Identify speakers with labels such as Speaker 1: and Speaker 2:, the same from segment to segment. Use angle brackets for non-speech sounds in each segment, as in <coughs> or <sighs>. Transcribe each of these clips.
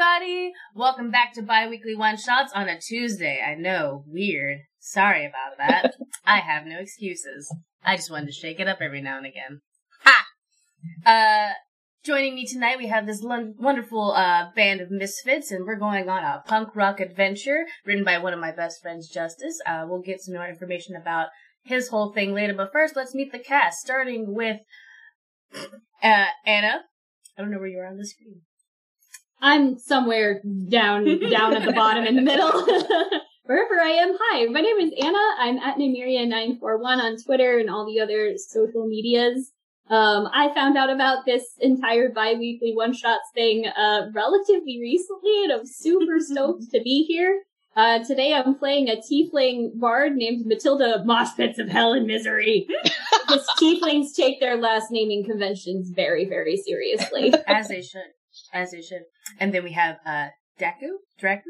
Speaker 1: Everybody! Welcome back to Biweekly One Shots on a Tuesday. I know, weird. Sorry about that. <laughs> I have no excuses. I just wanted to shake it up every now and again. Ha! Uh, joining me tonight, we have this lon- wonderful uh, band of misfits, and we're going on a punk rock adventure written by one of my best friends, Justice. Uh, we'll get some more information about his whole thing later, but first, let's meet the cast, starting with uh, Anna. I don't know where you are on the screen.
Speaker 2: I'm somewhere down <laughs> down at the bottom in the middle. <laughs> Wherever I am. Hi, my name is Anna. I'm at Nymeria941 on Twitter and all the other social medias. Um, I found out about this entire bi-weekly one-shots thing, uh, relatively recently and I'm super <laughs> stoked to be here. Uh, today I'm playing a tiefling bard named Matilda Moshpits of Hell and Misery. because tieflings take their last naming conventions very, very seriously.
Speaker 1: As they should. As they should. And then we have uh Deku? Drakku?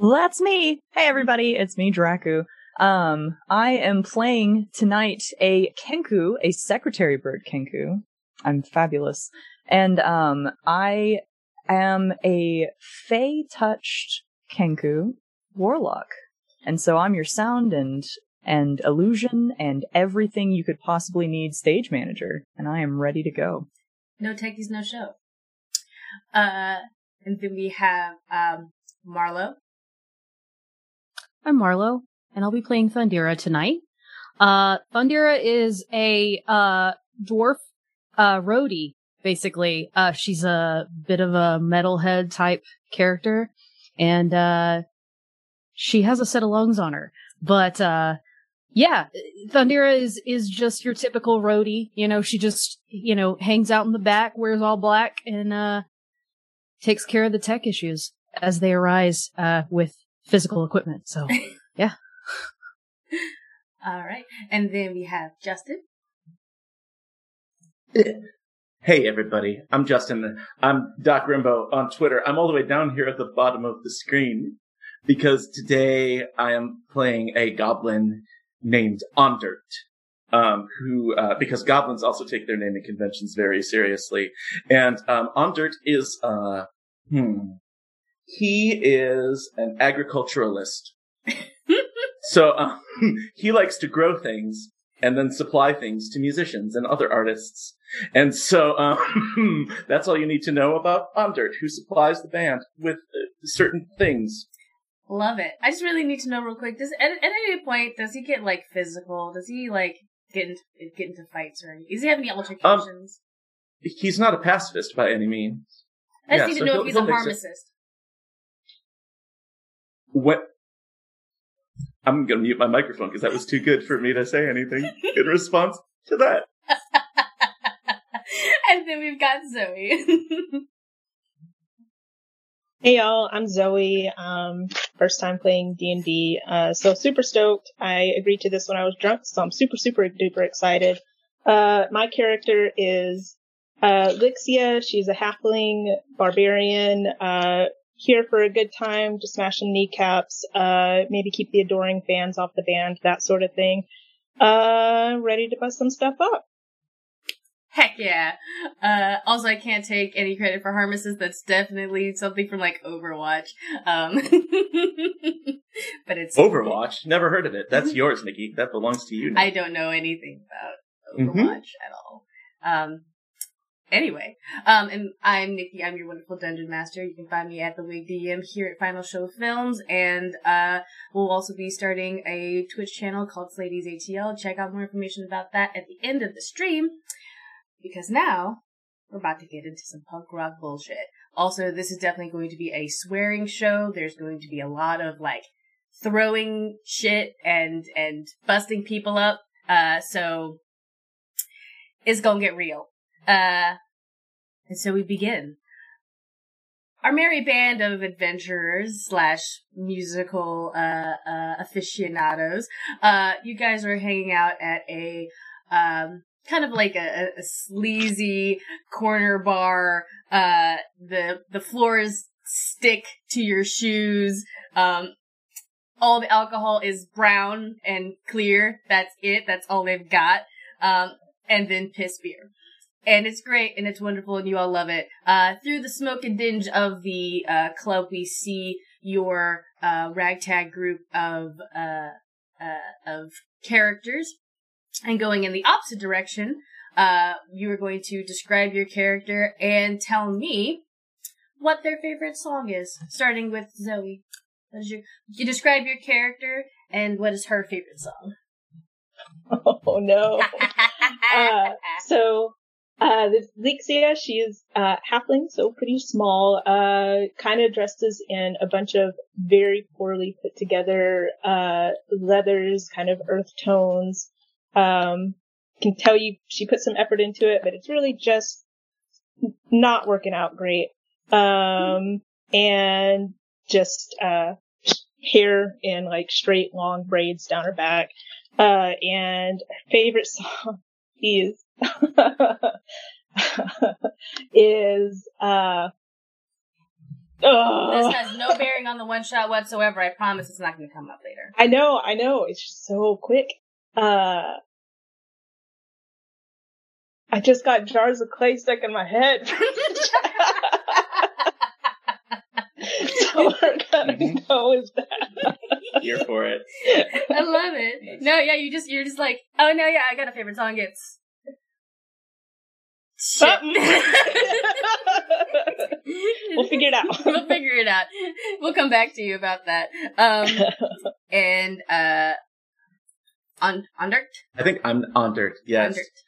Speaker 3: That's me. Hey everybody, it's me, Drakku. Um, I am playing tonight a Kenku, a secretary bird Kenku. I'm fabulous. And, um, I am a Fey touched Kenku warlock. And so I'm your sound and, and illusion and everything you could possibly need stage manager. And I am ready to go.
Speaker 1: No techies, no show. Uh and then we have um Marlo.
Speaker 4: I'm Marlo, and I'll be playing Thondira tonight. Uh, Thondira is a, uh, dwarf, uh, roadie, basically. Uh, she's a bit of a metalhead type character, and, uh, she has a set of lungs on her. But, uh, yeah, Thondira is, is just your typical roadie. You know, she just, you know, hangs out in the back, wears all black, and, uh, takes care of the tech issues as they arise, uh, with physical equipment. So, <laughs> yeah.
Speaker 1: All right. And then we have Justin.
Speaker 5: Hey everybody, I'm Justin. I'm Doc Rimbo on Twitter. I'm all the way down here at the bottom of the screen because today I am playing a goblin named Ondurt. Um, who, uh, because goblins also take their naming conventions very seriously. And, um, Ondurt is, uh, hmm, he is an agriculturalist. <laughs> so, um, <laughs> he likes to grow things and then supply things to musicians and other artists. And so, um, <laughs> that's all you need to know about Ondurt, who supplies the band with uh, certain things.
Speaker 1: Love it. I just really need to know real quick. Does at, at any point does he get like physical? Does he like get into get into fights or anything? Does he have any um, altercations?
Speaker 5: He's not a pacifist by any means.
Speaker 1: I just
Speaker 5: yeah,
Speaker 1: need
Speaker 5: so
Speaker 1: to know if he's a
Speaker 5: he'll mix it.
Speaker 1: pharmacist.
Speaker 5: What? I'm gonna mute my microphone because that was too good for me to say anything in <laughs> response to that. <laughs>
Speaker 1: and then we've got Zoe. <laughs>
Speaker 6: Hey y'all, I'm Zoe. Um, first time playing D and D. Uh, so super stoked. I agreed to this when I was drunk, so I'm super super duper excited. Uh, my character is uh, Lyxia. She's a halfling barbarian. Uh, here for a good time, just smashing kneecaps. Uh, maybe keep the adoring fans off the band, that sort of thing. Uh, ready to bust some stuff up.
Speaker 1: Heck <laughs> yeah. Uh, also, I can't take any credit for Harmesis. That's definitely something from like Overwatch. Um, <laughs> but it's
Speaker 5: Overwatch. Never heard of it. That's yours, Nikki. That belongs to you. Now.
Speaker 1: I don't know anything about
Speaker 5: Mhm.
Speaker 1: Overwatch at all. Um, anyway, um, and I'm Nikki. I'm your wonderful dungeon master. You can find me at the Wig DM here at Final Show Films, and uh, we'll also be starting a Twitch channel called Ladies ATL. Check out more information about that at the end of the stream, because now we're about to get into some punk rock bullshit. Also, this is definitely going to be a swearing show. There's going to be a lot of like throwing shit and and busting people up. Uh, so it's gonna get real. Uh, and so we begin. Our merry band of adventurers slash musical uh, uh, aficionados. Uh, you guys are hanging out at a um, kind of like a, a sleazy corner bar. Uh, the the floors stick to your shoes. Um, all the alcohol is brown and clear. That's it. That's all they've got. Um, and then piss beer. And it's great and it's wonderful and you all love it. Uh, through the smoke and dinge of the, uh, club, we see your, uh, ragtag group of, uh, uh, of characters. And going in the opposite direction, uh, you are going to describe your character and tell me what their favorite song is, starting with Zoe. Your, you describe your character and what is her favorite song?
Speaker 6: Oh no. <laughs> Uh, so, uh, this Lyxia, she is, uh, halfling, so pretty small, uh, kind of dresses in a bunch of very poorly put together, uh, leathers, kind of earth tones. Um, can tell you she put some effort into it, but it's really just not working out great. Um, and just, uh, hair in like straight long braids down her back. Uh, and her favorite <laughs> song is, <laughs> is, uh,
Speaker 1: This
Speaker 6: oh,
Speaker 1: has no bearing on the one shot whatsoever. I promise it's not going to come up later.
Speaker 6: I know, I know, it's just so quick. Uh, I just got jars of clay stuck in my head. <laughs> so <laughs> we're gonna
Speaker 5: Mhm.
Speaker 6: go with that.
Speaker 5: Here for it.
Speaker 1: I love it. No, yeah, you just you're just like, oh no, yeah, I got a favorite song. It's shit.
Speaker 6: Something. <laughs> we'll figure it out.
Speaker 1: we'll figure it out. We'll come back to you about that. Um, and uh, on Ondurt,
Speaker 5: I think I'm Ondurt. Yes.
Speaker 1: Ondurt.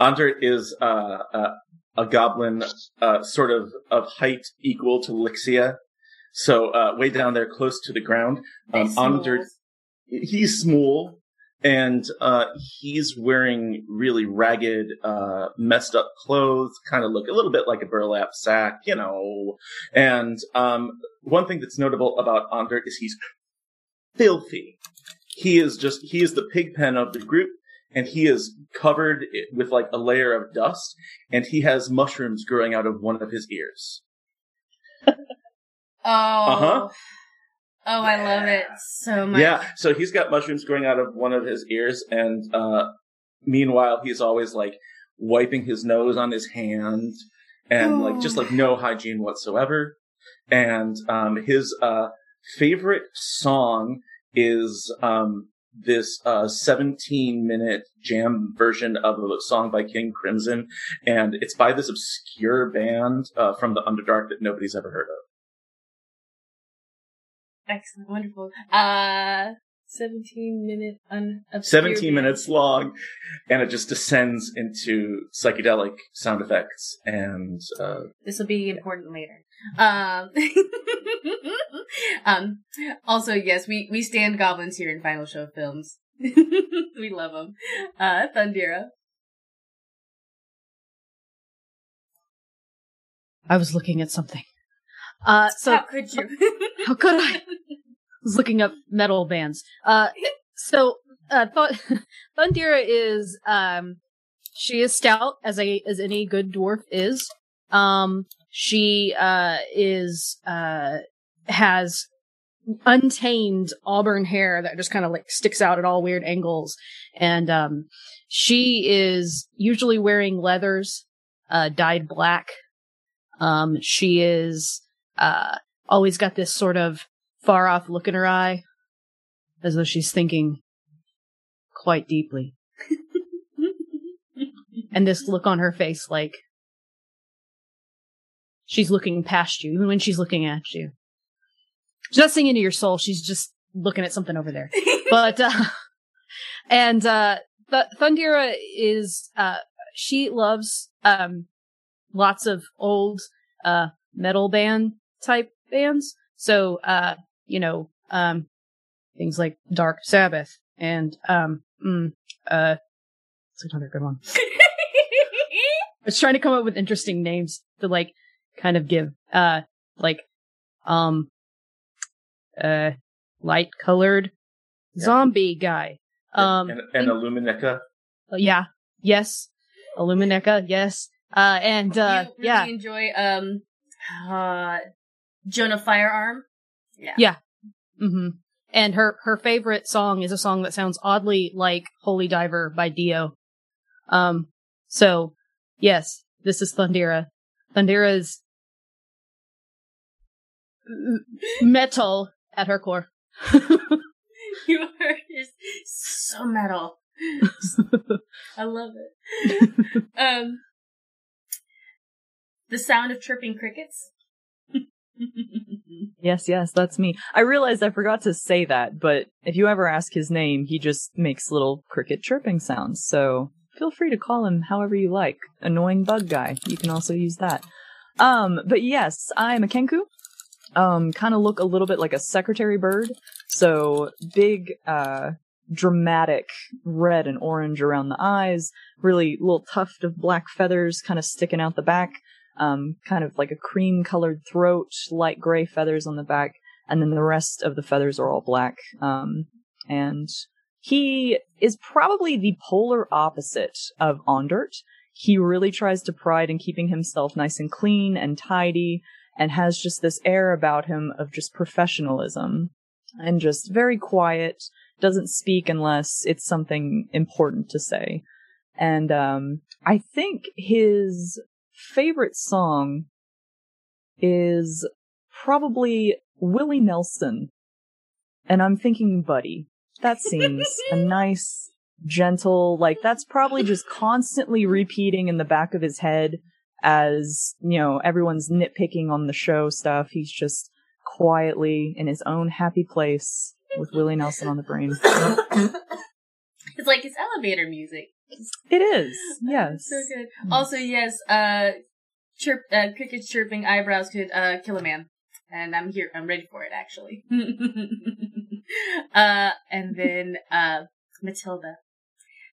Speaker 5: Ondurt is uh, uh, a goblin, uh, sort of of height equal to Lyxia. So uh, way down there, close to the ground. Um,
Speaker 1: smalls.
Speaker 5: he's small, and uh, he's wearing really ragged, uh, messed up clothes. Kind of look a little bit like a burlap sack, you know. And um, one thing that's notable about Ondurt is he's filthy. He is just he is the pig pen of the group and he is covered with like a layer of dust, and he has mushrooms growing out of one of his ears. <laughs>
Speaker 1: Oh,
Speaker 5: Uh-huh.
Speaker 1: oh, I love it so much.
Speaker 5: Yeah, so he's got mushrooms growing out of one of his ears, and uh, meanwhile, he's always like wiping his nose on his hand, and like just like no hygiene whatsoever. And um, his uh, favorite song is um, this uh, 17 minute jam version of a song by King Crimson, and it's by this obscure band uh, from the Underdark that nobody's ever heard of.
Speaker 1: Excellent, wonderful. Uh, 17 minute un-
Speaker 5: 17 minutes long, and it just descends into psychedelic sound effects and uh,
Speaker 1: This will be important later. Um, <laughs> um, also, yes, we, we stand goblins here in Final Show Films. <laughs> we love them. Uh, Thondira.
Speaker 4: I was looking at something. Uh, so
Speaker 1: How could you?
Speaker 4: how could I? <laughs> Was looking up metal bands. Uh, so uh, Th- <laughs> Thondira is um, she is stout as a as any good dwarf is. Um, she uh is uh has untamed auburn hair that just kind of like sticks out at all weird angles. And um, she is usually wearing leathers, uh, dyed black. Um, she is uh, always got this sort of far off look in her eye, as though she's thinking quite deeply. and this look on her face, like she's looking past you, even when she's looking at you. She's not singing to your soul. She's just looking at something over there. <laughs> but, uh, and, uh, Th- Thondira is, uh, she loves, um, lots of old, uh, metal band type bands. So, uh, you know, um, things like Dark Sabbath and, um, mm, uh, what's another good one? <laughs> I was trying to come up with interesting names to like kind of give, uh, like, um, uh, light colored
Speaker 5: Yeah.
Speaker 4: zombie guy. Um,
Speaker 5: and, and Illuminica.
Speaker 4: uh, yeah, yes, Illumineca, yes, uh, and uh,
Speaker 1: you really
Speaker 4: yeah,
Speaker 1: enjoy um, uh, Jonah Firearm.
Speaker 4: Hmm and her her favorite song is a song that sounds oddly like "Holy Diver" by Dio. Um, so yes, this is Thondira. Thondira is m- metal at her core. <laughs>
Speaker 1: You are just so metal. <laughs> I love it. <laughs> um, the sound of chirping crickets. <laughs>
Speaker 3: Yes, yes, that's me. I realized I forgot to say that, but if you ever ask his name, he just makes little cricket chirping sounds. So feel free to call him however you like. Annoying bug guy. You can also use that. Um, but yes, I'm a Kenku. Um, kind of look a little bit like a secretary bird. So big, uh, dramatic red and orange around the eyes, really little tuft of black feathers kind of sticking out the back um, kind of like a cream colored throat, light gray feathers on the back, and then the rest of the feathers are all black. Um, and he is probably the polar opposite of Ondurt. He really tries to pride in keeping himself nice and clean and tidy, and has just this air about him of just professionalism and just very quiet, doesn't speak unless it's something important to say. And um, I think his favorite song is probably Willie Nelson. And I'm thinking Buddy. That seems a <laughs> nice, gentle, like that's probably just constantly repeating in the back of his head as, you know, everyone's nitpicking on the show stuff. He's just quietly in his own happy place with Willie Nelson on the brain.
Speaker 1: It's like his elevator music.
Speaker 3: It is, <laughs> yes.
Speaker 1: So good. Also, yes, uh, chirp, uh, crickets chirping eyebrows could, uh, kill a man. And I'm here, I'm ready for it, actually. <laughs> uh, and then, uh, Matilda.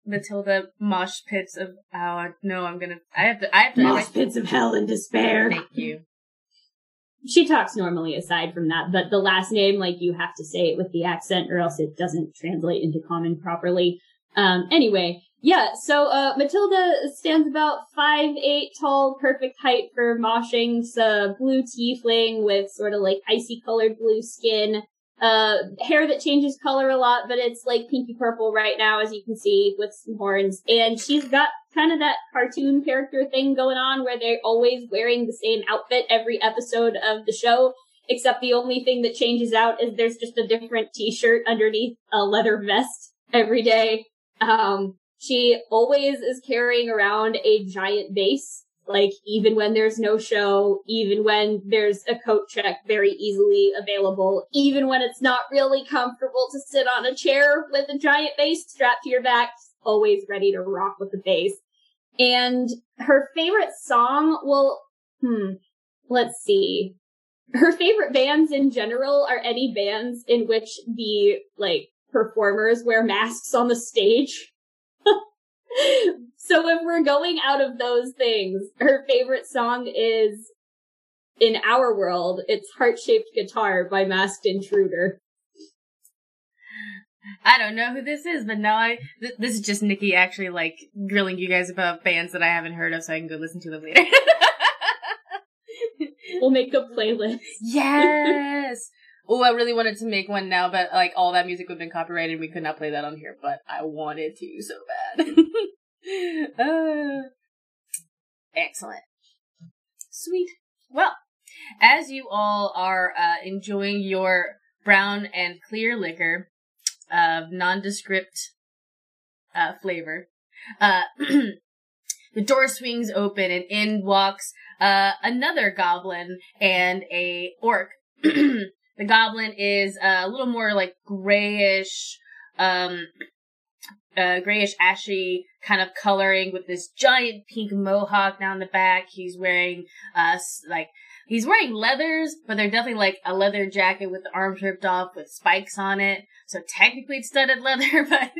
Speaker 1: Matilda mosh pits of, oh, no, I'm gonna, I have to, I have to,
Speaker 2: Mosh pits of hell and despair.
Speaker 1: thank you.
Speaker 2: She talks normally aside from that, but the last name, like, you have to say it with the accent or else it doesn't translate into common properly. Um, anyway, yeah, so, uh, Matilda stands about five eight tall, perfect height for moshing. A blue tiefling with sort of like icy colored blue skin. Uh, hair that changes color a lot, but it's like pinky purple right now, as you can see, with some horns. And she's got kind of that cartoon character thing going on where they're always wearing the same outfit every episode of the show. Except the only thing that changes out is there's just a different t-shirt underneath a leather vest every day. Um, she always is carrying around a giant bass, like even when there's no show, even when there's a coat check very easily available, even when it's not really comfortable to sit on a chair with a giant bass strapped to your back, always ready to rock with the bass. And her favorite song, well, hmm, let's see. Her favorite bands in general are any bands in which the, like, performers wear masks on the stage. So if we're going out of those things, her favorite song is in our world, it's Heart Shaped Guitar by Masked Intruder.
Speaker 1: I don't know who this is, but now I, th- this is just Nikki actually like grilling you guys about bands that I haven't heard of so I can go listen to them later. <laughs>
Speaker 2: We'll make a playlist.
Speaker 1: yes! Oh, I really wanted to make one now, but like all that music would have been copyrighted. We could not play that on here, but I wanted to so bad. <laughs> uh, excellent. Sweet. Well, as you all are uh, enjoying your brown and clear liquor of nondescript uh, flavor, uh, <clears throat> the door swings open and in walks uh, another goblin and a orc. <clears throat> the goblin is uh, a little more like grayish, um, uh, grayish ashy kind of coloring with this giant pink mohawk down the back. He's wearing uh like he's wearing leathers, but they're definitely like a leather jacket with the arms ripped off with spikes on it. So technically it's studded <laughs> leather, but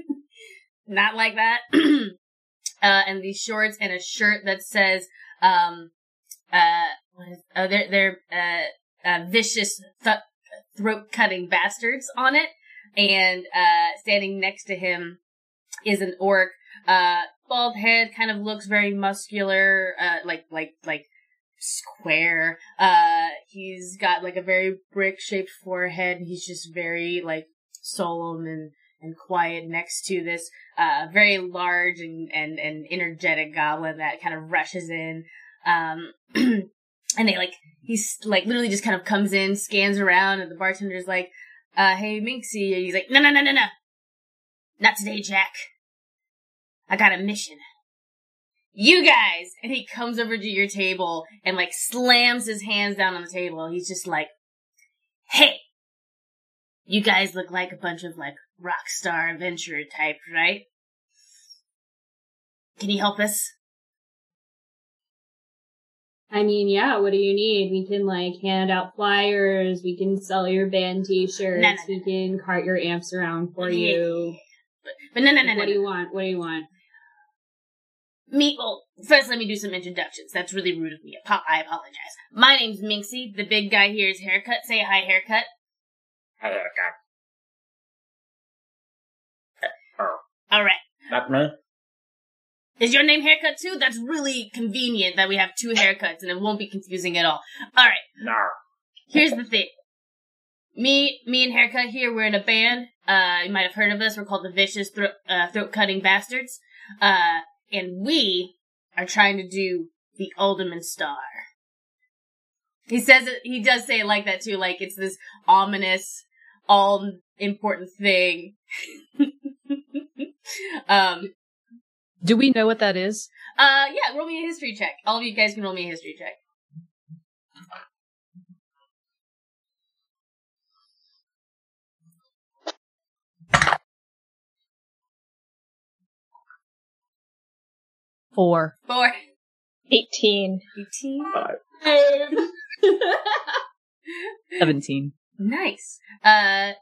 Speaker 1: not like that. <clears throat> uh, and these shorts and a shirt that says, um, uh, oh, they're, they're, uh, uh, vicious th- throat cutting bastards on it. And, uh, standing next to him is an orc, uh, bald head, kind of looks very muscular, uh, like, like, like, square. Uh, he's got like a very brick shaped forehead. He's just very like solemn and, and quiet next to this, uh, very large and, and, and energetic goblin that kind of rushes in. Um, <clears throat> and they like, he's like literally just kind of comes in, scans around and the bartender's like, uh, hey Minxie. And he's like, no, no, no, no, no. Not today, Jack. I got a mission you guys and he comes over to your table and like slams his hands down on the table he's just like hey you guys look like a bunch of like rock star adventurer type right can you help us
Speaker 2: I mean, yeah, what do you need? We can like hand out flyers, we can sell your band t-shirts,
Speaker 1: No, no, no.
Speaker 2: we can cart your amps around for
Speaker 1: Yeah.
Speaker 2: you.
Speaker 1: but, but no no no no
Speaker 2: what do you want? What do you want?
Speaker 1: me well first let me do some introductions that's really rude of me i apologize my name's minxie the big guy here is haircut say hi haircut Haircut. Oh. all right
Speaker 5: Not me.
Speaker 1: Is your name haircut too? That's really convenient that we have two haircuts and it won't be confusing at all. Alright,
Speaker 5: No.
Speaker 1: here's the thing. Me, me and Haircut here, we're in a band. Uh, you might have heard of us. We're called the Vicious Throat, uh, Throat Cutting Bastards. Uh, and we are trying to do the Alderman Star. He says it, he does say it like that too, like it's this ominous, all important thing. <laughs> um,
Speaker 4: Do we know what that is?
Speaker 1: uh, yeah, roll me a history check. All of you guys can roll me a history check.
Speaker 4: Four.
Speaker 1: Four.
Speaker 6: 18.
Speaker 1: 18.
Speaker 5: Five. <laughs>
Speaker 3: Seventeen.
Speaker 1: Nice. Uh,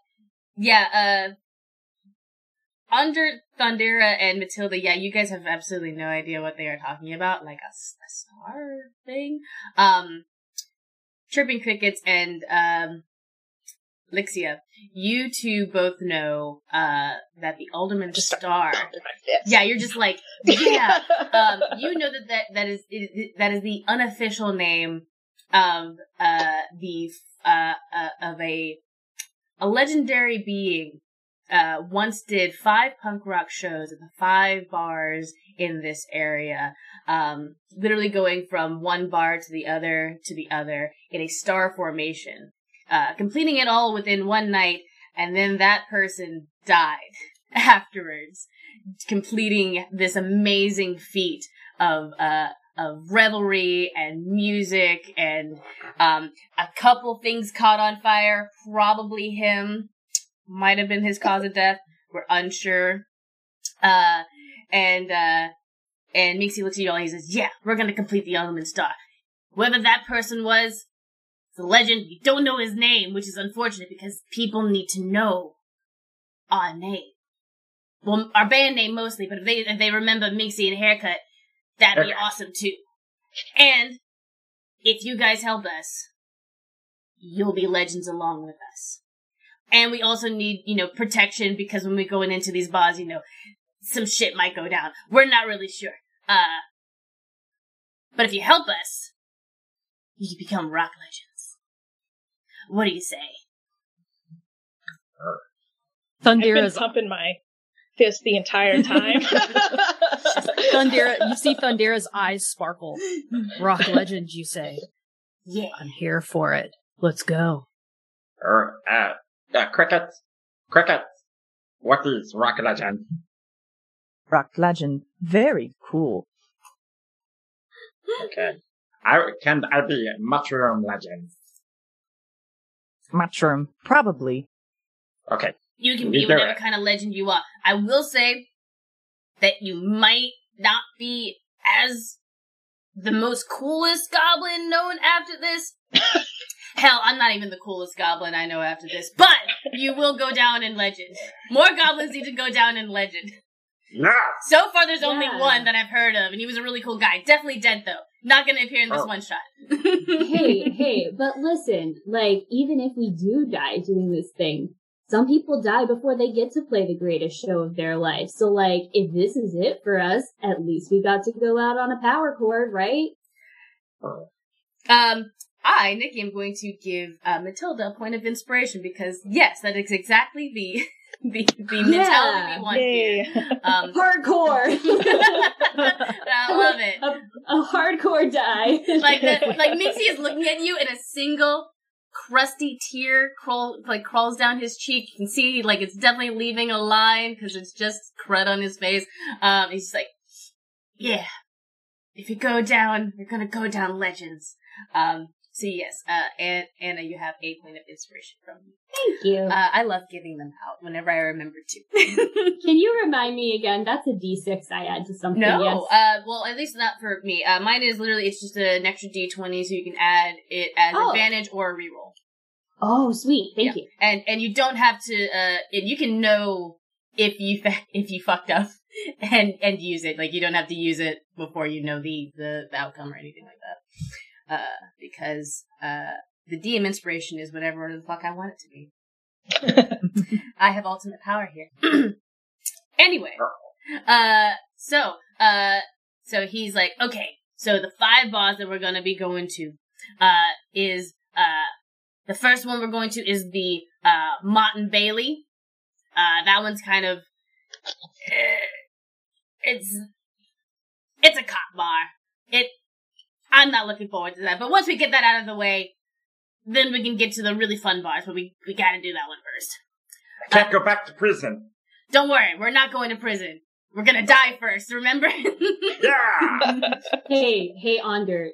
Speaker 1: yeah, uh, under Thondira and Matilda, yeah, you guys have absolutely no idea what they are talking about, like a star thing. Um, Chirping Crickets and, um, Lyxia, you two both know, uh, that the Alderman
Speaker 6: Just
Speaker 1: Star. Yeah, you're just like, yeah. <laughs> um, you know that that, that is, is that is the unofficial name of uh the uh, uh of a a legendary being. Uh, once did five punk rock shows at the five bars in this area. Um, literally going from one bar to the other to the other in a star formation. Uh, completing it all within one night, and then that person died <laughs> afterwards completing this amazing feat of uh of revelry and music and um a couple things caught on fire probably him might have been his cause of death. We're unsure. Uh and uh and Mixie looks at you all and he says yeah we're gonna complete the Alderman star. Whoever that person was the legend we don't know his name which is unfortunate because people need to know our name. Well, our band name mostly, but if they if they remember Minxie and Haircut, that'd be awesome too. And if you guys help us, you'll be legends along with us. And we also need, you know, protection because when we're going into these bars, you know, some shit might go down. We're not really sure. Uh, but if you help us, you can become rock legends. What do you say?
Speaker 6: I've been
Speaker 4: Thondira's
Speaker 6: pumping my fist the entire time. <laughs>
Speaker 4: Thondira. You see Thondira's eyes sparkle. Rock legend, you say?
Speaker 1: Yeah.
Speaker 4: I'm here for it. Let's go.
Speaker 7: Er, uh, uh, crickets, crickets. What is rock legend?
Speaker 3: Rock legend. Very cool.
Speaker 7: Okay. I can I be a mushroom legend?
Speaker 3: Mushroom. Probably.
Speaker 7: Okay.
Speaker 1: You can be whatever kind of legend you want. I will say that you might not be as the most coolest goblin known after this. Hell, I'm not even the coolest goblin I know after this, but you will go down in legend. More goblins need to go down in legend.
Speaker 7: Yeah.
Speaker 1: So far, there's only
Speaker 2: Yeah.
Speaker 1: one that I've heard of, and he was a really cool guy. Definitely dead though. Not gonna appear in this
Speaker 7: Oh.
Speaker 1: one shot.
Speaker 2: hey, <laughs> hey, but listen, like, even if we do die doing this thing, some people die before they get to play the greatest show of their life. So, like, if this is it for us, at least we got to go out on a power chord, right?
Speaker 1: Um, I, Nikki, am going to give uh, Matilda a point of inspiration because yes, that is exactly the <laughs> the, the mentality we want
Speaker 6: Yay.
Speaker 1: here. Um, <laughs>
Speaker 2: Hardcore! <laughs>
Speaker 1: I love it.
Speaker 2: a, a hardcore die.
Speaker 1: Like the, like Mixie is looking at you, and a single crusty tear crawl like crawls down his cheek. You can see like it's definitely leaving a line because it's just crud on his face. Um, he's just like, yeah, if you go down, you're gonna go down legends. Um, so yes, uh, and Anna, you have a point of inspiration from me.
Speaker 2: Thank you.
Speaker 1: Uh, I love giving them out whenever I remember to. <laughs>
Speaker 2: Can you remind me again? That's a D6 I add to something.
Speaker 1: no,
Speaker 2: yes.
Speaker 1: uh, well, at least not for me. Uh, mine is literally it's just an extra D20, so you can add it as
Speaker 2: Oh.
Speaker 1: advantage or a reroll.
Speaker 2: oh, sweet. Thank you.
Speaker 1: and and you don't have to uh and you can know if you <laughs> fa- if you fucked up <laughs> and and use it like you don't have to use it before you know the the, the outcome or anything like that uh because uh the DM inspiration is whatever the fuck I want it to be. <laughs> I have ultimate power here. <clears throat> anyway, uh, so, uh, so he's like, okay, so the five bars that we're gonna be going to, uh, is, uh, the first one we're going to is the, uh, Mott and Bailey. Uh, that one's kind of, eh, it's, it's a cop bar. It, I'm not looking forward to that, but once we get that out of the way, then we can get to the really fun bars, but we, we gotta do that one first.
Speaker 7: I can't um, go back to prison.
Speaker 1: Don't worry, we're not going to prison. We're gonna die first, remember? <laughs>
Speaker 7: Yeah. <laughs>
Speaker 2: Hey, hey, Onder.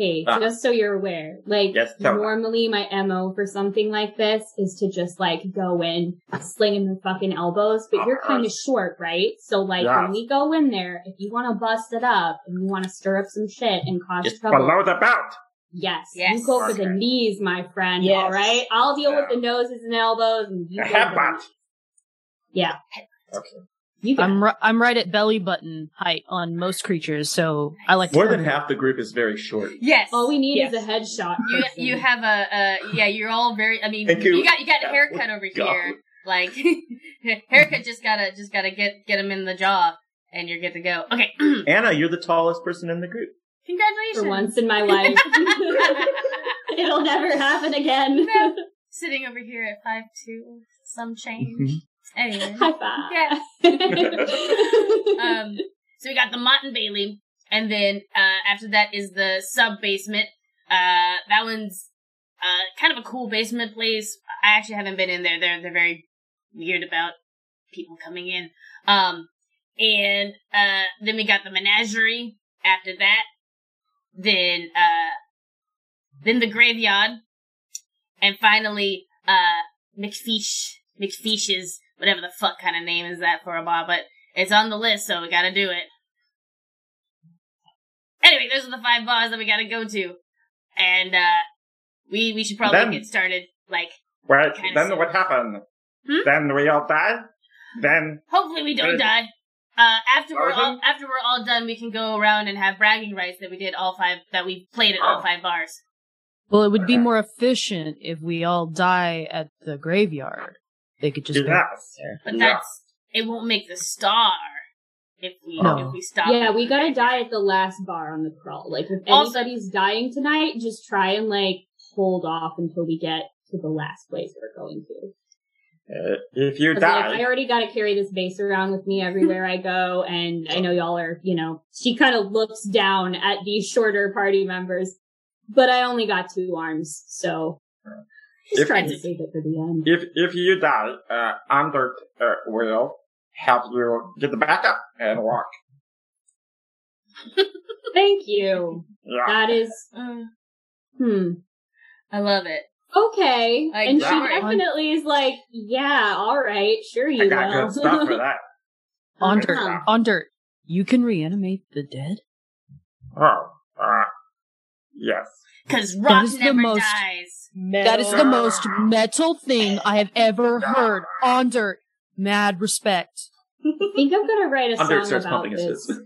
Speaker 2: Hey,
Speaker 7: Ah.
Speaker 2: just so you're aware, like,
Speaker 7: Yes, tell me.
Speaker 2: normally my MO for something like this is to just, like, go in, sling him the fucking elbows, but you're kind of short, right? So, like,
Speaker 7: Yes.
Speaker 2: when we go in there, if you want to bust it up and you want to stir up some shit and cause
Speaker 7: It's
Speaker 2: trouble,
Speaker 7: below the belt.
Speaker 2: yes,
Speaker 1: Yes.
Speaker 2: you go for the knees, my friend,
Speaker 6: Yes.
Speaker 2: alright? I'll deal with the noses and elbows and you
Speaker 7: A
Speaker 2: go for the
Speaker 7: headbutt.
Speaker 2: Yeah.
Speaker 7: Okay.
Speaker 2: You
Speaker 4: I'm ri- I'm right at belly button height on most creatures, so I like to
Speaker 5: More than half the group is very short.
Speaker 1: yes.
Speaker 2: All we need
Speaker 6: Yes.
Speaker 2: is a headshot.
Speaker 1: you you have a uh yeah, you're all very I mean
Speaker 5: you.
Speaker 1: you got you got a haircut over
Speaker 5: God.
Speaker 1: here. Like <laughs> haircut just gotta just gotta get get him in the jaw and you're good to go. Okay. <clears throat>
Speaker 5: Anna, you're the tallest person in the group.
Speaker 1: Congratulations.
Speaker 2: for once in my life. <laughs> <laughs> It'll never happen again.
Speaker 1: No. Sitting over here at five two, some change. Anyway. <laughs>
Speaker 2: High five.
Speaker 1: Yeah. <laughs> um, so we got the Mott and Bailey, and then uh, after that is the sub basement. Uh, that one's uh, kind of a cool basement place. I actually haven't been in there. They're they're very weird about people coming in. Um, and uh, then we got the menagerie. After that, then uh, then the graveyard, and finally uh, McFeesh McFeesh's whatever the fuck kind of name is that for a bar, but it's on the list, so we gotta do it. Anyway, those are the five bars that we gotta go to. And, uh, we, we should probably
Speaker 7: Then-
Speaker 1: get started, like,
Speaker 7: Well, then
Speaker 1: silly.
Speaker 7: what happened?
Speaker 1: Hmm?
Speaker 7: Then we all die? Then,
Speaker 1: hopefully we don't die. Uh, after we're all, after we're all done, we can go around and have bragging rights that we did all five, that we played at all
Speaker 7: Oh.
Speaker 1: five bars.
Speaker 4: Well, it would be more efficient if we all die at the graveyard. They could just go
Speaker 7: yes.
Speaker 4: there.
Speaker 1: But
Speaker 7: Yeah.
Speaker 1: that's, it won't make the star if we,
Speaker 4: No.
Speaker 1: if we stop.
Speaker 2: Yeah, we gotta die at the last bar on the crawl. Like, if
Speaker 1: Also-
Speaker 2: anybody's dying tonight, just try and, like, hold off until we get to the last place we're going to.
Speaker 7: Uh, if you
Speaker 2: I was like,
Speaker 7: die,
Speaker 2: I already got to carry this vase around with me everywhere I go, and I know y'all are, you know. She kind of looks down at these shorter party members, but I only got two arms, so just
Speaker 7: If-
Speaker 2: trying to save it for the end.
Speaker 7: if if you die, uh, Under uh, will help you get the back up and walk. <laughs>
Speaker 2: Thank you.
Speaker 7: Yeah.
Speaker 2: That is,
Speaker 1: Uh,
Speaker 2: hmm.
Speaker 1: I love it.
Speaker 2: Okay.
Speaker 1: I
Speaker 2: and she
Speaker 1: got it.
Speaker 2: definitely is like, yeah, all right, sure you
Speaker 7: I
Speaker 2: you
Speaker 7: got
Speaker 2: will.
Speaker 7: good stuff for <laughs> that.
Speaker 4: On
Speaker 7: Good
Speaker 4: dirt,
Speaker 7: stuff.
Speaker 4: Ondurt. You can reanimate the dead.
Speaker 7: Oh, uh, yes.
Speaker 1: Because rock
Speaker 4: is the
Speaker 1: never
Speaker 4: most-
Speaker 1: dies.
Speaker 4: That is the most metal thing I have ever heard. Ondurt. Mad respect.
Speaker 2: I think I'm gonna write a
Speaker 5: Under
Speaker 2: song about this.
Speaker 5: fist.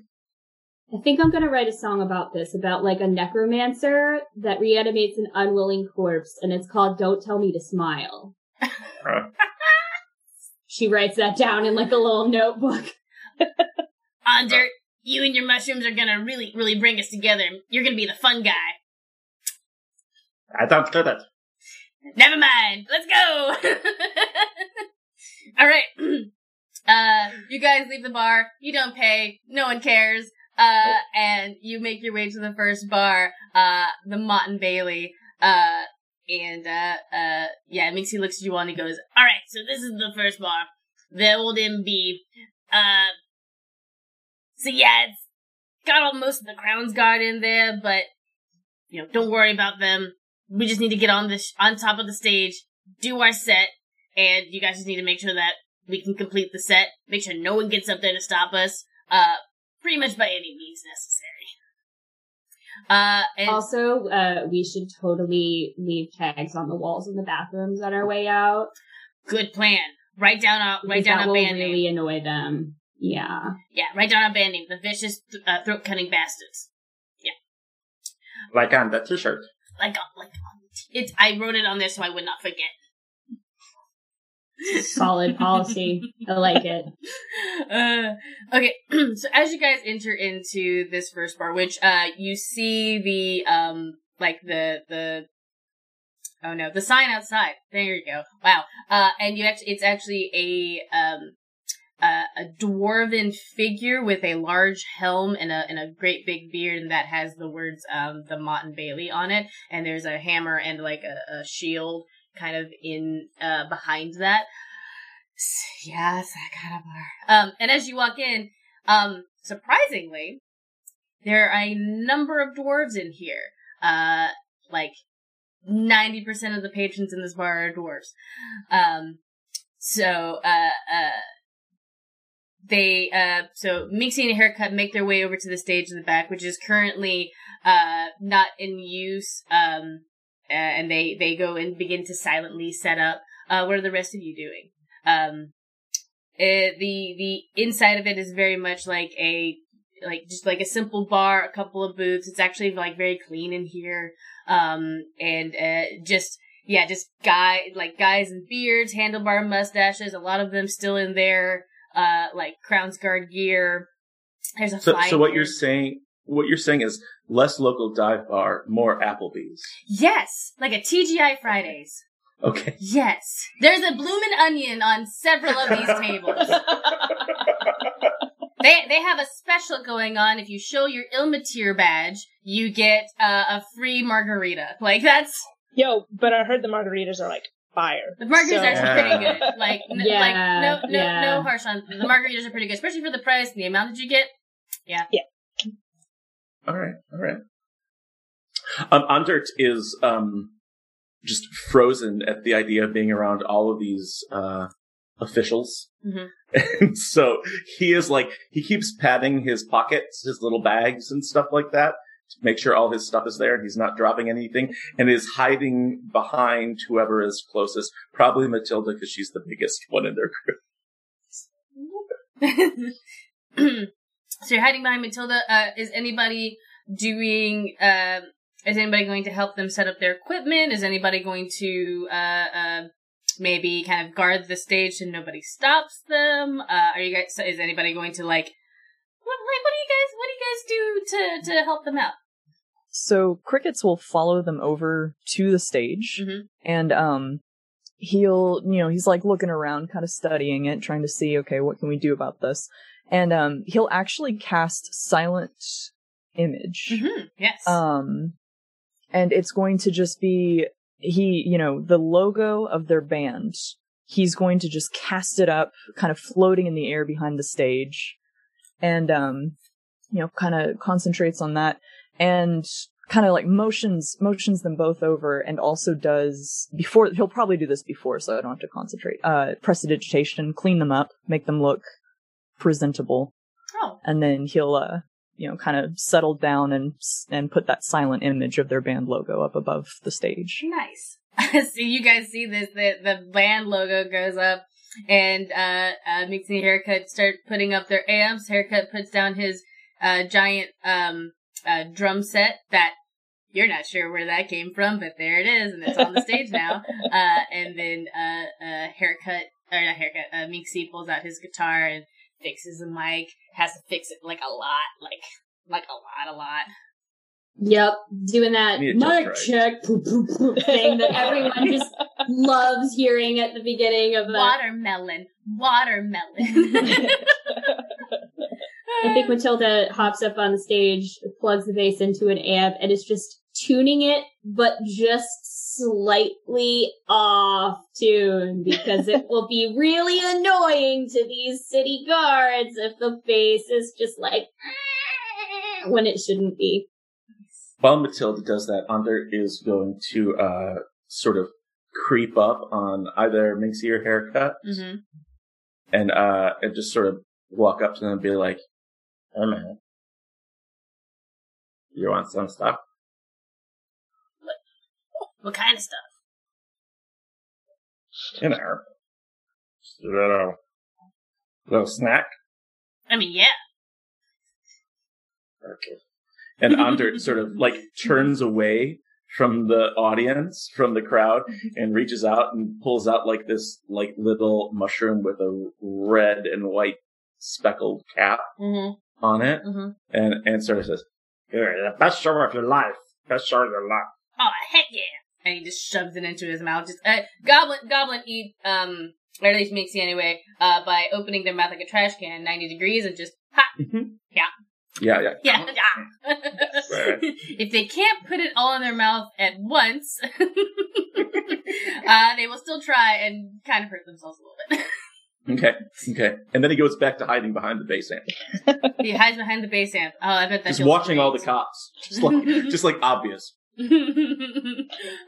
Speaker 2: I think I'm gonna write a song about this, about like a necromancer that reanimates an unwilling corpse, and it's called "Don't Tell Me to Smile."
Speaker 7: Uh, <laughs>
Speaker 2: She writes that down in like a little notebook.
Speaker 1: Ondurt, you and your mushrooms are gonna really, really bring us together. You're gonna be the fun guy.
Speaker 7: I don't get that.
Speaker 1: Never mind. Let's go. <laughs> All right. <clears throat> Uh, you guys leave the bar. You don't pay. No one cares. Uh, and you make your way to the first bar, uh, the Mott and Bailey. Uh, and, uh, uh, yeah, Mixie looks at you all and he goes, all right, so this is the first bar. The old MB. Uh, so yeah, it's got all most of the Crown's Guard in there, but, you know, don't worry about them. We just need to get on the, sh- on top of the stage, do our set, and you guys just need to make sure that we can complete the set, make sure no one gets up there to stop us, uh, pretty much by any means necessary. Uh, and
Speaker 2: Also, uh, we should totally leave tags on the walls in the bathrooms on our way out.
Speaker 1: good plan. Write down a, write down
Speaker 2: that
Speaker 1: a
Speaker 2: will
Speaker 1: band name.
Speaker 2: really annoy them. Yeah.
Speaker 1: Yeah, write down a band name. The vicious uh, throat cutting bastards. Yeah.
Speaker 7: Like on the t-shirt.
Speaker 1: Like, uh, like, it's, I wrote it on there so I would not forget.
Speaker 2: Solid <laughs> policy. I like it.
Speaker 1: Uh, okay, <clears throat> so as you guys enter into this first bar, which uh you see the um like the the oh no the sign outside. There you go. Wow. Uh, and you actually it's actually a um uh, a dwarven figure with a large helm and a and a great big beard and that has the words um the Mott and Bailey on it, and there's a hammer and like a, a shield kind of in uh behind that. S- Yes, that kind of bar. Um, and as you walk in, um, surprisingly, there are a number of dwarves in here. Uh, like ninety percent of the patrons in this bar are dwarves. Um, so uh, uh, they uh, so Mixie and a haircut make their way over to the stage in the back, which is currently uh not in use. Um, uh, and they they go and begin to silently set up. Uh, what are the rest of you doing? Um, uh, the the inside of it is very much like a like just like a simple bar, a couple of booths. It's actually like very clean in here. Um, and uh, just yeah, just guy like guys in beards, handlebar mustaches. A lot of them still in their uh like Crown's Guard gear. There's a
Speaker 5: So, so what you're saying, what you're saying is less local dive bar, more Applebee's.
Speaker 1: yes, like a TGI Fridays.
Speaker 5: Okay.
Speaker 1: Yes, there's a bloomin' onion on several of these tables. <laughs> They they have a special going on. If you show your Ilmatir badge, you get uh, a free margarita. Like that's
Speaker 6: Yo, but I heard the margaritas are like fire.
Speaker 1: the margaritas
Speaker 6: So-
Speaker 1: are actually pretty good. <laughs> Like n-
Speaker 2: Yeah,
Speaker 1: like no no
Speaker 2: yeah.
Speaker 1: no harsh on the margaritas are pretty good, especially for the price and the amount that you get. Yeah. Yeah.
Speaker 5: All right. All right. Um, Ondurt is um just frozen at the idea of being around all of these uh officials.
Speaker 1: Mhm. <laughs>
Speaker 5: And so he is like he keeps patting his pockets, his little bags and stuff like that to make sure all his stuff is there and he's not dropping anything and is hiding behind whoever is closest, probably Matilda because she's the biggest one in their group. <clears throat>
Speaker 1: so you're hiding behind Matilda. Uh, is anybody doing? Uh, is anybody going to help them set up their equipment? Is anybody going to uh, uh, maybe kind of guard the stage so nobody stops them? Uh, are you guys? Is anybody going to like? What like what do you guys what do you guys do to to help them out?
Speaker 3: So crickets will follow them over to the stage,
Speaker 1: Mhm.
Speaker 3: and um, he'll, you know, he's like looking around, kind of studying it, trying to see, okay, what can we do about this? And um, he'll actually cast silent image.
Speaker 1: Mhm. Yes.
Speaker 3: Um, and it's going to just be he, you know, the logo of their band. He's going to just cast it up, kind of floating in the air behind the stage, and um, you know, kind of concentrates on that, and kind of like motions motions them both over, and also does before he'll probably do this before, so I don't have to concentrate. Uh, prestidigitation, clean them up, make them look presentable,
Speaker 1: oh,
Speaker 3: and then he'll uh you know kind of settle down and and put that silent image of their band logo up above the stage
Speaker 1: nice. <laughs> so you guys see this, the, the band logo goes up and, uh, uh, Mixing Haircut start putting up their amps. Haircut puts down his, uh, giant, um, uh, drum set that you're not sure where that came from, but there it is, and it's on the stage now. <laughs> Uh, and then, uh, uh, Haircut, or not Haircut, uh, Mixie pulls out his guitar and fixes a mic, has to fix it like a lot, like, like a lot, a lot.
Speaker 2: Yep, doing that
Speaker 5: Need it just
Speaker 2: mic
Speaker 5: right.
Speaker 2: check poop, poop, poop thing that everyone just <laughs> loves hearing at the beginning of the.
Speaker 1: Watermelon, watermelon.
Speaker 2: I think Matilda hops up on the stage, plugs the bass into an amp, and is just tuning it, but just slightly off tune because it will be really annoying to these city guards if the bass is just like when it shouldn't be.
Speaker 5: While Matilda does that, Under is going to uh, sort of creep up on either Minxie or Haircut
Speaker 1: mm-hmm.
Speaker 5: and uh, and just sort of walk up to them and be like, "Hey man, you want some stuff?"
Speaker 1: What kind of stuff?
Speaker 7: You know, just a little, little snack.
Speaker 1: I mean, yeah.
Speaker 5: Okay. And <laughs> Under sort of like turns away from the audience, from the crowd, <laughs> and reaches out and pulls out like this like little mushroom with a red and white speckled cap
Speaker 1: Mm-hmm.
Speaker 5: on it,
Speaker 1: Mm-hmm.
Speaker 5: and and sort of says,
Speaker 7: Here, the best show of your life. Best show of your life.
Speaker 1: Oh heck yeah! And he just shoves it into his mouth. Just uh, goblin, goblin eat um, or at least Mixie anyway, uh, by opening their mouth like a trash can, ninety degrees, and just ha,
Speaker 5: "Yeah, yeah,
Speaker 1: yeah, yeah.
Speaker 7: Right. <laughs>
Speaker 1: if they can't put it all in their mouth at once, <laughs> uh, they will still try and kind of hurt themselves a little bit.
Speaker 5: okay, okay." And then he goes back to hiding behind the bass amp,
Speaker 1: he hides behind the bass amp. Oh, I bet that's
Speaker 5: just watching all the cops, just like <laughs> just like obvious.
Speaker 1: oh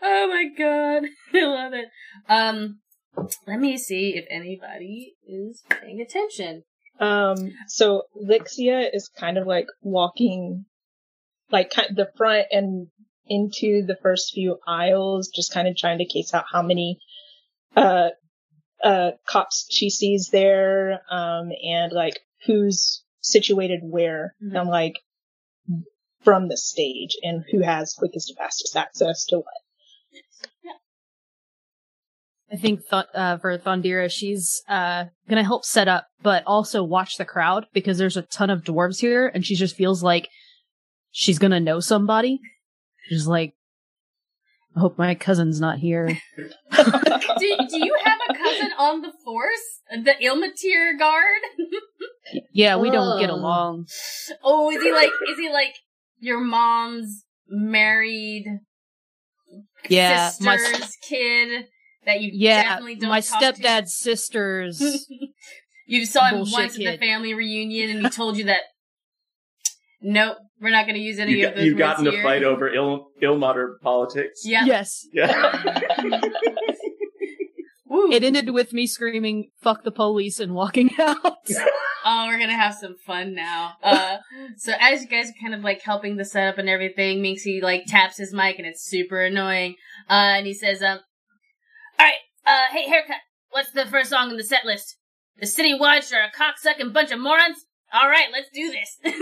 Speaker 1: my god, I love it. Um, let me see if anybody is paying attention.
Speaker 6: Um, so Lyxia is kind of like walking, like kind the front and into the first few aisles, just kind of trying to case out how many, uh, uh, cops she sees there, um, and like who's situated where,
Speaker 1: Mhm.
Speaker 6: and like from the stage, and who has quickest and fastest access to what.
Speaker 4: I think th- uh, for Thondira, she's uh, gonna help set up, but also watch the crowd because there's a ton of dwarves here, and she just feels like she's gonna know somebody. She's like, I hope my cousin's not here. <laughs> <laughs>
Speaker 1: do, do you have a cousin on the force? The Ilmater guard? <laughs>
Speaker 4: Yeah, we don't get
Speaker 2: Oh.
Speaker 4: along.
Speaker 1: oh, is he like, is he like your mom's married
Speaker 4: Yeah, my
Speaker 1: sister's kid that you
Speaker 4: yeah,
Speaker 1: definitely don't
Speaker 4: my
Speaker 1: talk to?
Speaker 4: stepdad's sister's. <laughs>
Speaker 1: You saw him
Speaker 4: Bullshit
Speaker 1: once at the family reunion and he <laughs> told you that, nope, we're not going to use any
Speaker 5: You
Speaker 1: of
Speaker 5: got,
Speaker 1: those
Speaker 5: You've
Speaker 1: words
Speaker 5: in a fight over ill Ilmater politics.
Speaker 1: Yeah.
Speaker 4: Yes,
Speaker 5: Yeah. <laughs>
Speaker 4: It ended with me screaming "fuck the police" and walking out.
Speaker 1: Oh, we're gonna have some fun now. Uh, so as you guys are kind of like helping the setup and everything, Minxie like taps his mic and it's super annoying. Uh, and he says, um, alright, uh, hey, haircut, what's the first song in the set list? The City Watch are a cocksucking bunch of morons? Alright, let's do this. <laughs>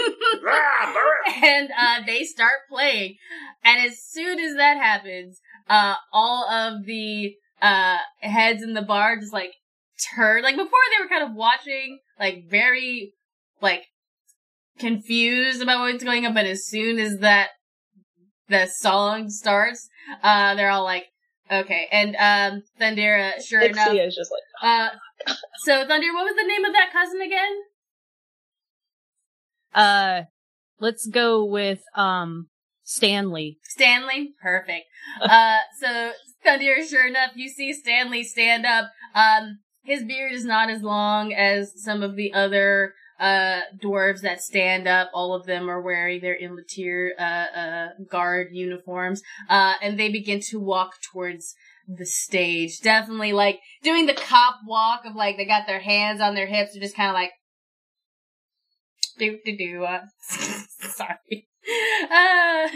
Speaker 1: And, uh, they start playing. And as soon as that happens, uh, all of the, uh, heads in the bar just like turn, like before they were kind of watching, like very, like, confused about what's going on, but as soon as that, the song starts, uh, they're all like, Okay, and um, Thondira, sure enough.
Speaker 6: Is just like,
Speaker 1: Uh, so Thunder, what was the name of that cousin again?
Speaker 4: Uh, let's go with um Stanley.
Speaker 1: Stanley. Perfect. <laughs> Uh, so Thunder, sure enough, you see Stanley stand up. Um, his beard is not as long as some of the other uh dwarves that stand up. All of them are wearing their Ilmater uh uh guard uniforms. Uh, and they begin to walk towards the stage. Definitely like doing the cop walk of like they got their hands on their hips, they're just kind of like do do do. Uh, <laughs> sorry. Uh,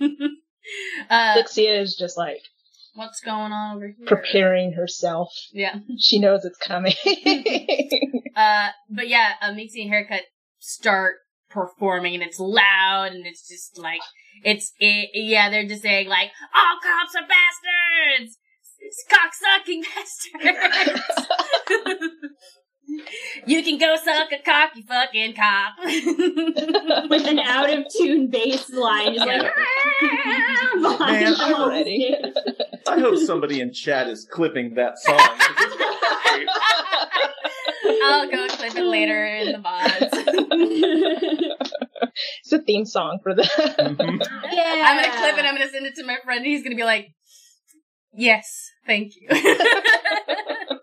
Speaker 1: <laughs> uh,
Speaker 6: is just like
Speaker 1: what's going on over here?
Speaker 6: preparing herself.
Speaker 1: Yeah. <laughs>
Speaker 6: She knows it's coming. <laughs> <laughs>
Speaker 1: Uh, but yeah, uh, Mixie and Haircut start performing and it's loud and it's just like, it's, it, yeah, they're just saying like, all cops are bastards! It's cocksucking bastards! You can go suck a cock, you fucking cop.
Speaker 2: with an out of tune bass line, just like <laughs>
Speaker 5: Man, I'm
Speaker 2: the
Speaker 5: I hope somebody in chat is clipping that song.
Speaker 1: I'll go clip it later in the mods. <laughs>
Speaker 6: it's a theme song for the.
Speaker 5: Mhm.
Speaker 2: yeah, <laughs>
Speaker 1: I'm gonna clip it. I'm gonna send it to my friend. And he's gonna be like, "Yes, thank you."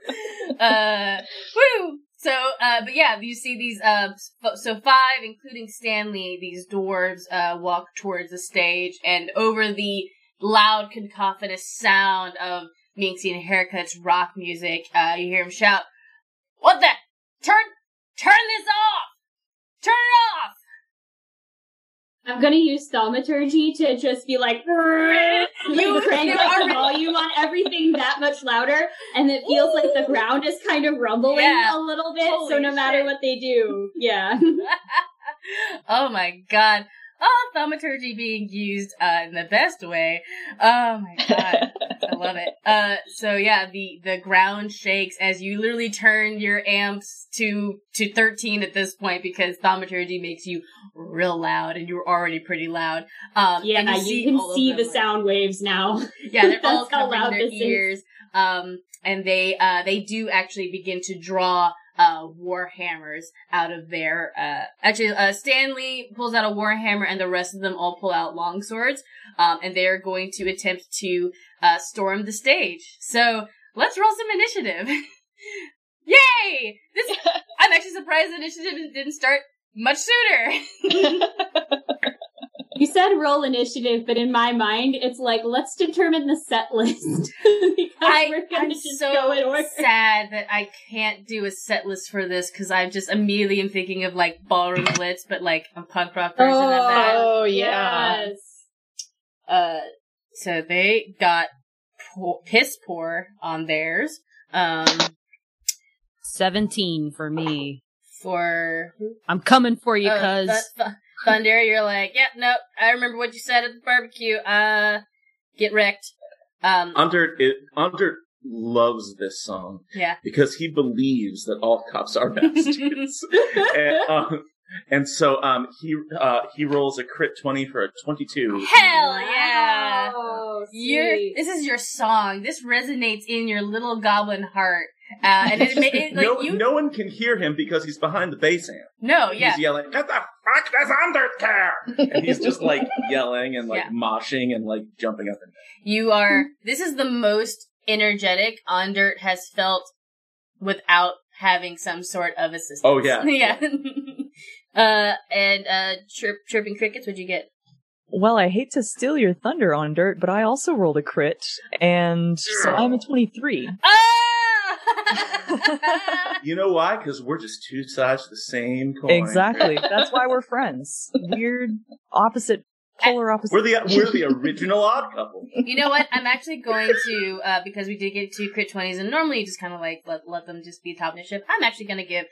Speaker 1: <laughs> uh, woo. So, uh, but yeah, you see these. Uh, so five, including Stanley, these dwarves uh, walk towards the stage, and over the loud, cacophonous sound of Minxie and Haircut's rock music, uh, you hear him shout, "What the? Turn, turn this off! Turn it off!"
Speaker 2: I'm gonna use thaumaturgy to just be like, <laughs>
Speaker 1: You-
Speaker 2: crank up the volume on everything that much louder, and it feels like the ground is kind of rumbling
Speaker 1: Yeah.
Speaker 2: a little bit.
Speaker 1: Holy
Speaker 2: so no matter
Speaker 1: shit.
Speaker 2: what they do, yeah. <laughs>
Speaker 1: oh my god. Oh, thaumaturgy being used uh, in the best way. Oh my god. <laughs> I love it. Uh, so yeah, the, the ground shakes as you literally turn your amps to, to 13 at this point because thaumaturgy makes you real loud and you're already pretty loud. Um,
Speaker 2: yeah,
Speaker 1: and
Speaker 2: you,
Speaker 1: see
Speaker 2: can see the
Speaker 1: like-
Speaker 2: sound waves now.
Speaker 1: yeah, they're <laughs> all covering their ears. Um, and they, uh, they do actually begin to draw, uh, war hammers out of their, uh, actually, uh, Stanley pulls out a war hammer and the rest of them all pull out long swords. Um, and they are going to attempt to, uh, storm the stage. So let's roll some initiative. <laughs> Yay! This, <laughs> I'm actually surprised initiative didn't start much sooner. <laughs>
Speaker 2: You said roll initiative, but in my mind, it's like let's determine the set list <laughs> because
Speaker 1: I,
Speaker 2: we're gonna
Speaker 1: I'm
Speaker 2: just
Speaker 1: so
Speaker 2: go in order.
Speaker 1: sad that I can't do a set list for this because I'm just immediately am thinking of like ballroom blitz, but like a punk rock version of that.
Speaker 6: oh yeah.
Speaker 2: Yes.
Speaker 1: Uh, so they got po- piss poor on theirs. Um,
Speaker 4: Seventeen for me.
Speaker 1: for
Speaker 4: I'm coming for you,
Speaker 1: uh,
Speaker 4: cuz.
Speaker 1: Th- Th- Thunder, you're like, yeah, nope. I remember what you said at the barbecue. Uh, get wrecked. Um,
Speaker 5: Under it, Under loves this song
Speaker 1: yeah.
Speaker 5: because he believes that all cops are <laughs> bastards, <laughs> and, um, and so um, he uh, he rolls a crit twenty for a twenty-two.
Speaker 1: Hell yeah!
Speaker 2: Wow,
Speaker 1: Your
Speaker 2: sweet.
Speaker 1: this is your song. This resonates in your little goblin heart, uh, and it, it, it like
Speaker 5: no,
Speaker 1: you.
Speaker 5: no one can hear him because he's behind the bass amp.
Speaker 1: No, yeah,
Speaker 5: He's yelling, "Get the fuck this Undercare!" and he's just like <laughs> yelling and like
Speaker 1: Yeah.
Speaker 5: moshing and like jumping up and down.
Speaker 1: you are. This is the most energetic Ondurt has felt without having some sort of assistance.
Speaker 5: Oh, yeah. <laughs>
Speaker 1: yeah. uh, and uh, chirp, chirping crickets. What'd you get?
Speaker 3: Well, I hate to steal your thunder Ondurt, but I also rolled a crit, and so I'm a 23.
Speaker 1: Ah! <laughs>
Speaker 5: You know why? Because we're just two sides of the same coin.
Speaker 3: Exactly. That's why we're friends. Weird, opposite, polar opposite.
Speaker 5: We're the we're the original odd couple.
Speaker 1: You know what? I'm actually going to uh, because we did get two crit twenties, and normally you just kind of like let let them just be top initiative. I'm actually going to give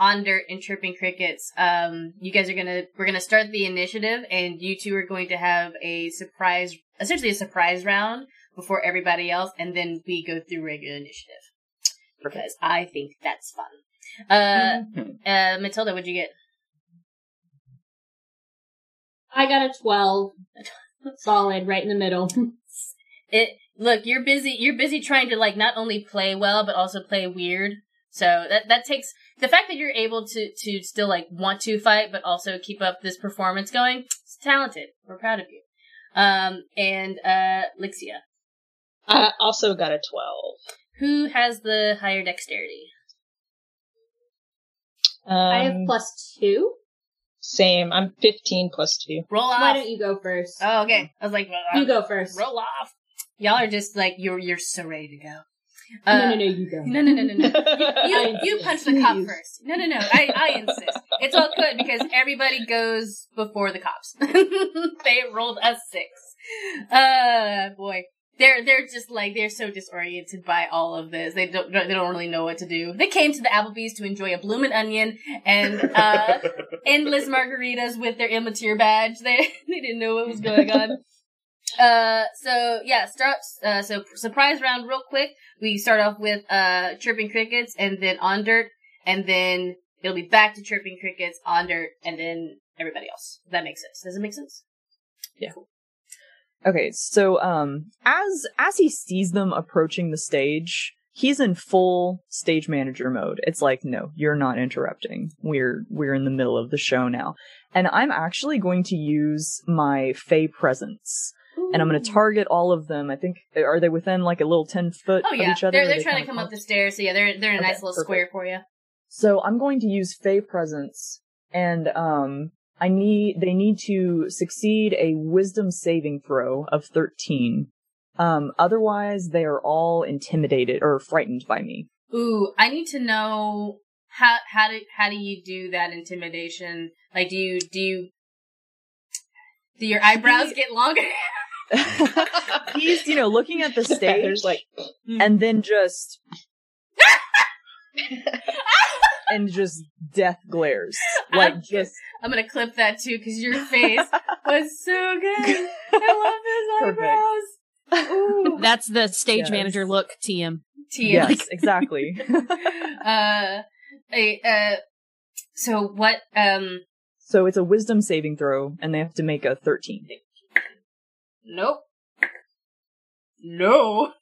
Speaker 1: Ondurt and chirping crickets. Um, you guys are gonna we're gonna start the initiative, and you two are going to have a surprise, essentially a surprise round before everybody else, and then we go through regular initiative because I think that's fun. Uh, uh, Matilda, what'd you get?
Speaker 2: I got a twelve. <laughs> Solid, right in the middle. <laughs>
Speaker 1: It look, you're busy. You're busy trying to like not only play well but also play weird. So that that takes the fact that you're able to to still like want to fight but also keep up this performance going. It's talented. We're proud of you. Um, and uh, Lyxia,
Speaker 6: I also got a 12.
Speaker 1: Who has the higher dexterity?
Speaker 6: Um,
Speaker 2: I have plus two.
Speaker 6: Same. I'm 15 plus 2.
Speaker 1: Roll off.
Speaker 2: Why don't you go first?
Speaker 1: Oh, okay. I was like, well,
Speaker 2: You go first.
Speaker 1: Roll off. Y'all are just like you're you're so ready to go.
Speaker 2: no,
Speaker 1: Uh,
Speaker 2: no, no, you go.
Speaker 1: No, no, no, no, no. <laughs> You, you punch the cop first. No, no, no. I, I insist. It's all good because everybody goes before the cops. <laughs> they rolled a six. Uh, boy. They're, they're just like, they're so disoriented by all of this. They don't, they don't really know what to do. They came to the Applebee's to enjoy a bloomin' onion and, uh, <laughs> endless margaritas with their Ilmater badge. They, <laughs> they didn't know what was going on. Uh, so yeah, start, uh, so surprise round real quick. We start off with, uh, chirping crickets and then Ondurt and then it'll be back to chirping crickets, Ondurt, and then everybody else. If that makes sense. Does it make sense?
Speaker 3: Okay, so um as as he sees them approaching the stage, he's in full stage manager mode. It's like, no, you're not interrupting. We're we're in the middle of the show now. And I'm actually going to use my Fey presence. And I'm going to target all of them. I think are they within like a little 10 foot
Speaker 1: Oh
Speaker 3: of
Speaker 1: yeah,
Speaker 3: each other?
Speaker 1: they're they're
Speaker 3: they
Speaker 1: trying to come up the stairs. So yeah, they're they're in a
Speaker 3: Okay,
Speaker 1: nice little
Speaker 3: perfect.
Speaker 1: square for you.
Speaker 3: So I'm going to use Fey presence and um I need they need to succeed a wisdom saving throw of 13. Um otherwise they are all intimidated or frightened by me.
Speaker 1: Ooh, I need to know how how do how do you do that intimidation? Like, do you do you do your eyebrows get longer? <laughs> <laughs>
Speaker 3: He's, you know, looking at the <laughs> stage
Speaker 6: like,
Speaker 3: and then just and just death glares. <laughs> Like
Speaker 1: I'm-
Speaker 3: just
Speaker 1: I'm gonna clip that too because your face was so good. I love <laughs>
Speaker 3: Perfect.
Speaker 1: those eyebrows. Ooh, <laughs>
Speaker 4: That's the stage
Speaker 3: Yes.
Speaker 4: manager look, TM.
Speaker 1: Tia.
Speaker 3: Yes, exactly.
Speaker 1: uh, a, uh, so what, um,
Speaker 3: so it's a wisdom saving throw and they have to make a 13.
Speaker 1: nope. No.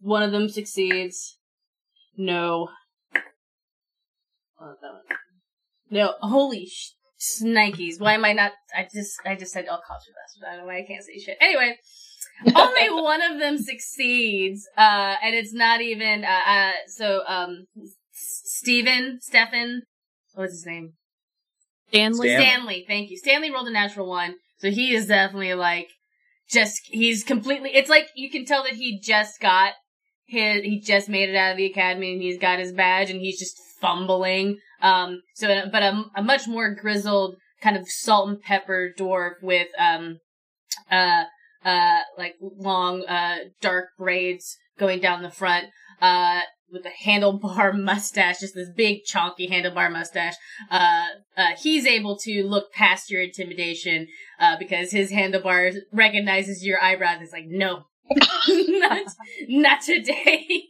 Speaker 1: One of them succeeds. No. Oh, that one. No, holy sh- snikes. Why am I not, I just, I just said all cops are bastards. I don't know why I can't say shit. Anyway. only <laughs> one of them succeeds, uh, and it's not even, uh, uh, so, um, Stephen, Steven, Stefan, what's his name?
Speaker 4: Stanley.
Speaker 5: Stan-
Speaker 1: Stanley, thank you. Stanley rolled a natural one, so he is definitely like, just, he's completely, it's like, you can tell that he just got his, he just made it out of the academy and he's got his badge and he's just fumbling. Um, so, but a, a much more grizzled, kind of salt and pepper dwarf with, um, uh, uh, like long, uh, dark braids going down the front, uh, with a handlebar <laughs> mustache, just this big chonky handlebar mustache. Uh, uh, he's able to look past your intimidation, uh, because his handlebar recognizes your eyebrows. It's like, no, <laughs> not, not today. <laughs>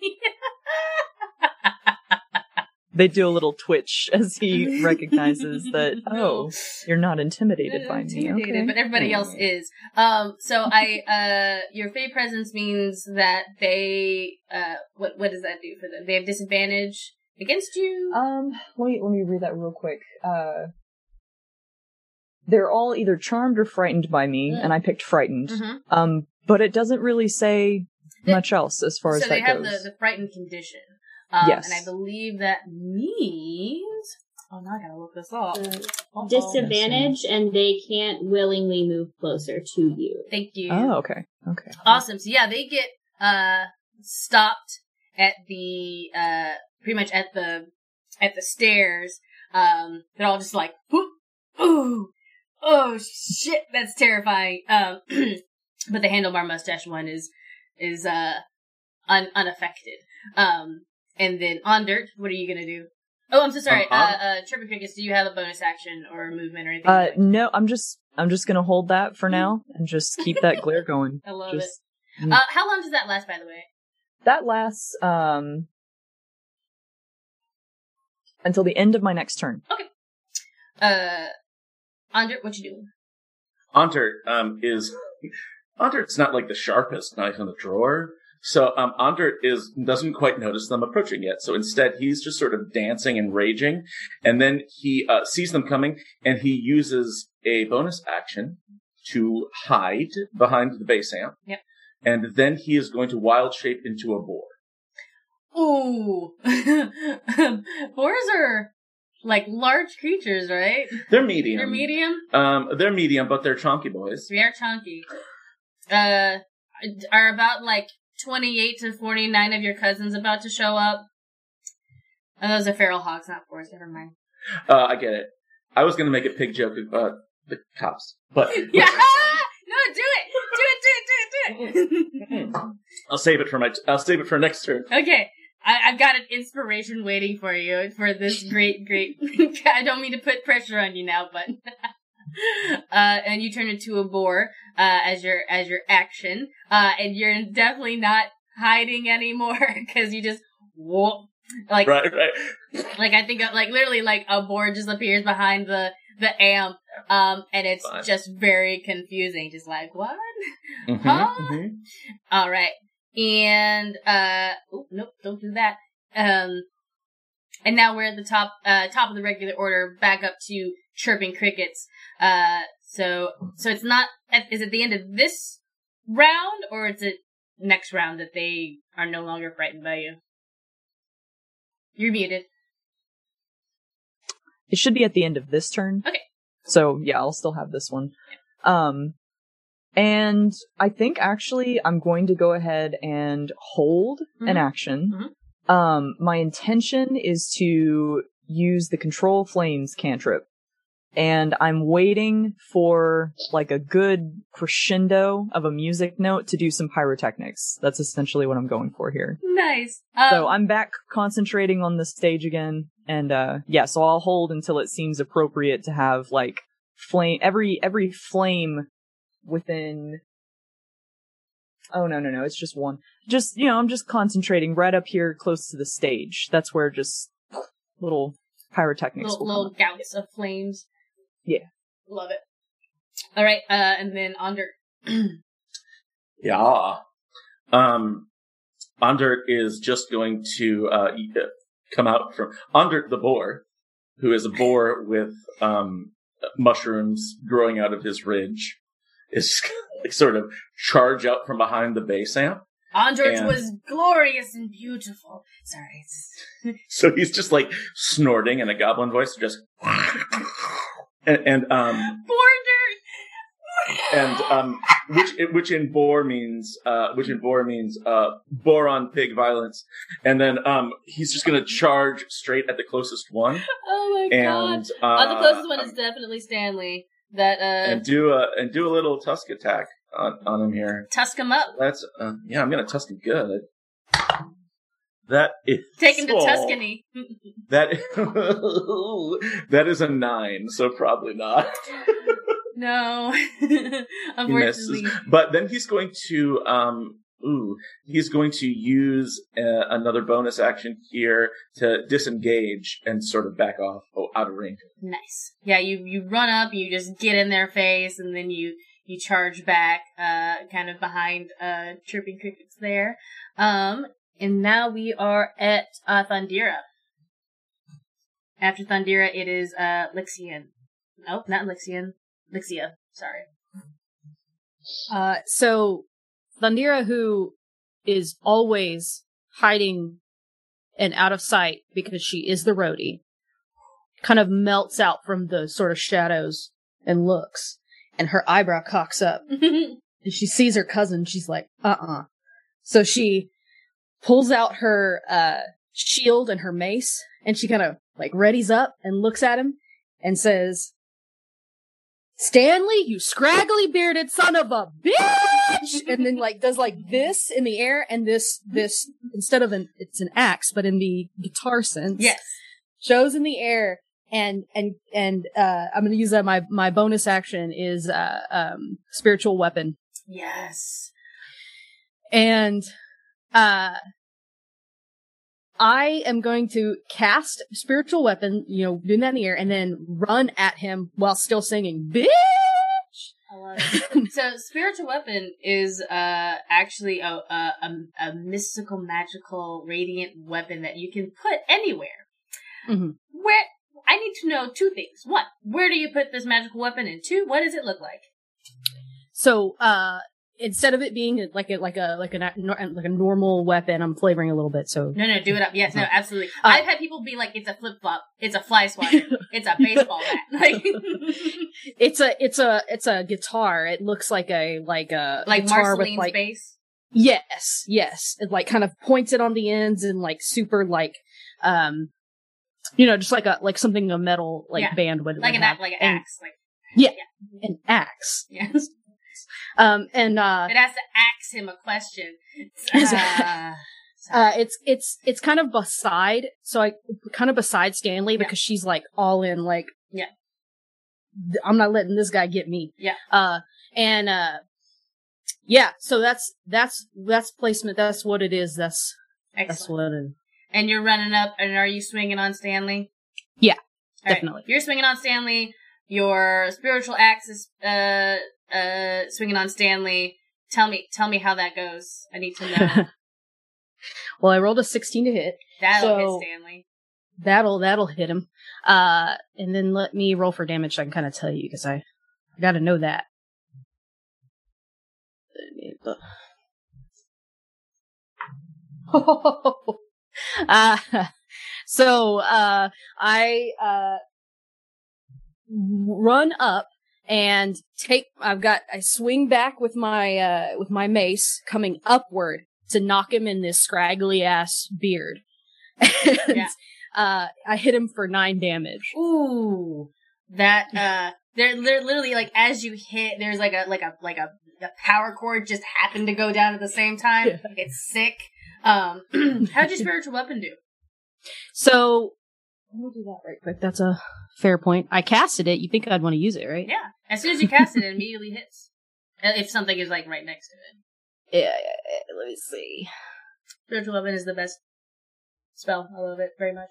Speaker 3: They do a little twitch <laughs> as he <laughs> recognizes that, <laughs> oh, you're not intimidated by me.
Speaker 1: intimidated,
Speaker 3: Okay.
Speaker 1: but everybody else is. Um, so I, uh, your Fey presence means that they, uh, what, what does that do for them? They have disadvantage against you?
Speaker 3: Um, let me let me read that real quick. Uh, they're all either charmed or frightened by me,
Speaker 1: Mm.
Speaker 3: and I picked frightened.
Speaker 1: Mhm.
Speaker 3: Um, but it doesn't really say
Speaker 1: The-
Speaker 3: much else as far as that
Speaker 1: so they have the, the frightened condition. Um,
Speaker 3: Yes.
Speaker 1: and I believe that means, oh, now I gotta look this up.
Speaker 2: Uh, disadvantage, and they can't willingly move closer to you.
Speaker 1: Thank you.
Speaker 3: Oh, okay, okay.
Speaker 1: Awesome. So yeah, they get uh stopped at the uh pretty much at the at the stairs. Um they're all just like whoop ooh oh shit that's terrifying. Um <clears throat> but the handlebar mustache one is is uh un- unaffected. Um and then Ondurt, what are you gonna do? Oh, I'm so sorry.
Speaker 5: Um,
Speaker 1: uh,
Speaker 5: on-
Speaker 1: uh, Chirpy Crickets, do you have a bonus action or movement or anything?
Speaker 3: Uh,
Speaker 1: like
Speaker 3: no, I'm just I'm just gonna hold that for now and just keep that glare <laughs> going.
Speaker 1: I love
Speaker 3: just
Speaker 1: it. Uh, how long does that last, by the way?
Speaker 3: that lasts um until the end of my next turn. Okay.
Speaker 1: Uh, Andre, what you doing?
Speaker 5: Hunter um, is Ondurt's not like the sharpest knife in the drawer. So um, Ondurt is doesn't quite notice them approaching yet. So instead, he's just sort of dancing and raging, and then he uh, sees them coming, and he uses a bonus action to hide behind the bass amp.
Speaker 1: Yep.
Speaker 5: And then he is going to wild shape into a boar.
Speaker 1: Ooh. <laughs> Boars are like large creatures, right?
Speaker 5: They're medium.
Speaker 1: They're medium.
Speaker 5: Um, they're medium, but they're chunky boys.
Speaker 1: We are chunky. Uh, are about like 28 to 49 of your cousins about to show up? Oh, those are feral hogs, not boars. Never mind.
Speaker 5: Uh, I get it. I was gonna make a pig joke about the cops, but
Speaker 1: Yeah! <laughs> <laughs> no, do it! Do it, do it, do it, do it! <laughs>
Speaker 5: I'll save it for my. I'll save it for next turn.
Speaker 1: okay. I, I've got an inspiration waiting for you for this great, great. I don't mean to put pressure on you now, but uh, and you turn into a boar uh, as your as your action, uh, and you're definitely not hiding anymore <laughs> because you just whoop like
Speaker 5: Right, right.
Speaker 1: like I think of, like literally like a board just appears behind the the amp, um, and it's
Speaker 5: Fine.
Speaker 1: just very confusing. Just like what?
Speaker 5: Mhm,
Speaker 1: Huh?
Speaker 5: mhm.
Speaker 1: All right, and uh, oh nope, don't do that. Um, and now we're at the top uh top of the regular order, back up to chirping crickets. Uh, so so it's not is it the end of this round or is it next round that they are no longer frightened by you? You're muted.
Speaker 3: It should be at the end of this turn.
Speaker 1: Okay.
Speaker 3: So yeah, I'll still have this one. Um, and I think actually I'm going to go ahead and hold an
Speaker 1: Mhm.
Speaker 3: action.
Speaker 1: Mhm.
Speaker 3: Um, my intention is to use the control flames cantrip. And I'm waiting for like a good crescendo of a music note to do some pyrotechnics. That's essentially what I'm going for here.
Speaker 1: Nice. Um,
Speaker 3: So I'm back concentrating on the stage again, and uh yeah, so I'll hold until it seems appropriate to have like flame every every flame within. Oh no no no! It's just one. Just you know, I'm just concentrating right up here close to the stage. That's where just little pyrotechnics.
Speaker 1: little, little gouts of flames.
Speaker 3: Yeah.
Speaker 1: Love it. All right, uh, and then under. <clears throat>
Speaker 5: Yeah. Um, Ondurt is just going to uh, e- uh, come out from Ondurt the boar, who is a boar <laughs> with um, mushrooms growing out of his ridge, is <laughs> like sort of charge out from behind the bass amp.
Speaker 1: Andrich
Speaker 5: And-
Speaker 1: was glorious and beautiful. Sorry. <laughs>
Speaker 5: So he's just like snorting in a goblin voice, just and, and um
Speaker 1: Border!
Speaker 5: and um which which in boar means uh which in boar means uh boron pig violence and then um he's just gonna charge straight at the closest one
Speaker 1: Oh my
Speaker 5: and
Speaker 1: god.
Speaker 5: uh,
Speaker 1: Uh, the closest one is definitely Stanley. That, uh,
Speaker 5: and do a and do a little tusk attack on, on him here
Speaker 1: tusk him up.
Speaker 5: that's uh, yeah i'm gonna tusk him good that is
Speaker 1: Take him to
Speaker 5: small. <laughs>
Speaker 1: Tuscany. <laughs>
Speaker 5: that <laughs> that is a nine so probably not
Speaker 1: no. Unfortunately.
Speaker 5: But then he's going to, um, ooh, he's going to use uh, another bonus action here to disengage and sort of back off oh, out of range.
Speaker 1: Nice. Yeah, you you run up, you just get in their face, and then you you charge back, uh, kind of behind uh chirping crickets there. Um, and now we are at uh Thondira. After Thondira, it is uh Lixian. Nope, not Lixian. Lyxia. Sorry.
Speaker 4: Uh, so Thondira, who is always hiding and out of sight because she is the roadie, kind of melts out from the sort of shadows and looks, and her eyebrow cocks up, <laughs> and she sees her cousin. She's like, "Uh, uh So she pulls out her uh shield and her mace, and she kind of like readies up and looks at him and says. Stanley, you scraggly bearded son of a bitch! And then like does like this in the air and this, this, instead of an, it's an axe, but in the guitar sense.
Speaker 1: yes.
Speaker 4: Shows in the air and, and, and, uh, I'm gonna use that, my, my bonus action is, uh, um, spiritual weapon.
Speaker 1: Yes.
Speaker 4: And, uh, I am going to cast spiritual weapon, you know, doing that in the air and then run at him while still singing, bitch!
Speaker 1: I love it. so, spiritual weapon is uh actually a, a a a mystical, magical, radiant weapon that you can put anywhere.
Speaker 4: Mhm.
Speaker 1: Where I need to know two things: one, where do you put this magical weapon, and two, what does it look like?
Speaker 4: So, uh, instead of it being like a like a like a like a normal weapon, I'm flavoring a little bit. So
Speaker 1: No, no, do it up. Yes, no, absolutely.
Speaker 4: Uh,
Speaker 1: I've had people be like, "It's a flip flop. It's a fly swatter. <laughs> it's a baseball bat." <laughs> Like,
Speaker 4: it's a it's a it's a guitar. It looks like a like a
Speaker 1: like
Speaker 4: guitar with
Speaker 1: Marceline's
Speaker 4: like
Speaker 1: bass.
Speaker 4: yes yes. It like kind of pointed on the ends and like super like um you know just like a like something a metal like
Speaker 1: Yeah.
Speaker 4: band would
Speaker 1: Like an
Speaker 4: have.
Speaker 1: axe, like an
Speaker 4: And-
Speaker 1: axe. Like,
Speaker 4: an axe.
Speaker 1: yeah.
Speaker 4: Um and uh
Speaker 1: It has to ask him a question. <laughs> Uh,
Speaker 4: Uh, it's it's it's kind of beside, so I kind of beside Stanley
Speaker 1: Yeah.
Speaker 4: because she's like all in, like
Speaker 1: Yeah.
Speaker 4: I'm not letting this guy get me.
Speaker 1: Yeah.
Speaker 4: Uh, and uh, yeah. So that's that's that's placement. That's what it is. That's that's what it is.
Speaker 1: And you're running up, and are you swinging on Stanley?
Speaker 4: Yeah,
Speaker 1: All right.
Speaker 4: definitely.
Speaker 1: You're swinging on Stanley. Your spiritual axe is uh uh swinging on Stanley. Tell me, tell me how that goes. I need to know. <laughs>
Speaker 4: well, I rolled a 16 to hit.
Speaker 1: That'll
Speaker 4: So-
Speaker 1: hit Stanley.
Speaker 4: That'll that'll hit him. Uh, and then let me roll for damage. So I can kind of tell you because I, I got to know that. <laughs> uh, <laughs> so uh, I uh, run up and take. I've got. I swing back with my uh, with my mace coming upward to knock him in this scraggly ass beard. <laughs> And,
Speaker 1: Yeah.
Speaker 4: uh, I hit him for nine damage.
Speaker 1: Ooh, that uh, they're, they're literally like as you hit, there's like a like a like a, a power chord just happened to go down at the same time.
Speaker 4: Yeah.
Speaker 1: It's sick. Um, <clears throat> how'd your <laughs> spiritual weapon do?
Speaker 4: So we'll do that right quick. That's a fair point. I casted it. You think I'd want to use it, right?
Speaker 1: Yeah, as soon as you cast it, it immediately hits. Uh, If something is like right next to it,
Speaker 4: Yeah. yeah, yeah. Let me see.
Speaker 1: spiritual weapon is the best spell. I love it very much.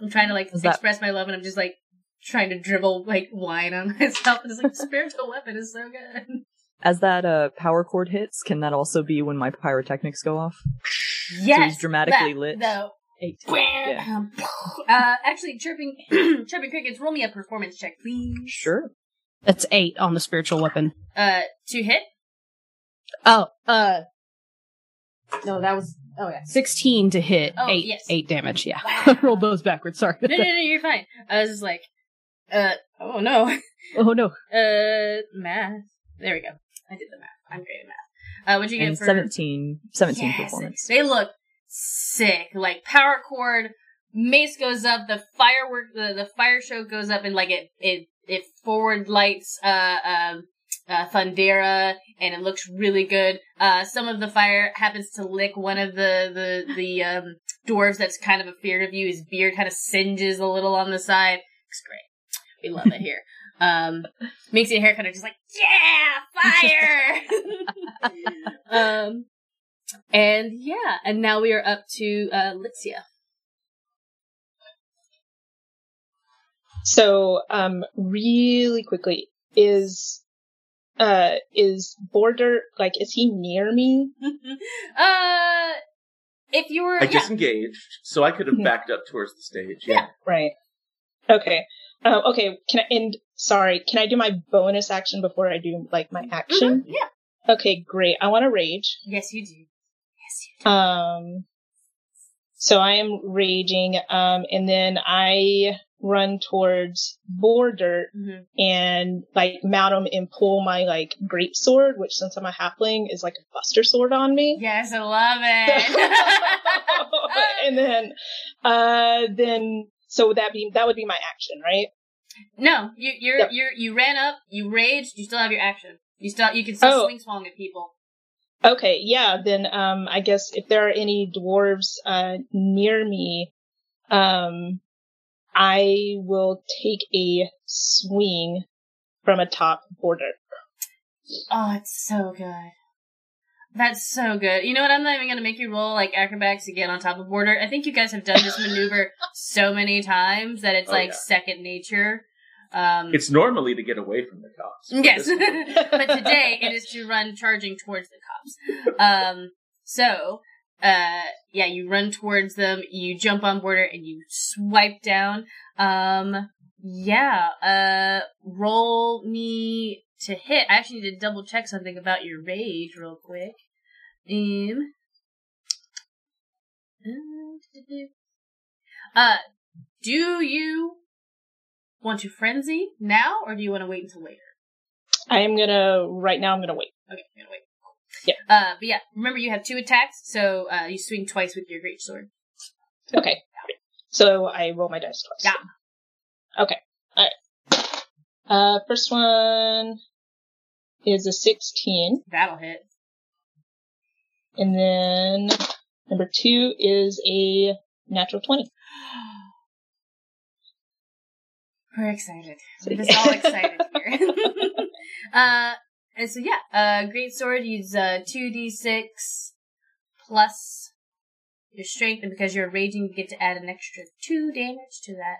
Speaker 1: I'm trying to like
Speaker 3: Is that-
Speaker 1: express my love, and I'm just like trying to dribble like wine on <laughs> myself. And it's like spiritual weapon is so good.
Speaker 3: As that uh, power chord hits, can that also be when my pyrotechnics go off?
Speaker 1: Yes,
Speaker 3: dramatically
Speaker 1: that,
Speaker 3: lit.
Speaker 1: Though,
Speaker 4: Eight.
Speaker 3: Yeah.
Speaker 1: uh, actually, chirping, chirping <clears throat> crickets. Roll me a performance check, please.
Speaker 3: Sure.
Speaker 4: That's eight on the spiritual weapon.
Speaker 1: Uh, to hit.
Speaker 4: Oh, uh, no, that was oh yeah, sixteen to hit.
Speaker 1: Oh,
Speaker 4: eight,
Speaker 1: yes.
Speaker 4: eight damage. Yeah,
Speaker 1: Wow. <laughs>
Speaker 4: rolled those backwards. Sorry.
Speaker 1: No, no, no, you're fine. I was just like, uh, oh no, <laughs>
Speaker 4: oh no.
Speaker 1: uh, math. There we go. I did the math. I'm great at math. Uh, what'd you get
Speaker 3: And
Speaker 1: for
Speaker 3: 17, 17
Speaker 1: Yes,
Speaker 3: performance.
Speaker 1: They look sick. Like power chord, mace goes up, the firework, the, the fire show goes up, and like it it it forward lights uh um uh Thondira, and it looks really good. Uh, some of the fire happens to lick one of the the the um dwarves that's kind of afeared of you. His beard kind of singes a little on the side. Looks great. We love it here. <laughs> Um, makes your hair kind of just like, yeah, fire! <laughs> <laughs> um, and yeah, and now we are up to uh, Lyxia.
Speaker 6: So, um, really quickly, is, uh, is Border, like, is he near me? <laughs>
Speaker 1: uh, if you were,
Speaker 5: I
Speaker 1: yeah,
Speaker 5: disengaged, so I could have
Speaker 6: Mhm.
Speaker 5: backed up towards the stage.
Speaker 1: Yeah.
Speaker 6: Right. Okay. Uh, okay, can I, and, sorry, can I do my bonus action before I do, like, my action?
Speaker 1: Mhm, yeah,
Speaker 6: Okay, great. I want to rage.
Speaker 1: yes, you do. Yes.
Speaker 6: Um, so I am raging, um, and then I run towards Border
Speaker 1: Mhm.
Speaker 6: and like mount him and pull my like great sword, which since I'm a halfling is like a buster sword on me.
Speaker 1: Yes, I love it. <laughs>
Speaker 6: and then, uh, then so that be that would be my action, right?
Speaker 1: no, you you're
Speaker 6: Yep.
Speaker 1: you're you ran up, you raged, you still have your action. You still you can still
Speaker 6: Oh.
Speaker 1: swing swong at people.
Speaker 6: Okay, yeah. Then um, I guess if there are any dwarves uh near me, um, I will take a swing from a top Border.
Speaker 1: Oh, it's so good. That's so good. You know what? I'm not even gonna make you roll like acrobatics to get on top of border. I think you guys have done this <laughs> maneuver so many times that it's
Speaker 5: Oh,
Speaker 1: like
Speaker 5: yeah.
Speaker 1: second nature. Um,
Speaker 5: It's normally to get away from the cops. but <laughs>
Speaker 1: yes, <laughs> but today it is to run charging towards the cops. Um, so, uh, yeah, you run towards them, you jump on border, and you swipe down. Um, yeah, uh, roll me to hit. I actually need to double check something about your rage real quick. Um, uh, do you want to frenzy now, or do you want to wait until later?
Speaker 6: I am gonna right now. I'm gonna wait.
Speaker 1: Okay, I'm gonna wait.
Speaker 6: Yeah.
Speaker 1: Uh, but yeah, remember you have two attacks, so uh, you swing twice with your great sword.
Speaker 6: Okay. So I roll my dice twice.
Speaker 1: Yeah.
Speaker 6: Okay. All right. Uh, first one is a 16,
Speaker 1: That'll hit.
Speaker 6: and then number two is a natural 20. <gasps> <gasps>
Speaker 1: We're excited. We're just all excited <laughs> here. <laughs> uh, and so yeah, uh, great sword. Use uh two d six plus your strength, and because you're raging, you get to add an extra two damage to that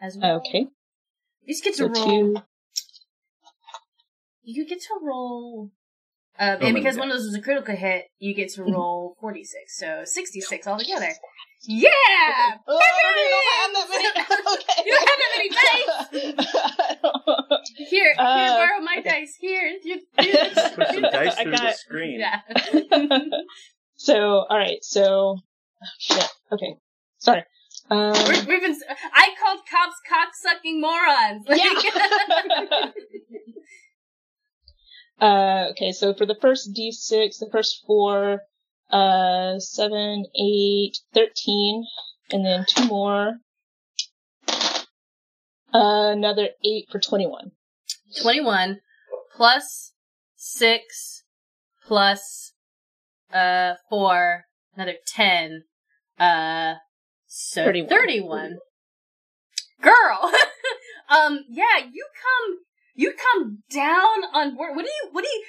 Speaker 1: as well.
Speaker 6: Okay.
Speaker 1: You just get to
Speaker 6: So
Speaker 1: roll.
Speaker 6: two.
Speaker 1: You get to roll. Uh,
Speaker 5: Oh
Speaker 1: and because one of those was a critical hit, you get to
Speaker 6: Mhm.
Speaker 1: roll 46, so 66 altogether. Yeah!
Speaker 6: Oh, I don't think I have that many. <laughs> <laughs> Okay.
Speaker 1: You don't have that many <laughs>
Speaker 6: dice.
Speaker 1: Here, here,
Speaker 6: Uh,
Speaker 1: borrow my dice. Here, you, you,
Speaker 5: Put some dice
Speaker 6: I
Speaker 5: through
Speaker 6: got
Speaker 5: the screen.
Speaker 1: yeah.
Speaker 6: so, all right. So, oh, shit. Okay. Sorry. Um,
Speaker 1: We're, we've been. I called cops cocksucking morons.
Speaker 6: Yeah. Uh, okay, so for the first D6, the first four, uh, seven, eight, thirteen, and then two more. Uh, another eight for 21.
Speaker 1: 21 plus 6 plus uh 4 another 10 uh so
Speaker 6: 31.
Speaker 1: 31 girl <laughs> um yeah you come you come down on board what do you what do you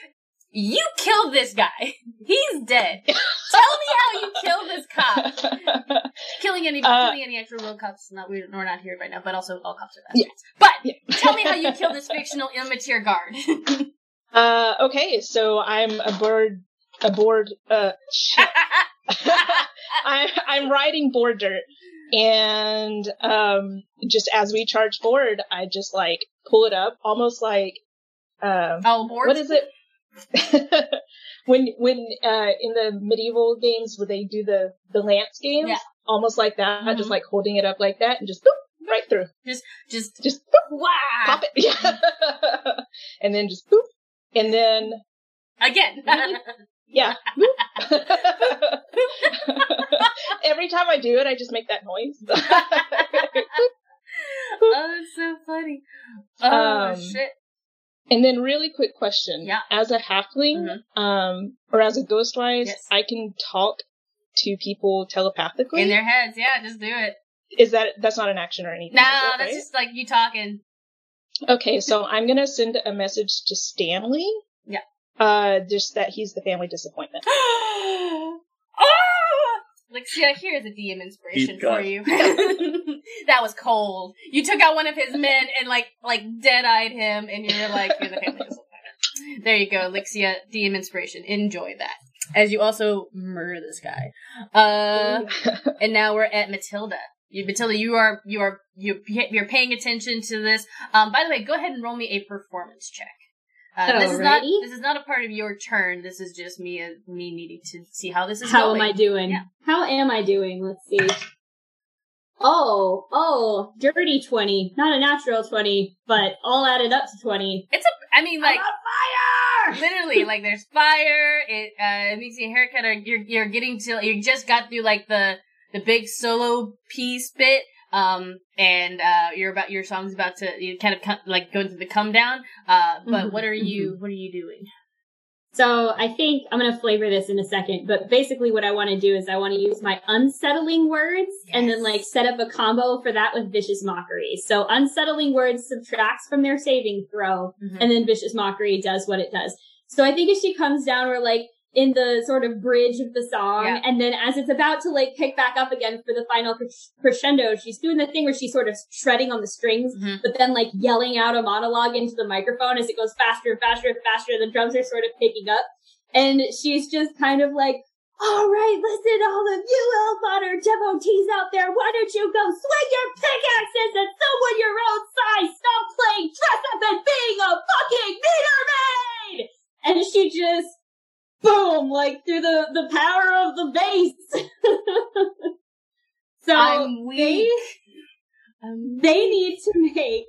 Speaker 1: you killed this guy <laughs> he's dead <laughs> tell me how you killed this cop <laughs> killing any
Speaker 6: Uh,
Speaker 1: killing any actual real cops is not we're, we're not here right now but also all cops are
Speaker 6: Yeah.
Speaker 1: bastards but
Speaker 6: Yeah.
Speaker 1: tell me how you killed this fictional Ilmater guard
Speaker 6: uh, okay, so I'm aboard, aboard, uh, shit. I, I'm riding board dirt, and um, just as we charge forward, I just like pull it up, almost like um,
Speaker 1: oh board
Speaker 6: what is it? <laughs> when when uh, in the medieval games would they do the the lance games,
Speaker 1: Yeah.
Speaker 6: almost like that,
Speaker 1: Mhm.
Speaker 6: just like holding it up like that and just boop, right through,
Speaker 1: just
Speaker 6: just just boop,
Speaker 1: wow
Speaker 6: pop it, <laughs> yeah, and then just boop, and then
Speaker 1: again <laughs>
Speaker 6: yeah. Every time I do it, I just make that noise.
Speaker 1: oh it's so funny oh
Speaker 6: Um,
Speaker 1: shit
Speaker 6: And then really quick question.
Speaker 1: Yeah.
Speaker 6: As a halfling,
Speaker 1: Mhm.
Speaker 6: um, or as a ghostwise,
Speaker 1: Yes.
Speaker 6: I can talk to people telepathically.
Speaker 1: in their heads yeah just do it
Speaker 6: Is that, that's not an action or anything?
Speaker 1: no
Speaker 6: is it,
Speaker 1: that's
Speaker 6: right?
Speaker 1: just like you talking
Speaker 6: Okay, so I'm gonna send a message to Stanley.
Speaker 1: Yeah.
Speaker 6: Uh, just that he's the family disappointment.
Speaker 1: oh! <gasps> Like, yeah, here's a DM inspiration
Speaker 5: Deep
Speaker 1: for
Speaker 5: cut.
Speaker 1: you. <laughs> that was cold. You took out one of his men and like, like dead-eyed him, and you're like, you're the family. There you go, Lyxia, DM inspiration. Enjoy that. As you also murder this guy. Uh, <laughs> and now we're at Matilda. You, Matilda, you are you are you you're paying attention to this. Um, by the way, go ahead and roll me a performance check. Uh, this is not this is not a part of your turn. This is just me uh, me needing to see how this is
Speaker 2: How
Speaker 1: going.
Speaker 2: am I doing?
Speaker 1: Yeah.
Speaker 2: How am I doing? Let's see. Oh, oh, dirty 20. Not a natural 20, but all added up to 20.
Speaker 1: It's a. I mean, like
Speaker 2: I'm on fire!
Speaker 1: literally, like there's fire. It uh, it makes you a haircut, or you're you're getting to you just got through like the the big solo piece bit. Um, and, uh, you're about, your song's about to, you kind of come, like go into the come down. Uh, but
Speaker 2: Mhm,
Speaker 1: what are you, what are you doing?
Speaker 2: So I think I'm going to flavor this in a second, but basically what I want to do is I want to use my unsettling words and then like set up a combo for that with vicious mockery. So unsettling words subtracts from their saving throw
Speaker 1: Mhm.
Speaker 2: and then vicious mockery does what it does. So I think if she comes down, we're like, in the sort of bridge of the song.
Speaker 1: Yeah.
Speaker 2: And then as it's about to like pick back up again for the final crescendo, she's doing the thing where she's sort of shredding on the strings,
Speaker 1: Mhm.
Speaker 2: but then like yelling out a monologue into the microphone as it goes faster and faster and faster. The drums are sort of picking up. And she's just kind of like, all right, listen, all of you Ilmater devotees out there, why don't you go swing your pickaxes at someone your own size? Stop playing dress up and being a fucking meter maid! And she just, boom, like through the, the power of the bass. <laughs> so
Speaker 1: I'm weak.
Speaker 2: they, they need to make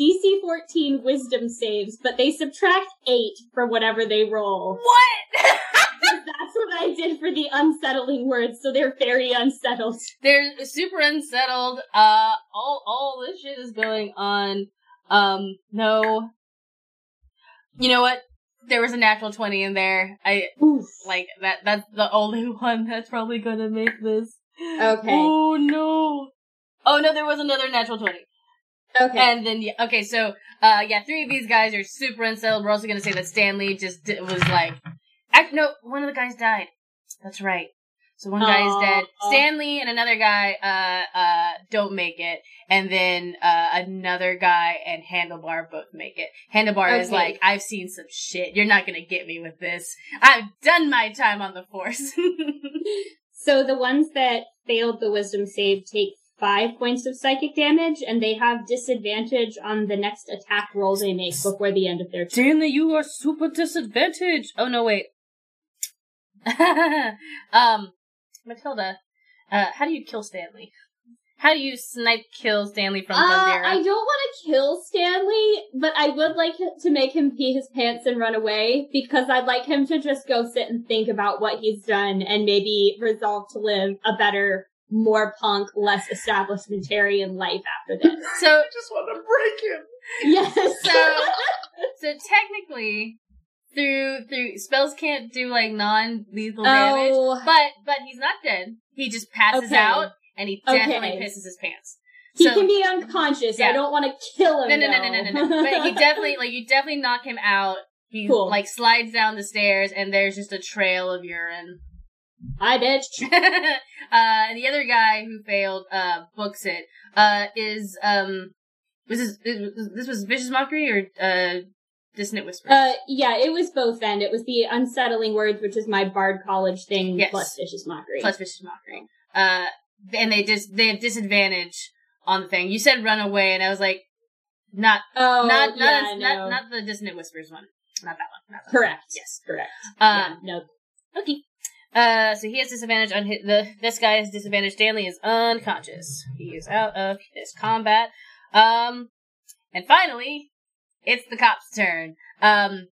Speaker 2: DC 14 wisdom saves, but they subtract 8 for whatever they roll.
Speaker 1: What? <laughs>
Speaker 2: That's what I did for the unsettling words, so they're very unsettled.
Speaker 1: They're super unsettled. Uh, all all this shit is going on. Um, no. You know what? There was a natural twenty in there. I
Speaker 2: Oof.
Speaker 1: like that. That's the only <laughs> one that's probably gonna make this.
Speaker 2: Okay.
Speaker 1: Oh no. Oh no, there was another natural twenty.
Speaker 2: Okay.
Speaker 1: And then yeah, okay, so uh, yeah, three of these guys are super unsettled. We're also gonna say that Stanley just di- was like, act, no, one of the guys died. That's right. So one guy is dead. Stanley and another guy uh uh don't make it, and then uh another guy and Handlebar both make it. Handlebar is like, I've seen some shit. You're not gonna get me with this. I've done my time on the force. <laughs>
Speaker 2: so the ones that failed the wisdom save take five points of psychic damage, and they have disadvantage on the next attack roll they make before the end of their turn.
Speaker 1: Stanley, you are super disadvantaged. Oh no, wait. <laughs> um, Matilda, uh, how do you kill Stanley? How do you snipe kill Stanley from
Speaker 2: Uh,
Speaker 1: Thondira?
Speaker 2: I don't want to kill Stanley, but I would like to make him pee his pants and run away because I'd like him to just go sit and think about what he's done and maybe resolve to live a better, more punk, less establishmentarian life after this.
Speaker 1: So,
Speaker 5: I just want to break him.
Speaker 2: yes.
Speaker 1: so, <laughs> so technically, through through spells can't do like non lethal damage,
Speaker 2: oh,
Speaker 1: but but he's not dead. He just passes
Speaker 2: Okay.
Speaker 1: out, and he definitely
Speaker 2: Okay.
Speaker 1: pisses his pants.
Speaker 2: he
Speaker 1: so-
Speaker 2: can be unconscious.
Speaker 1: Yeah.
Speaker 2: I don't want to kill him.
Speaker 1: No, no, no, no, no, no, no. But he <laughs> definitely, like, you definitely knock him out. He,
Speaker 2: Cool.
Speaker 1: like, slides down the stairs, and there's just a trail of urine.
Speaker 2: Hi, bitch. <laughs>
Speaker 1: uh, and the other guy who failed, uh, books it, uh, is, um, was this, is this was Vicious Mockery or, uh, Dissonant Whispers?
Speaker 2: Uh, yeah, it was both then. It was the unsettling words, which is my bard college thing,
Speaker 1: Yes.
Speaker 2: plus vicious mockery.
Speaker 1: Plus Vicious Mockery. Uh, and they just, they have disadvantage on the thing. You said run away, and I was like, not,
Speaker 2: oh,
Speaker 1: not,
Speaker 2: yeah,
Speaker 1: not,
Speaker 2: no.
Speaker 1: not, not the Dissonant Whispers one. Not that one. Not that
Speaker 2: Correct.
Speaker 1: One. Yes.
Speaker 2: Correct.
Speaker 1: Um,
Speaker 2: yeah, no.
Speaker 1: Okay. Uh, so he has disadvantage on his, the, this guy has disadvantage. Stanley is unconscious. He is out of this combat. Um, and finally, it's the cop's turn. Um,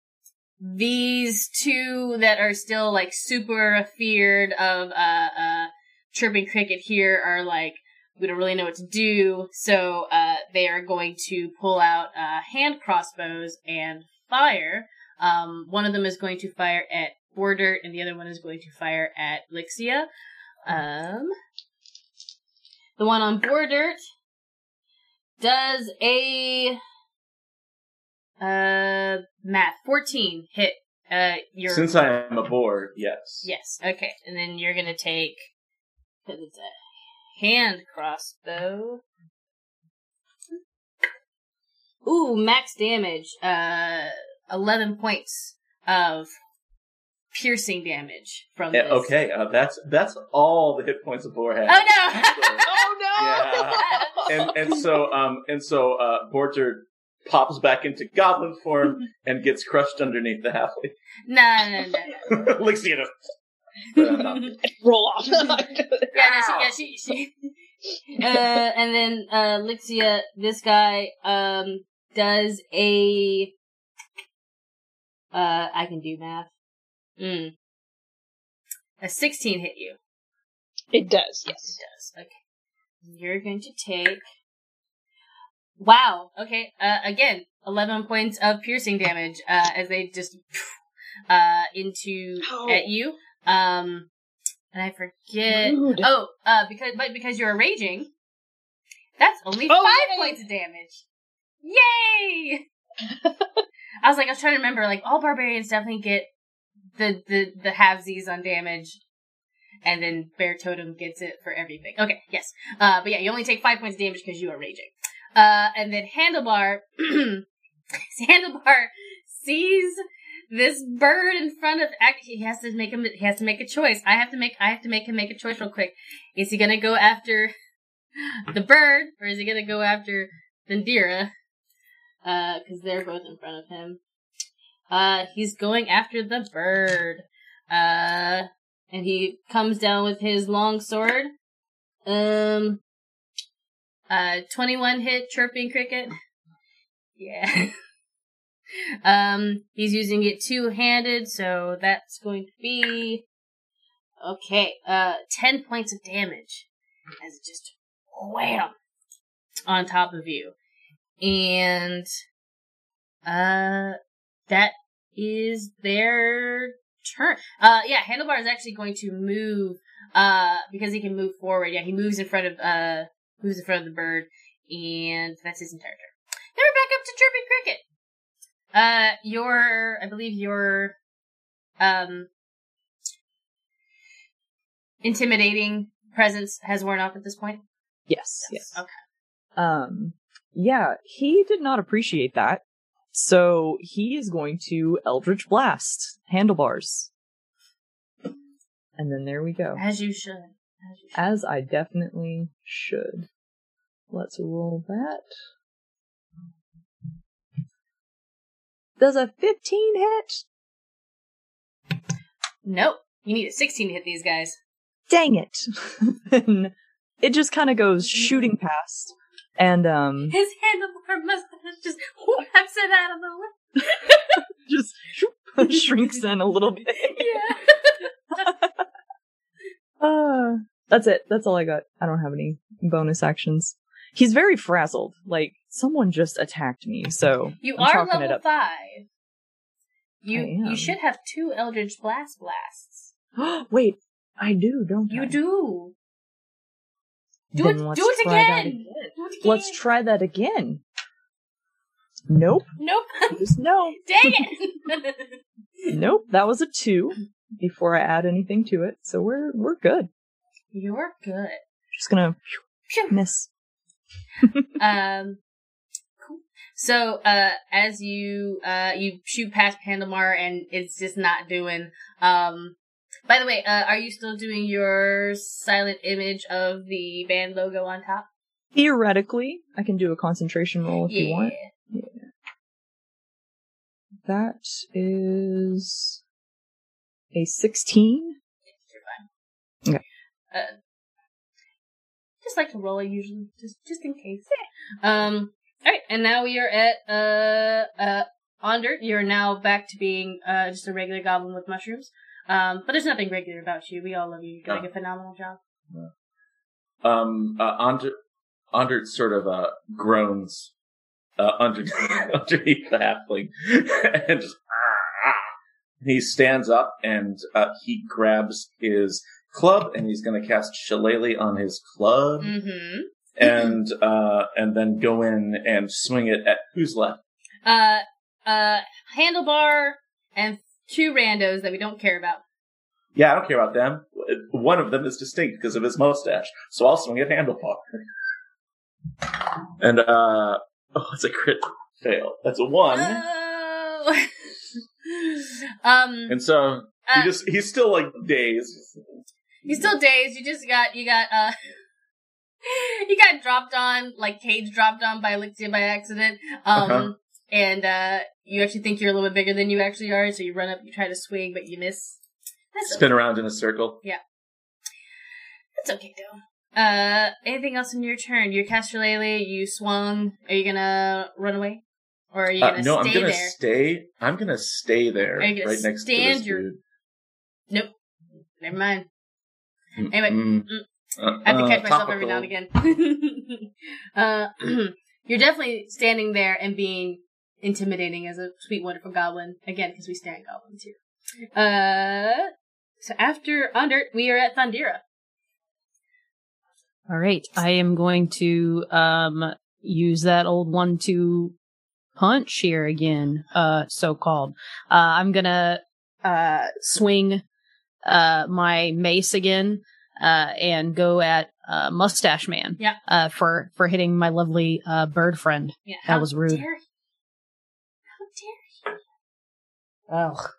Speaker 1: these two that are still like super feared of, uh, uh, chirping cricket here are like, we don't really know what to do, so, uh, they are going to pull out, uh, hand crossbows and fire. Um, one of them is going to fire at Border, and the other one is going to fire at Lyxia. Um, the one on Border does a uh math fourteen hit. Uh, your
Speaker 5: Since I am a boar, yes.
Speaker 1: yes, okay, and then you're gonna take because it's a hand crossbow. Ooh, max damage. Uh, eleven points of piercing damage from
Speaker 5: Yeah,
Speaker 1: this.
Speaker 5: okay, uh, that's that's all the hit points Abor has.
Speaker 1: Oh no! <laughs>
Speaker 5: oh no! Yeah. and and so um and so uh Borger pops back into goblin form <laughs> and gets crushed underneath the halfling. <laughs>
Speaker 1: no, no, no, no.
Speaker 5: Lyxia just <laughs>
Speaker 6: Roll off.
Speaker 1: yeah, no, she, yeah, she, she. uh, and then uh, Lyxia, this guy, um, does a. Uh, I can do math. Mm. A sixteen hit you.
Speaker 6: it does, yes.
Speaker 1: It does. Okay. You're going to take. Wow. Okay. Uh, again, eleven points of piercing damage. Uh, as they just, <sniffs> uh, into
Speaker 6: Ow.
Speaker 1: at you. Um, and I forget.
Speaker 6: Rude.
Speaker 1: Oh, uh, because but because you're raging, that's only
Speaker 6: Oh,
Speaker 1: five
Speaker 6: yay.
Speaker 1: points of damage. Yay! <laughs> I was like, I was trying to remember, like all barbarians definitely get the the the halvesies on damage, and then Bear Totem gets it for everything. Okay, yes. Uh, but yeah, you only take five points of damage because you are raging. Uh, and then Handlebar, <clears throat> Handlebar sees this bird in front of. He has to make him. He has to make a choice. I have to make. I have to make him make a choice real quick. Is he gonna go after <laughs> the bird, or is he gonna go after Thondira? Uh, because they're both in front of him. Uh, he's going after the bird. Uh, and he comes down with his long sword. Um, uh, 21 hit chirping cricket. Yeah. <laughs> um, he's using it two-handed, so that's going to be, okay, uh, 10 points of damage as it just wham on top of you. And, uh, that is their turn. Uh, yeah, Handlebar is actually going to move, uh, because he can move forward. Yeah, he moves in front of, uh, in front of the bird, and that's his entire turn. Then we're back up to Chirping Cricket. Uh, your, I believe your, um, intimidating presence has worn off at this point.
Speaker 3: Yes, yes.
Speaker 1: Okay.
Speaker 3: Um, yeah, he did not appreciate that. So he is going to Eldritch Blast handlebars. And then there we go.
Speaker 1: As you should. As you should.
Speaker 3: As I definitely should. Let's roll that. Does a 15 hit?
Speaker 1: Nope. You need a 16 to hit these guys.
Speaker 3: Dang it. <laughs> it just kind of goes shooting past. And, um,
Speaker 1: His handlebar mustache just whaps it out of the way. <laughs>
Speaker 3: just <laughs> shrinks in a little bit.
Speaker 1: Yeah.
Speaker 3: Uh, that's it. That's all I got. I don't have any bonus actions. He's very frazzled. Like, someone just attacked me, so.
Speaker 1: You
Speaker 3: I'm
Speaker 1: are level. 5. You
Speaker 3: I am.
Speaker 1: you should have two Eldritch Blast blasts. <gasps>
Speaker 3: Wait, I do, don't
Speaker 1: You
Speaker 3: I?
Speaker 1: do. Do
Speaker 3: Then
Speaker 1: it do it
Speaker 3: that
Speaker 1: again. Do it again.
Speaker 3: Let's try that again. Nope.
Speaker 1: Nope.
Speaker 3: Just no. <laughs>
Speaker 1: Dang it. <laughs> <laughs>
Speaker 3: Nope. That was a two before I add anything to it. So we're we're good.
Speaker 1: You're good.
Speaker 3: Just gonna
Speaker 1: Phew.
Speaker 3: miss. <laughs>
Speaker 1: Um, cool. So, uh, as you, uh, you shoot past Handlebar and it's just not doing, um, by the way, uh, are you still doing your silent image of the band logo on top?
Speaker 3: Theoretically, I can do a concentration roll if you want. Yeah. That is a sixteen.
Speaker 1: You're fine.
Speaker 3: Okay.
Speaker 1: Uh, just like to roll it usually, just, just in case. Um, alright, and now we are at, uh, uh, Ondurt. You're now back to being, uh, just a regular goblin with mushrooms. Um, but there's nothing regular about you. We all love you. You're doing a phenomenal job.
Speaker 5: Um, uh, Ondurt, Ondurt sort of, uh, groans, uh, under, <laughs> underneath the halfling <laughs> and just, he stands up and, uh, he grabs his club and he's gonna cast Shillelagh on his club
Speaker 1: Mm-hmm.
Speaker 5: and, uh, and then go in and swing it at who's left.
Speaker 1: Uh, uh, handlebar and two randos that we don't care about.
Speaker 5: Yeah, I don't care about them. One of them is distinct because of his mustache, so I'll swing at handlebar. And uh, oh, it's a crit fail. That's a one.
Speaker 1: Oh. <laughs> um,
Speaker 5: And so he
Speaker 1: uh,
Speaker 5: just he's still like dazed.
Speaker 1: you're still dazed. You just got you got uh. <laughs> You got dropped on, like cage dropped on by Elixir by accident. Um,
Speaker 5: Uh-huh.
Speaker 1: and, uh, you actually think you're a little bit bigger than you actually are, so you run up, you try to swing, but you miss. That's
Speaker 5: Spin around in a circle. Yeah.
Speaker 1: That's okay though. Uh, anything else in your turn? You cast your Lele, you swung. Are you gonna run away? Or are you
Speaker 5: Uh,
Speaker 1: gonna
Speaker 5: no,
Speaker 1: stay
Speaker 5: I'm gonna
Speaker 1: there?
Speaker 5: stay. I'm gonna stay there,
Speaker 1: Are you gonna
Speaker 5: right next to
Speaker 1: stand
Speaker 5: this
Speaker 1: your-
Speaker 5: dude.
Speaker 1: Nope. Never mind.
Speaker 5: Mm,
Speaker 1: Anyway,
Speaker 5: mm. Uh,
Speaker 1: I have to
Speaker 5: uh,
Speaker 1: catch myself every now and again. <laughs> uh, <clears throat> you're definitely standing there and being intimidating as a sweet, wonderful goblin. Again, because we stand goblins here. Uh, so after Ondurt, we are at Thondira.
Speaker 4: All right, I am going to um use that old one to punch here again, uh, so called. Uh, I'm gonna uh, swing uh, my mace again uh, and go at uh, Mustache Man.
Speaker 1: Yeah.
Speaker 4: Uh, for for hitting my lovely uh, bird friend.
Speaker 1: Yeah,
Speaker 4: That
Speaker 1: how
Speaker 4: was rude.
Speaker 1: dare. How dare
Speaker 4: Ugh.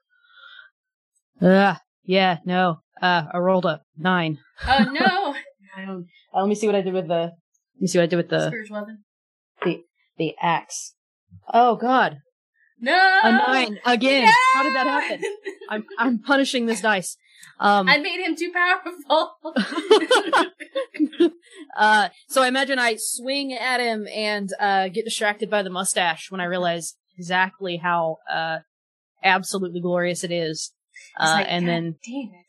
Speaker 4: Ugh. Yeah. No. Uh, I rolled a nine.
Speaker 1: you. Oh <laughs> no!
Speaker 4: I don't. Uh, let me see what I did with the. Let me see what I did with the
Speaker 1: Spiritual weapon.
Speaker 4: the the axe. Oh God,
Speaker 1: No!
Speaker 4: a nine again.
Speaker 1: No!
Speaker 4: How did that happen? I'm I'm punishing this dice. Um.
Speaker 1: I made him too powerful. <laughs>
Speaker 4: uh. So I imagine I swing at him and uh get distracted by the mustache when I realize exactly how uh absolutely glorious it is. Uh,
Speaker 1: like,
Speaker 4: and
Speaker 1: "God
Speaker 4: then
Speaker 1: damn it.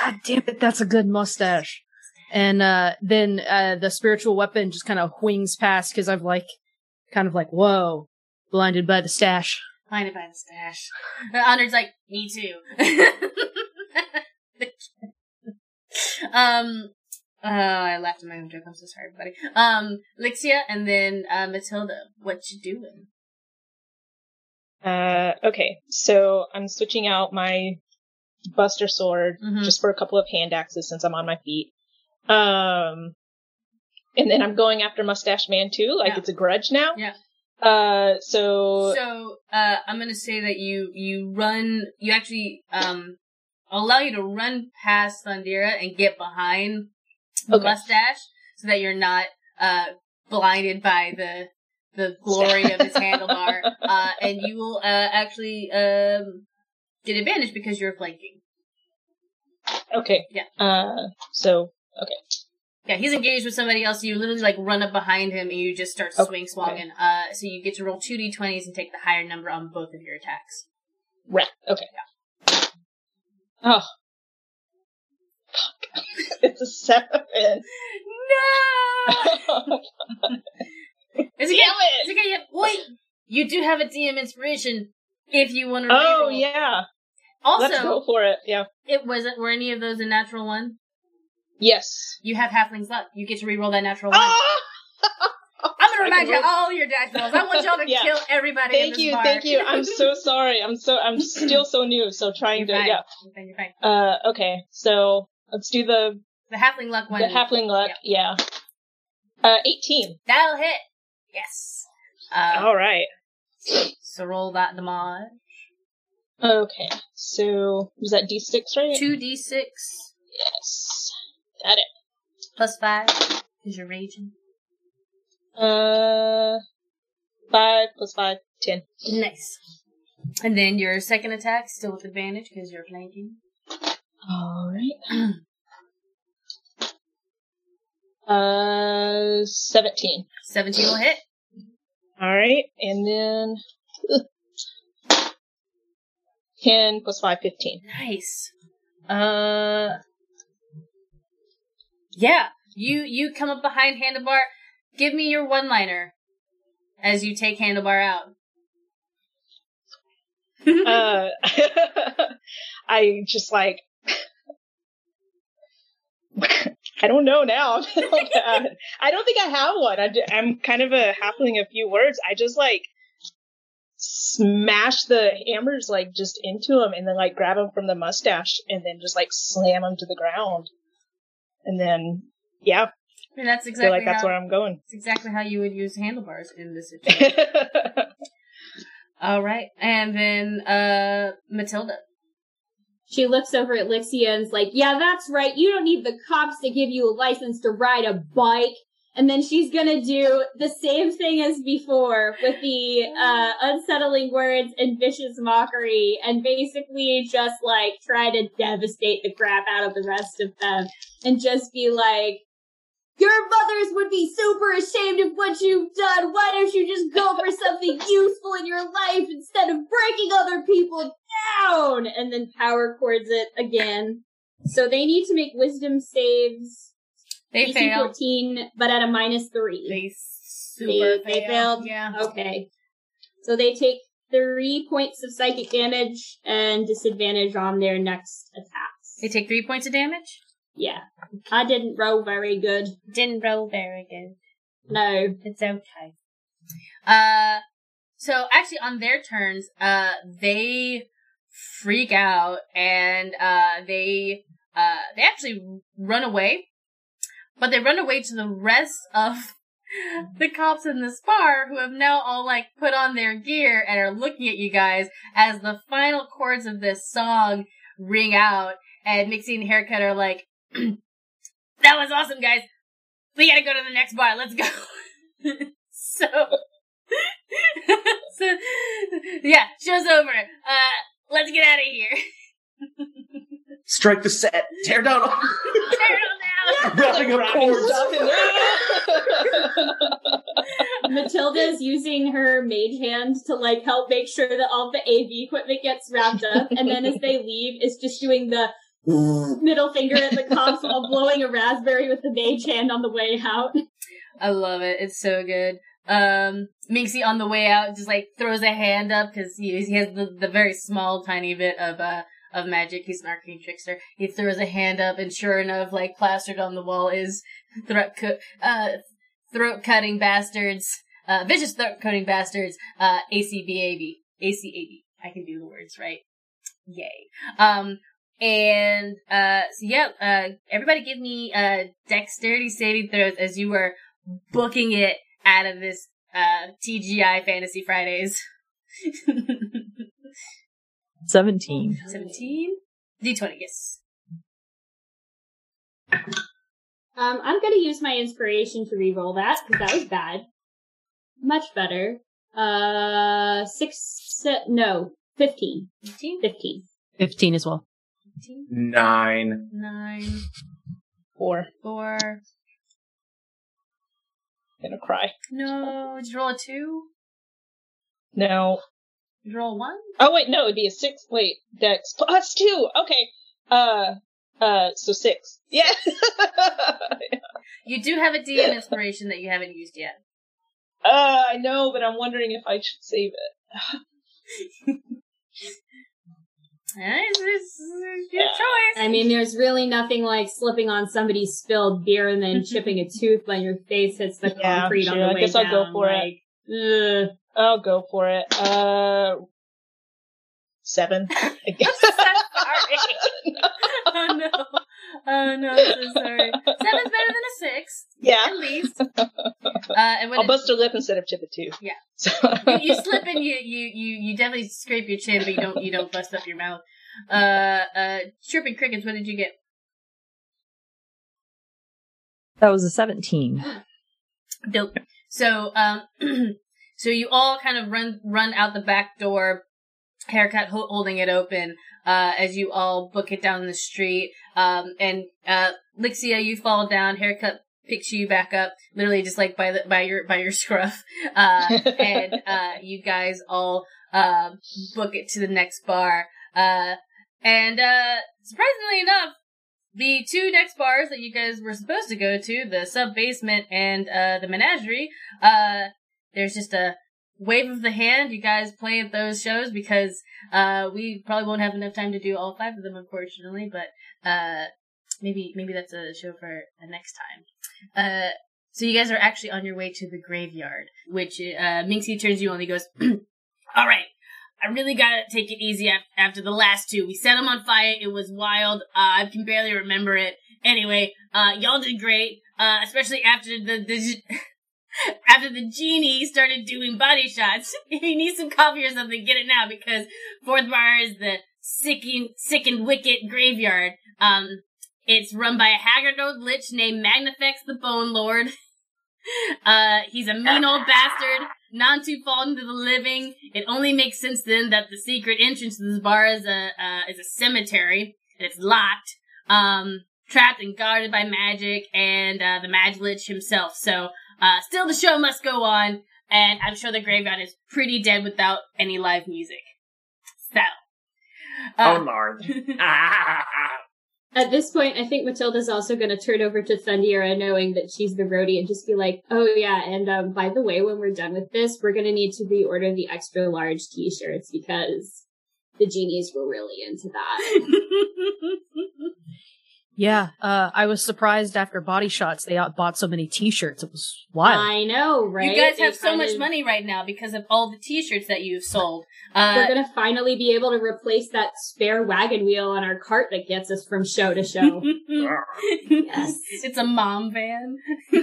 Speaker 4: God damn it, that's a good mustache. And uh, then uh, the spiritual weapon just kind of wings past because I've like, kind of like, whoa, blinded by the stash.
Speaker 1: Blinded by the stash. Honored's like, me too. <laughs> um, oh, I laughed at my own joke. I'm so sorry, everybody. Um, Lyxia and then uh, Matilda. What you doing?
Speaker 6: Uh, okay, so I'm switching out my Buster Sword
Speaker 1: Mhm.
Speaker 6: just for a couple of hand axes since I'm on my feet. Um, and then I'm going after Mustache Man too, like
Speaker 1: Yeah.
Speaker 6: it's a grudge now.
Speaker 1: Yeah.
Speaker 6: Uh, so,
Speaker 1: So, uh, I'm gonna say that you, you run, you actually, um, allow you to run past Thondira and get behind the
Speaker 6: Okay.
Speaker 1: mustache so that you're not, uh, blinded by the, the glory of his handlebar. <laughs> Uh, and you will, uh, actually, um, get advantage because you're flanking.
Speaker 6: okay.
Speaker 1: Yeah.
Speaker 6: Uh, so,
Speaker 1: Yeah, he's engaged with somebody else. You literally like run up behind him and you just start
Speaker 6: Okay.
Speaker 1: swing swonging. Uh, so you get to roll two d20s and take the higher number on both of your attacks.
Speaker 6: right, okay. Oh. Fuck. <laughs> it's a seven.
Speaker 1: No! <laughs> Is it
Speaker 6: Damn
Speaker 1: Is
Speaker 6: it!
Speaker 1: it yeah, wait, you do have a DM inspiration if you want to.
Speaker 6: Oh, yeah. Let's go
Speaker 1: Also,
Speaker 6: for it. Yeah.
Speaker 1: it wasn't. Were any of those a natural one?
Speaker 6: Yes.
Speaker 1: You have halfling's luck. You get to reroll that natural one.
Speaker 6: Ah! <laughs>
Speaker 1: I'm gonna remind you all your dice rolls. I want y'all to <laughs>
Speaker 6: Yeah.
Speaker 1: kill everybody. in
Speaker 6: Thank you,
Speaker 1: bar.
Speaker 6: thank you. I'm so <laughs> sorry. I'm so I'm still so new, so trying
Speaker 1: You're
Speaker 6: to
Speaker 1: fine.
Speaker 6: yeah.
Speaker 1: You're fine, you're fine.
Speaker 6: Uh okay. So let's do the
Speaker 1: The halfling luck one.
Speaker 6: the halfling luck. Yeah. Uh 18.
Speaker 1: That'll hit. Yes. Uh,
Speaker 6: All right.
Speaker 1: so roll that damage.
Speaker 6: Okay. So was that D6 right?
Speaker 1: Two d six
Speaker 6: Yes. Got it.
Speaker 1: plus five because you're raging.
Speaker 6: Uh 5 plus plus five, ten.
Speaker 1: Nice. And then your second attack still with advantage because you're flanking.
Speaker 6: All right. <clears throat> Uh 17.
Speaker 1: Seventeen will hit.
Speaker 6: All right. And then 10 plus 5 15.
Speaker 1: Nice. Uh. Yeah, you you come up behind Handlebar. Give me your one liner as you take Handlebar out.
Speaker 6: uh, <laughs> <laughs> I just like, <laughs> I don't know now. I feel bad. I don't think I have one. I, am kind of a halfling a few words. I just like smash the hammers like just into him and then like grab him from the mustache and then just like slam him to the ground. And then, yeah,
Speaker 1: and that's
Speaker 6: I
Speaker 1: exactly
Speaker 6: feel like that's
Speaker 1: how,
Speaker 6: where I'm going.
Speaker 1: It's exactly how you would use handlebars in this situation. <laughs> All right, and then uh Matilda.
Speaker 2: She looks over at Lyxia and's like, yeah, that's right. You don't need the cops to give you a license to ride a bike. And then she's gonna do the same thing as before with the, uh, unsettling words and vicious mockery and basically just like try to devastate the crap out of the rest of them and just be like, your mothers would be super ashamed of what you've done. Why don't you just go for something <laughs> useful in your life instead of breaking other people down? And then power chords it again. So they need to make wisdom saves.
Speaker 1: They failed.
Speaker 2: 14, but at a minus three.
Speaker 1: They super
Speaker 2: They- they failed?
Speaker 1: Yeah.
Speaker 2: Okay. So they take three points of psychic damage and disadvantage on their next attacks.
Speaker 1: They take three points of damage.
Speaker 2: yeah. I didn't roll very good.
Speaker 1: Didn't roll very good.
Speaker 2: No.
Speaker 1: It's okay. Uh, so actually on their turns, uh, they freak out and uh, they uh, they actually run away, but they run away to the rest of the cops in this bar who have now all like put on their gear and are looking at you guys as the final chords of this song ring out and Minxie and Haircut are like, <clears throat> that was awesome, guys. We gotta go to the next bar. Let's go. <laughs> so, <laughs> so, yeah, show's over. Uh, let's get out of here. <laughs>
Speaker 5: Strike the set. Tear down. all-
Speaker 1: Tear it all down.
Speaker 5: Wrapping up chords. <laughs>
Speaker 2: Matilda's using her mage hand to like help make sure that all the AV equipment gets wrapped up, and then as they leave, is just doing the <laughs> middle finger at the cops while blowing a raspberry with the mage hand on the way out.
Speaker 1: I love it. It's so good. Um, Minxie on the way out just like throws a hand up because he, he has the, the very small tiny bit of, uh, of magic. He's an arcane trickster. He throws a hand up and sure enough, like plastered on the wall is <laughs> throat, co- uh, throat cutting bastards, uh, vicious throat cutting bastards, uh, ACBAB. ACAB. I can do the words right. Yay. Um, and, uh, so yeah, uh, everybody give me, uh, dexterity saving throws as you were booking it out of this uh TGI Fantasy Fridays. <laughs>
Speaker 3: 17.
Speaker 1: 17? D20, yes.
Speaker 2: Um, I'm gonna use my inspiration to re-roll that because that was bad. Much better. Uh, six, se- no, fifteen.
Speaker 1: 15?
Speaker 2: Fifteen.
Speaker 4: 15 as well.
Speaker 1: 15?
Speaker 5: Nine.
Speaker 1: 9,
Speaker 6: Four.
Speaker 1: 4.
Speaker 6: Gonna cry.
Speaker 1: No, did you roll a 2?
Speaker 6: No.
Speaker 1: Did you roll 1?
Speaker 6: Oh wait, no, it'd be a six. Wait, Dex plus two. Okay. Uh, uh, so six. Yeah. <laughs>
Speaker 1: You do have a DM inspiration that you haven't used yet.
Speaker 6: uh, I know, but I'm wondering if I should save it.
Speaker 1: It's, it's, it's your
Speaker 6: Yeah.
Speaker 1: choice.
Speaker 2: I mean, there's really nothing like slipping on somebody's spilled beer and then <laughs> chipping a tooth when your face hits the
Speaker 6: Yeah,
Speaker 2: concrete on
Speaker 6: sure.
Speaker 2: the
Speaker 6: I
Speaker 2: way
Speaker 6: guess I'll go for
Speaker 2: like, it.
Speaker 6: I'll go for it. Uh, seven. I <laughs> guess.
Speaker 1: sorry. <laughs> oh no. Oh no, I'm so sorry. Seven's better than a six,
Speaker 6: yeah.
Speaker 1: at least. <laughs> Uh, and when
Speaker 6: I'll bust a lip instead of chip a tooth.
Speaker 1: Yeah.
Speaker 6: So,
Speaker 1: you, you slip and you, you, you, you definitely scrape your chin, but you don't, you don't bust up your mouth. Uh, uh, chirping crickets, what did you get?
Speaker 3: That was a 17. <gasps>
Speaker 1: Dope. So, um, <clears throat> so you all kind of run, run out the back door, haircut ho- holding it open, uh, as you all book it down the street. Um, and, uh, Lyxia, you fall down, haircut picks you back up, literally just like by the, by your, by your <laughs> scruff. Uh, and, <laughs> uh, you guys all, uh, book it to the next bar. Uh, and, uh, surprisingly enough, the two next bars that you guys were supposed to go to, the sub basement and uh the menagerie, uh there's just a wave of the hand. You guys play at those shows because uh we probably won't have enough time to do all five of them unfortunately, but uh maybe maybe that's a show for the next time. Uh so you guys are actually on your way to the graveyard, which uh Minxie turns you and he goes, <clears throat> "All right, I really gotta take it easy after the last two. We set them on fire. It was wild. Uh, I can barely remember it. Anyway, uh, y'all did great. Uh, especially after the, the <laughs> after the genie started doing body shots. if you need some coffee or something, get it now because fourth bar is the sick and, sick and wicked graveyard. Um, it's run by a haggard old lich named Magnifex the Bone Lord. <laughs> Uh, he's a mean old <laughs> bastard, not too fallen to the living. It only makes sense then that the secret entrance to this bar is a, uh, is a cemetery. and It's locked, um, trapped and guarded by magic and, uh, the Mag Lich himself. So, uh, still the show must go on, and I'm sure the graveyard is pretty dead without any live music. So.
Speaker 7: Oh
Speaker 1: Uh,
Speaker 7: lord. Ah, <laughs>
Speaker 2: At this point, I think Matilda's also going to turn over to Thundira, knowing that she's the roadie, and just be like, "Oh yeah, and um, by the way, when we're done with this, we're going to need to reorder the extra large T-shirts because the genies were really into that." <laughs>
Speaker 4: Yeah, uh, I was surprised after Body Shots they out- bought so many T-shirts. It was wild.
Speaker 2: I know, right?
Speaker 1: You guys
Speaker 2: They
Speaker 1: have so much
Speaker 2: finally-
Speaker 1: money right now because of all the T-shirts that you've sold. Uh,
Speaker 2: We're gonna finally be able to replace that spare wagon wheel on our cart that gets us from show to show. <laughs> yes.
Speaker 1: It's a mom van.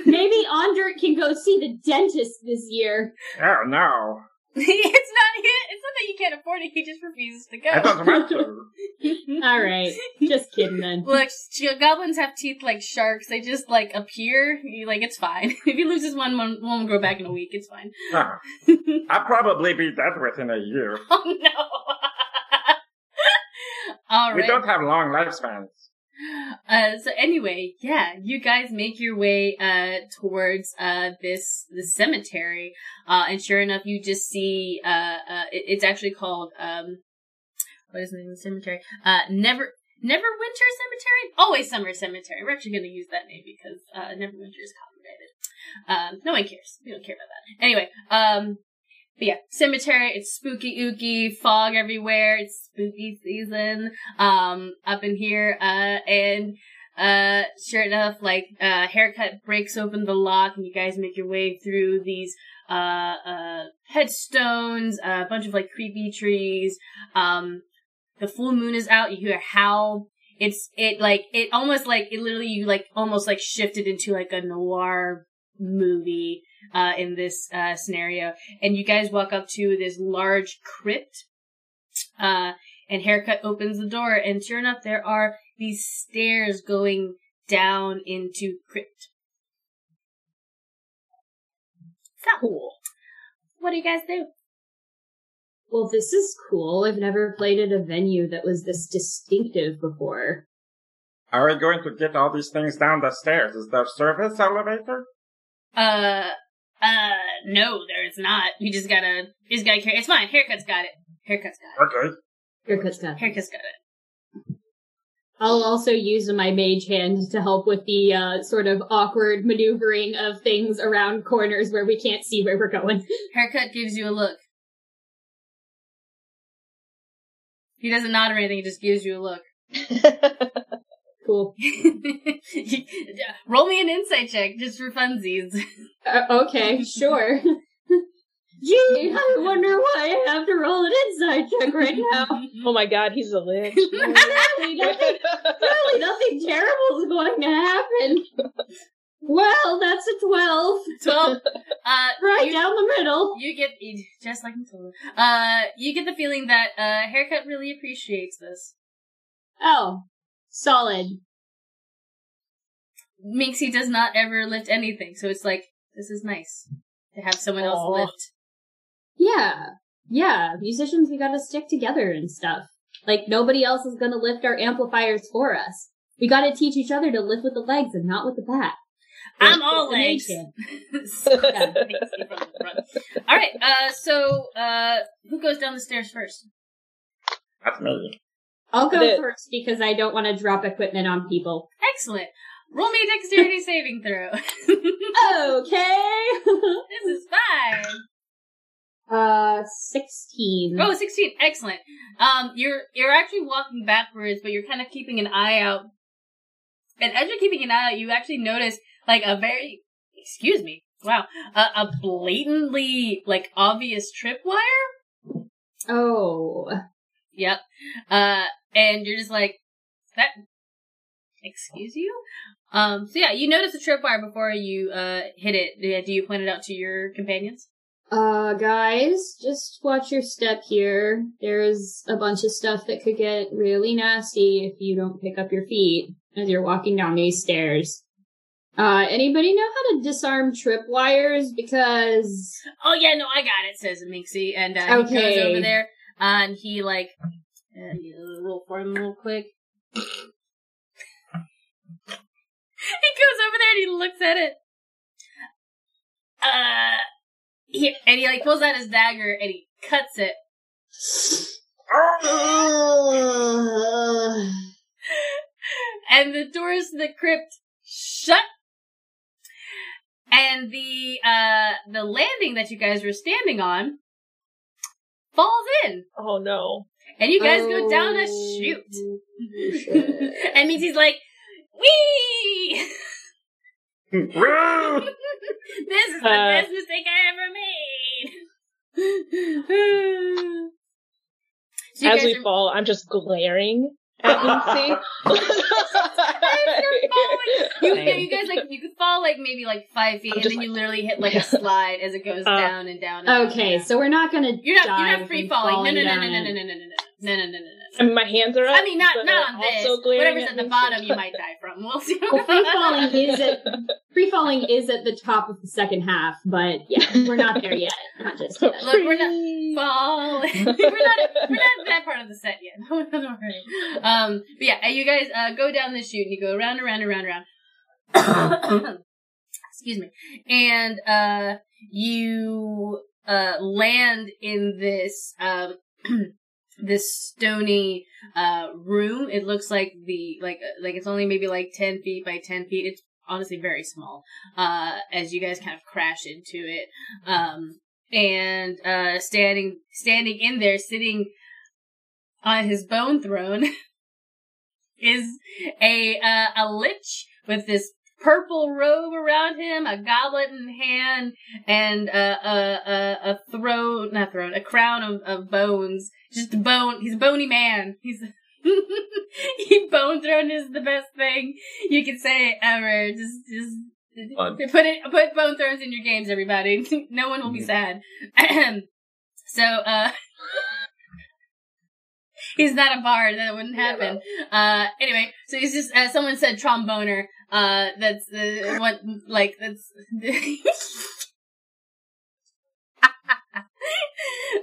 Speaker 2: Maybe Ondurt can go see the dentist this year.
Speaker 7: Oh no. <laughs>
Speaker 1: it's not It's not that you can't afford it. He just refuses to go.
Speaker 7: I don't want to.
Speaker 2: All right, just kidding then. <laughs>
Speaker 1: Look, sh- goblins have teeth like sharks. They just like appear. You like it's fine. <laughs> if he loses one, one, one won't grow back in a week. It's fine.
Speaker 7: I'll probably be dead within a year.
Speaker 1: Oh no! All right.
Speaker 7: We don't have long lifespans. <laughs>
Speaker 1: Uh, so anyway, yeah, you guys make your way uh towards uh this this cemetery, uh, and sure enough, you just see uh, uh it, it's actually called um what is the name of the cemetery? Uh, Never Winter Cemetery, Always Summer Cemetery. We're actually going to use that name because uh Neverwinter is copyrighted. Um, no one cares. We don't care about that. Anyway, um, but yeah, cemetery. It's spooky, ooky, fog everywhere. It's spooky season. Um, up in here, uh, and uh, sure enough, like uh, haircut breaks open the lock, and you guys make your way through these uh, uh, headstones, uh, a bunch of like creepy trees. Um, the full moon is out. You hear howl. It's it like it almost like it literally you like almost like shifted into like a noir movie uh, in this uh, scenario. And you guys walk up to this large crypt, uh, and Haircut opens the door, and sure enough, there are these stairs going down into crypt. That
Speaker 2: Cool.
Speaker 1: what do you guys do?
Speaker 2: Well, this is cool. I've never played at a venue that was this distinctive before.
Speaker 7: Are we going to get all these things down the stairs? Is there a service elevator?
Speaker 1: Uh, uh, no, there's not. You just gotta, we just gotta carry. It's fine. Haircut's got it. Haircut's got it.
Speaker 7: Okay.
Speaker 2: Haircut's got. It.
Speaker 1: Haircut's got it.
Speaker 2: I'll also use my mage hand to help with the uh, sort of awkward maneuvering of things around corners where we can't see where we're going. <laughs>
Speaker 1: Haircut gives you a look. He doesn't nod or anything. He just gives you a look. <laughs>
Speaker 2: Cool. <laughs> <laughs>
Speaker 1: Roll me an insight check just for funsies.
Speaker 2: Uh, okay, sure. <laughs> Gee, I wonder why I have to roll an inside check right now.
Speaker 6: oh my god, he's a lich.
Speaker 2: Really, nothing, really, nothing terrible is going to happen. Well, that's a 12.
Speaker 1: Twelve. Uh,
Speaker 2: Right
Speaker 1: you,
Speaker 2: down the middle.
Speaker 1: you get just like in Solo. Uh, you get the feeling that uh, haircut really appreciates this.
Speaker 2: Oh, solid.
Speaker 1: Minxie does not ever lift anything, so it's like this is nice to have someone else lift.
Speaker 2: Yeah. Yeah, musicians, we gotta stick together and stuff. Like, nobody else is gonna lift our amplifiers for us. We gotta teach each other to lift with the legs and not with the back.
Speaker 1: I'm
Speaker 2: Or-
Speaker 1: all
Speaker 2: the mage
Speaker 1: legs.
Speaker 2: hand. <laughs>
Speaker 1: So, Minxie from the front. All right. Uh, so uh, who goes down the stairs first?
Speaker 7: That's me.
Speaker 2: I'll go first because I don't want to drop equipment on people.
Speaker 1: Excellent. Roll me a dexterity saving throw. <laughs>
Speaker 2: Okay. <laughs>
Speaker 1: this is fine.
Speaker 2: uh, 16.
Speaker 1: Oh, 16. Excellent. Um, you're, you're actually walking backwards, but you're kind of keeping an eye out. And as you're keeping an eye out, you actually notice, like, a very, excuse me, wow, a, a blatantly, like, obvious tripwire.
Speaker 2: Oh.
Speaker 1: Yep. Uh, and you're just like, that, excuse you? Um, so yeah, you notice the tripwire before you, uh, hit it. Do you point it out to your companions?
Speaker 2: Uh, guys, just watch your step here. There's a bunch of stuff that could get really nasty if you don't pick up your feet as you're walking down these stairs. Uh, anybody know how to disarm tripwires? Because,
Speaker 1: Oh yeah, no, I got it, says Minxie, and uh, he goes over there uh, and he like you roll for him real quick. <laughs> he goes over there and he looks at it. Uh, he, and he like pulls out his dagger and he cuts it. <laughs> And the doors to the crypt shut. And the uh the landing that you guys were standing on falls in.
Speaker 6: oh no.
Speaker 1: And you guys go down a chute.
Speaker 2: Oh, <laughs> shit.
Speaker 1: and Minxie's like!
Speaker 5: Roo! <laughs>
Speaker 1: this is the
Speaker 6: Uh,
Speaker 1: best mistake I ever made. <laughs> So
Speaker 6: As we
Speaker 1: are-
Speaker 6: fall, I'm just glaring at Lucy. <laughs>
Speaker 1: you,
Speaker 3: Same.
Speaker 1: you guys like you could fall like maybe like five feet,
Speaker 6: I'm
Speaker 1: and
Speaker 6: just
Speaker 1: then you literally hit like a slide as it goes
Speaker 6: Uh,
Speaker 1: down and down. And
Speaker 2: Okay,
Speaker 1: down.
Speaker 2: so we're not gonna.
Speaker 1: you're not
Speaker 2: dive
Speaker 1: you're not free
Speaker 2: from
Speaker 1: falling. No no no no no no no no no no no no no no.
Speaker 6: I mean, my hands are up.
Speaker 1: I mean, not not on this.
Speaker 6: also glaring
Speaker 1: Whatever's at the bottom, you might die from. We'll see.
Speaker 2: Well, free falling is at <laughs> free falling is at the top of the second half, but yeah, we're not there yet. <laughs> Not just yet.
Speaker 1: Look, we're not falling. <laughs> we're not we're not at that part of the set yet. Don't worry. Um, but yeah, you guys uh, go down the chute and you go around, around, around, around. <coughs> Excuse me. And uh, you uh, land in this um, <clears throat> this stony uh, room. It looks like the like uh, like it's only maybe like ten feet by ten feet. It's honestly very small. Uh, as you guys kind of crash into it. Um, and uh standing standing in there sitting on his bone throne <laughs> is a uh, a lich with this purple robe around him, a goblet in hand, and uh, a a a throne not throne a crown of, of bones. Just a bone. He's a bony man. He's <laughs> he bone throne is the best thing you can say ever. Just just
Speaker 5: Fun.
Speaker 1: Put it, put bone thrones in your games, everybody. <laughs> no one will be sad. <clears throat> so, uh, <laughs> he's not a bard. That wouldn't happen. Uh, anyway, so he's just, uh, someone said tromboner. Uh, that's, uh, what, like, that's,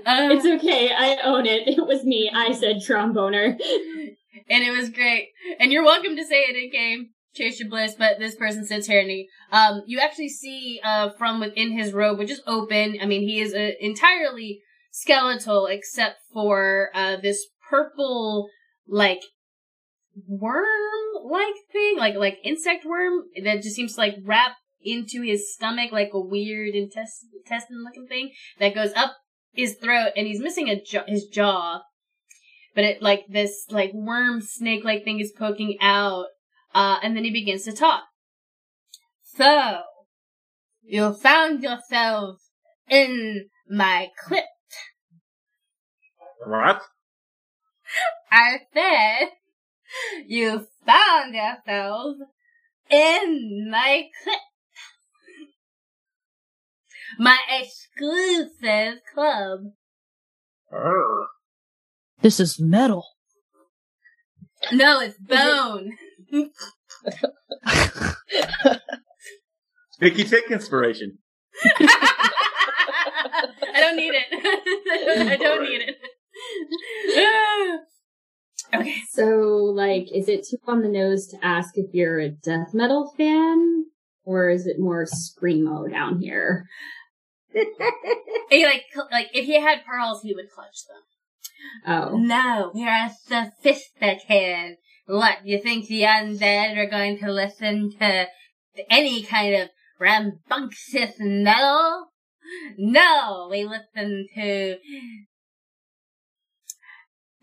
Speaker 1: <laughs> um,
Speaker 2: It's okay. I own it. It was me. I said tromboner. <laughs>
Speaker 1: and it was great. And you're welcome to say it in game, Chase Your Bliss, but this person sits here and he, um, you actually see, uh, from within his robe, which is open. I mean, he is uh, entirely skeletal except for, uh, this purple, like, worm-like thing, like, like insect worm that just seems to, like, wrap into his stomach like a weird intestine-looking thing that goes up his throat and he's missing a jaw, his jaw but it like this like worm snake like thing is poking out uh and then he begins to talk so you found yourself in my crypt.
Speaker 7: What?
Speaker 1: i said you found yourself in my clip my exclusive club
Speaker 7: Urgh.
Speaker 4: This is metal.
Speaker 1: no it's bone
Speaker 5: Vicky, take inspiration. <laughs>
Speaker 1: I don't need it. <laughs> I don't need it. <sighs> okay.
Speaker 2: So, like, is it too on the nose to ask if you're a death metal fan? Or is it more screamo down here?
Speaker 1: He like like if he had pearls, he would clutch them.
Speaker 2: Oh.
Speaker 1: No, we are a sophisticated. What you think the undead are going to listen to any kind of rambunctious metal? No, we listen to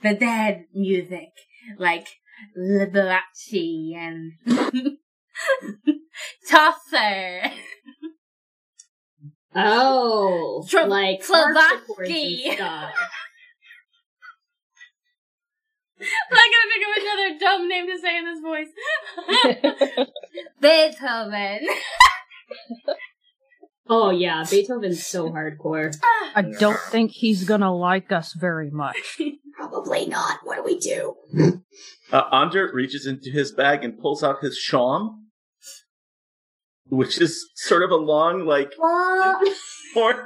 Speaker 1: the dead music, like Liberace and <laughs> Tosser. <laughs>
Speaker 2: Oh.
Speaker 1: Tra-
Speaker 2: like
Speaker 1: Slavatsky.
Speaker 2: harpsichords and stuff.
Speaker 1: I'm not gonna think of another dumb name to say in this voice. <laughs> Beethoven. <laughs>
Speaker 2: Oh yeah, Beethoven's so hardcore.
Speaker 4: I don't think he's gonna like us very much. <laughs>
Speaker 2: Probably not. What do we do?
Speaker 5: Uh, Ondurt reaches into his bag and pulls out his shawm, which is sort of a long, like, horn. <laughs>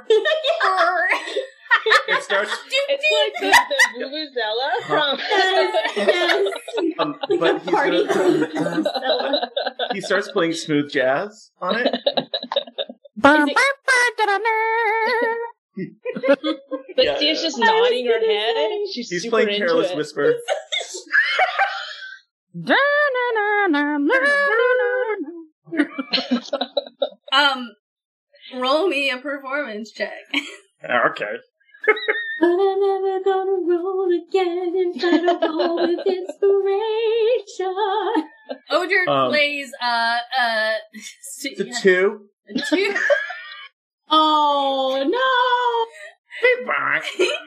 Speaker 5: <laughs> It starts,
Speaker 6: It's like the, the Vuvuzela from. <laughs>
Speaker 2: yes,
Speaker 5: um, but he's
Speaker 2: Party
Speaker 5: gonna, he starts playing smooth jazz on it.
Speaker 6: But
Speaker 5: Yeah,
Speaker 6: Steve's
Speaker 5: yeah.
Speaker 6: just nodding her head. She's
Speaker 5: He's
Speaker 6: super
Speaker 5: playing
Speaker 6: into
Speaker 5: Careless
Speaker 6: it.
Speaker 5: Whisper. <laughs>
Speaker 1: um, roll me a performance check. <laughs>
Speaker 7: Okay.
Speaker 2: But I'm never gonna roll again in front of all with <laughs> inspiration.
Speaker 1: Odor
Speaker 5: Um,
Speaker 1: plays uh uh
Speaker 5: The two.
Speaker 1: two.
Speaker 2: Oh no!
Speaker 7: Hey, Bart.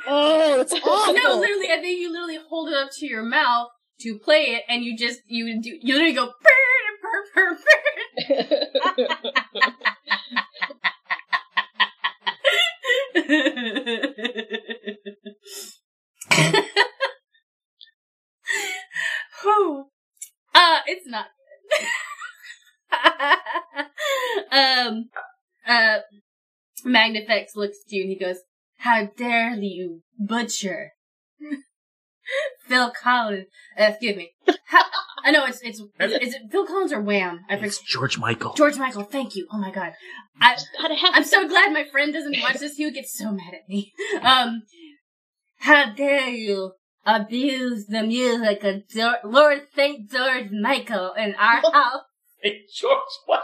Speaker 8: Oh, it's
Speaker 1: no, literally, I think you literally hold it up to your mouth to play it, and you just you do you literally go purr Whew. <laughs> Uh, it's not <laughs> um, uh, Magnifex looks at you and he goes, How dare you butcher <laughs> Phil Collins? Uh, excuse me. How, I know it's it's is, is it Phil Collins or Wham? I forget.
Speaker 5: It's George Michael.
Speaker 1: George Michael. Thank you. Oh my god. I, I'm so glad my friend doesn't watch this. He would get so mad at me. Um, how dare you abuse the music of Geor- Lord Saint George Michael in our <laughs> house?
Speaker 5: Hey, George Michael.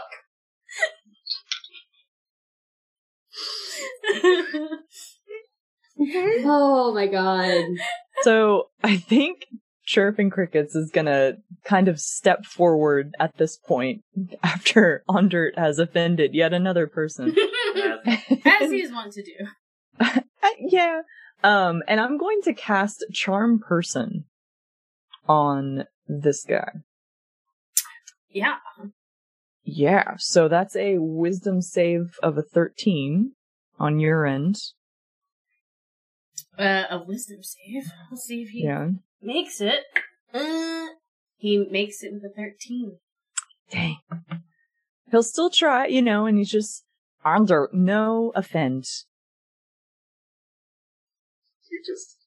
Speaker 5: <laughs>
Speaker 2: Oh my god.
Speaker 3: So I think Chirping Crickets is gonna kind of step forward at this point after Ondurt has offended yet another person. <laughs>
Speaker 1: As he's wont to do. <laughs>
Speaker 3: Uh, yeah. Um, and I'm going to cast Charm Person on this guy.
Speaker 1: Yeah.
Speaker 3: Yeah, so that's a wisdom save of a 13 on your end.
Speaker 1: Uh, a wisdom save. Let's see if he
Speaker 3: Yeah.
Speaker 1: makes it. Uh, he makes it with a 13.
Speaker 3: Dang. He'll still try, you know, and he's just under no offense.
Speaker 5: You just.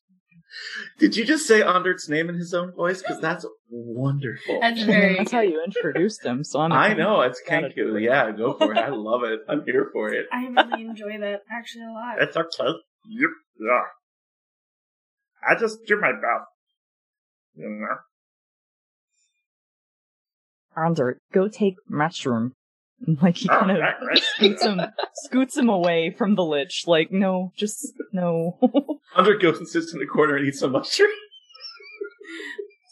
Speaker 5: Did you just say Ondurt's name in his own voice? Because that's wonderful.
Speaker 1: That's very
Speaker 3: That's how you introduced him, so I'm <laughs>
Speaker 5: I know, it's Kenku. Yeah, go for it. I love it. I'm here for it.
Speaker 1: I really enjoy that actually a lot.
Speaker 7: It's okay. Yep. Yeah. I just do my best. You know?
Speaker 3: Ondurt, go take mushroom. <laughs> Like he
Speaker 7: Oh,
Speaker 3: kind of
Speaker 7: right, <laughs> right.
Speaker 3: scoots him, scoots him away from the lich. Like, no, just no. <laughs>
Speaker 5: Ondurt goes and sits in the corner and eats some mushroom.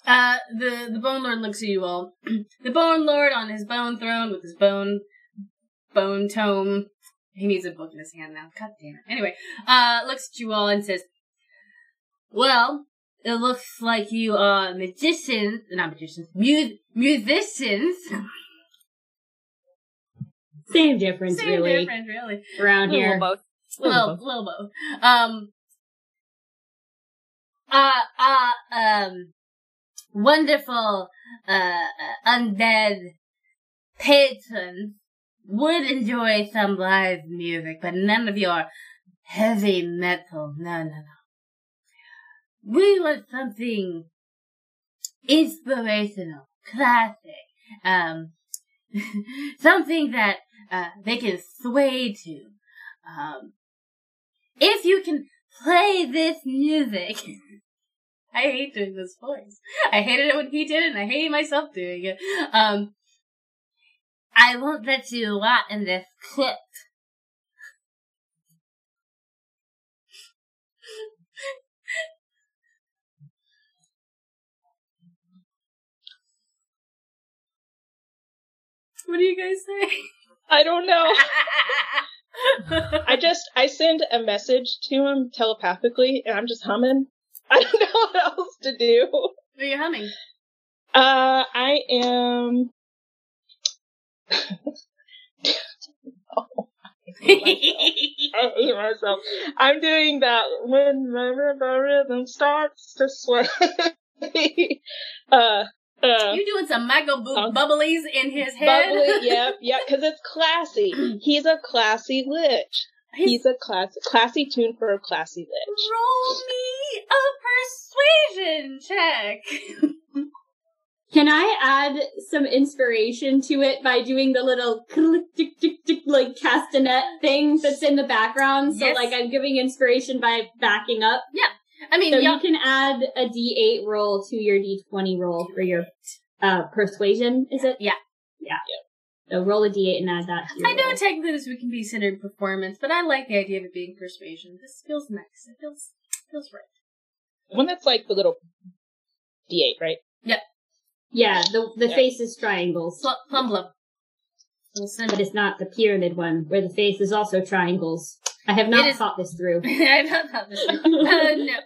Speaker 1: Uh, the, the Bone Lord looks at you all. <clears throat> the Bone Lord on his bone throne with his bone, bone tome. He needs a book in his hand now. God damn it. Anyway, uh, looks at you all and says, well, it looks like you are magicians, not magicians, mu- musicians.
Speaker 2: Same difference, really.
Speaker 1: Same
Speaker 2: really,
Speaker 1: difference, really.
Speaker 2: around
Speaker 3: Little
Speaker 2: here.
Speaker 3: both.
Speaker 1: Little, little both. Um, uh, uh, um, wonderful, uh, uh, undead patrons would enjoy some live music, but none of your heavy metal. No, no, no. We want something inspirational, classic, um, <laughs> something that, uh, they can sway to. Um, if you can play this music. <laughs> I hate doing this voice. I hated it when he did it, and I hate myself doing it. Um, I won't let you rot in this crypt. What do you guys say?
Speaker 6: I don't know. I just I send a message to him telepathically, and I'm just humming. I don't know what else to do.
Speaker 1: What are you humming?
Speaker 6: Uh, I am. I hate myself. I'm doing that when the rhythm starts to sway. <laughs> uh, uh,
Speaker 1: you doing some Michael Bu-
Speaker 6: Um,
Speaker 1: Bubblies in his head?
Speaker 6: bubbly, <laughs> yep, yep, because it's classy. He's a classy lich.
Speaker 1: He's-
Speaker 6: He's a class, classy tune for a classy lich.
Speaker 1: Roll me a persuasion check. <laughs>
Speaker 2: Can I add some inspiration to it by doing the little click, tick, tick, tick, like castanet thing that's in the background? So
Speaker 1: Yes.
Speaker 2: like I'm giving inspiration by backing up.
Speaker 1: I mean,
Speaker 2: So
Speaker 1: yeah,
Speaker 2: you can add a D8 roll to your D20 roll for your uh persuasion, is it?
Speaker 1: Yeah.
Speaker 2: Yeah. So roll a D8 and add that to your
Speaker 1: I know
Speaker 2: roll.
Speaker 1: technically this would be considered performance, but I like the idea of it being persuasion. This feels nice. It feels feels right.
Speaker 6: The one that's like the little D8, right? Yep.
Speaker 2: Yeah, the the
Speaker 5: Yeah.
Speaker 2: face is triangles,
Speaker 1: Pl- plum blum. Little
Speaker 2: but it's not the pyramid one where the face is also triangles. I have not
Speaker 1: It is-
Speaker 2: thought this through. <laughs>
Speaker 1: I have not thought this. through. Uh, no,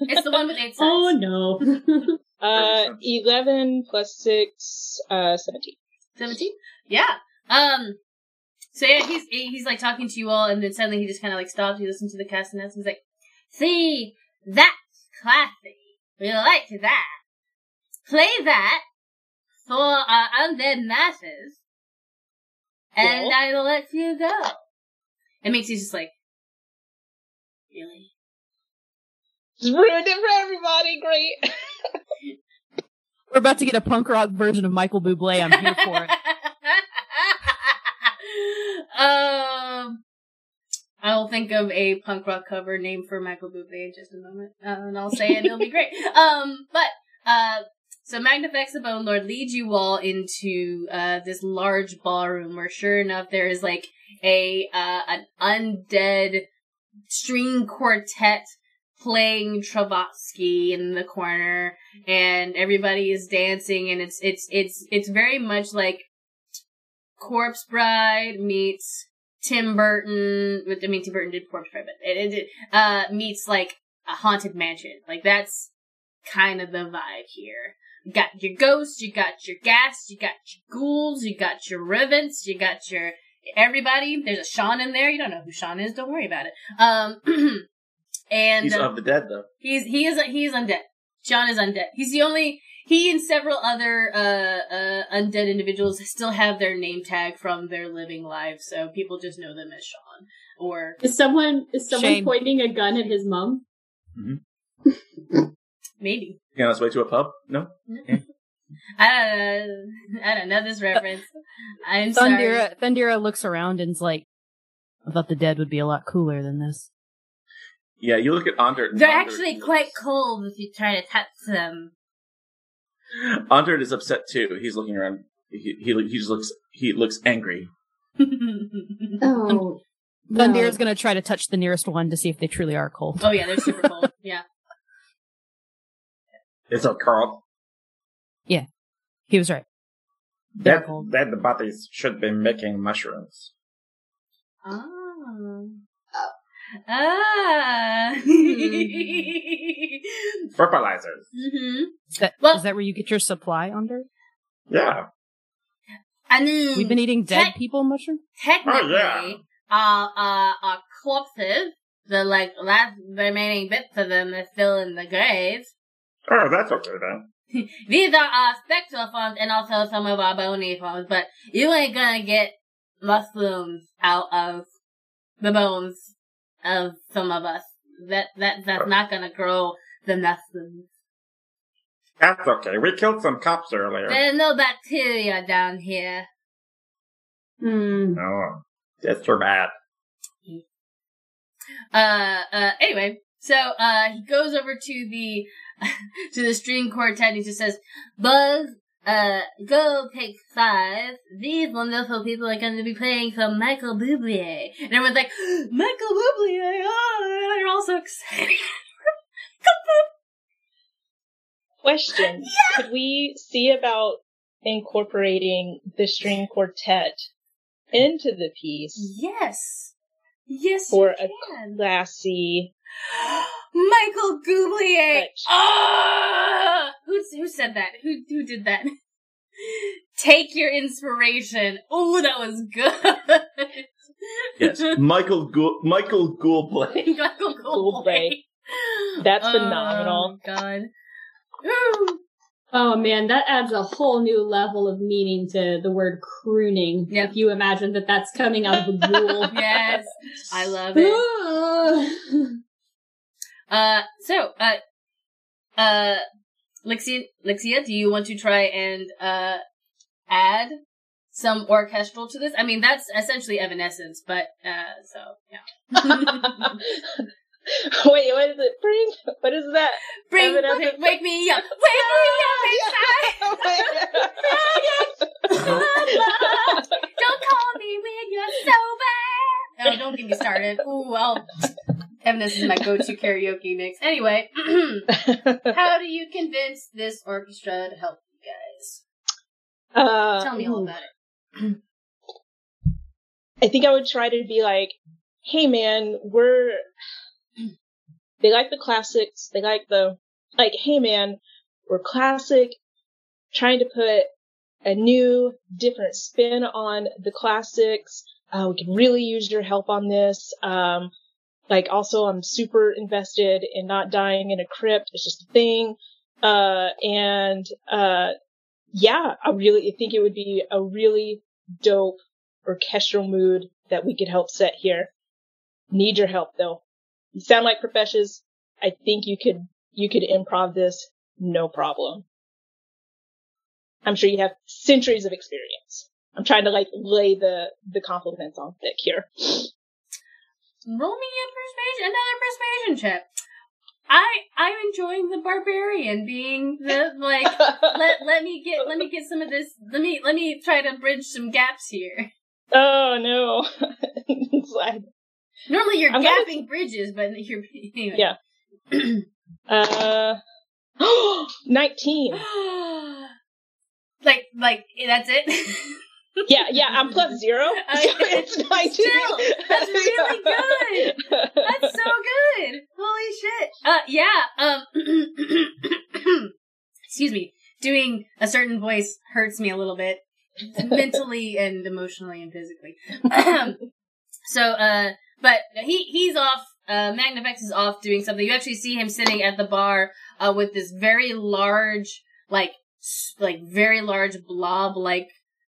Speaker 1: it's the one with eight sides.
Speaker 2: oh no. <laughs>
Speaker 6: Uh, 11 plus 6, uh, 17.
Speaker 1: Seventeen. Yeah. Um. So yeah, he's he's like talking to you all, and then suddenly he just kind of like stops. He listen to the castanets, and he's like, "See, that's classy. We like that. Play that for our undead masses, and
Speaker 6: Cool.
Speaker 1: I'll let you go." It makes you just like, "Really?"
Speaker 6: Just ruined it for everybody. Great. <laughs>
Speaker 4: We're about to get a punk rock version of Michael Bublé. I'm here for it. <laughs>
Speaker 1: um, I will think of a punk rock cover name for Michael Bublé in just a moment, uh, and I'll say it, and it'll be great. <laughs> Um, but uh, so Magnifex the Bone Lord leads you all into uh this large ballroom where, sure enough, there is like a uh an undead string quartet playing Travatsky in the corner and everybody is dancing and it's it's it's it's very much like Corpse Bride meets Tim Burton. I mean, Tim Burton did Corpse Bride, but it, it uh meets like a haunted mansion. Like that's kind of the vibe here. You got your ghosts, you got your gas, you got your ghouls, you got your rivets, you got your everybody. There's a Sean in there. You don't know who Sean is. Don't worry about it. Um, <clears throat> and
Speaker 5: He's
Speaker 1: uh,
Speaker 5: of the dead though.
Speaker 1: He's he is he is undead. John is undead. He's the only he and several other uh uh undead individuals still have their name tag from their living lives, so people just know them as Sean or
Speaker 2: Is someone is someone
Speaker 4: Shame.
Speaker 2: pointing a gun at his mom? <laughs>
Speaker 1: maybe.
Speaker 5: He on his way to a pub? No? <laughs>
Speaker 1: I don't uh, I don't know this reference. I'm sorry.
Speaker 4: Thondira, Thondira looks around and's like, I thought the dead would be a lot cooler than this.
Speaker 5: Yeah, you look at Ondurt. and
Speaker 1: They're
Speaker 5: Ondurt
Speaker 1: actually
Speaker 5: looks-
Speaker 1: quite cold if you try to touch them.
Speaker 5: Ondurt is upset too. He's looking around. He, he he just looks he looks angry. <laughs>
Speaker 2: Oh.
Speaker 4: oh Thondira's gonna try to touch the nearest one to see if they truly are cold.
Speaker 1: oh yeah, they're super cold. <laughs> Yeah.
Speaker 7: It's so Yeah,
Speaker 4: He was right. They're
Speaker 7: Dead,
Speaker 4: cold.
Speaker 7: dead bodies should be making mushrooms.
Speaker 1: Oh. Ah. <laughs>
Speaker 7: Fertilizers.
Speaker 1: hmm
Speaker 4: Is that,
Speaker 1: Well-
Speaker 4: is that where you get your supply under?
Speaker 7: Yeah.
Speaker 1: I mean,
Speaker 4: We've been eating dead
Speaker 1: tech-
Speaker 4: people mushroom?
Speaker 1: technically,
Speaker 7: Oh, yeah.
Speaker 1: uh, uh, uh, corpses, the like last remaining bits of them are still in the grave.
Speaker 7: Oh, that's okay then. <laughs>
Speaker 1: These are our spectral forms and also some of our bony forms, but you ain't gonna get mushrooms out of the bones of some of us. That that that's not gonna grow the mushrooms.
Speaker 7: That's okay. We killed some cops earlier.
Speaker 1: There's no bacteria down here.
Speaker 2: Hmm.
Speaker 7: Oh, that's too bad.
Speaker 1: Uh, uh, anyway, so, uh, he goes over to the, <laughs> to the string quartet and he just says, Buzz, uh, go pick five. These wonderful people are going to be playing some Michael Bublé. And everyone's like, <gasps> Michael Bublé, oh, they're all so excited. <laughs>
Speaker 6: Question. <laughs> Could we see about incorporating the string quartet into the piece
Speaker 1: yes. Yes,
Speaker 6: for a classy <gasps>
Speaker 1: Michael Bublé.
Speaker 6: touch?
Speaker 1: Ah! Who who said that? Who who did that? <laughs> Take your inspiration. Oh, that was good.
Speaker 5: Yes, Michael Gould, Michael Gouldblay. <laughs>
Speaker 1: Michael
Speaker 6: Bublé.
Speaker 1: Bublé.
Speaker 6: That's
Speaker 1: Oh,
Speaker 6: phenomenal.
Speaker 1: God. Ooh.
Speaker 2: Oh man, that adds a whole new level of meaning to the word crooning.
Speaker 1: Yeah.
Speaker 2: If you imagine that that's coming out of a ghoul. <laughs>
Speaker 1: Yes, I love it. Uh, so, uh, uh, Lyxia, Lyxia, do you want to try and, uh, add some orchestral to this? I mean, that's essentially Evanescence, but, uh, so, yeah. <laughs>
Speaker 6: Wait, what is it? Bring? What is that?
Speaker 1: Bring,
Speaker 6: Evanescence.
Speaker 1: wake, wake me up! Wake me up <laughs> inside! <laughs> Don't call me when you're sober! Oh, don't get me started. <laughs> Ooh, well, Evanescence is my go-to karaoke mix. Anyway, <clears throat> how do you convince this orchestra to help you guys?
Speaker 6: Uh,
Speaker 1: Tell me all about it.
Speaker 6: I think I would try to be like, hey man, we're, they like the classics. They like the, like, hey man, we're classic, trying to put a new, different spin on the classics. Uh, we could really use your help on this. Um, like also I'm super invested in not dying in a crypt. It's just a thing. Uh, and, uh, yeah, I really think it would be a really dope orchestral mood that we could help set here. Need your help though. You sound like professions. I think you could, you could improv this no problem. I'm sure you have centuries of experience. I'm trying to like lay the, the compliments on thick here.
Speaker 1: Roll me a persuasion, another persuasion check. I I'm enjoying the barbarian being the like <laughs> let let me get let me get some of this let me let me try to bridge some gaps here.
Speaker 6: oh no. <laughs>
Speaker 1: Normally you're
Speaker 6: I'm gonna-
Speaker 1: gapping bridges, but you're anyway.
Speaker 6: Yeah. <clears throat> Uh, <gasps> 19. <gasps>
Speaker 1: like like that's it. <laughs>
Speaker 6: Yeah, yeah, I'm plus zero. <laughs>
Speaker 1: Uh, <laughs>
Speaker 6: so it's 19.
Speaker 1: Still, that's <laughs> really good. That's so good. Holy shit. Uh, yeah. Um, <clears throat> excuse me. Doing a certain voice hurts me a little bit, mentally and emotionally and physically. so, uh, but he he's off. Uh, Magnifex is off doing something. You actually see him sitting at the bar uh, with this very large, like, s- like very large blob like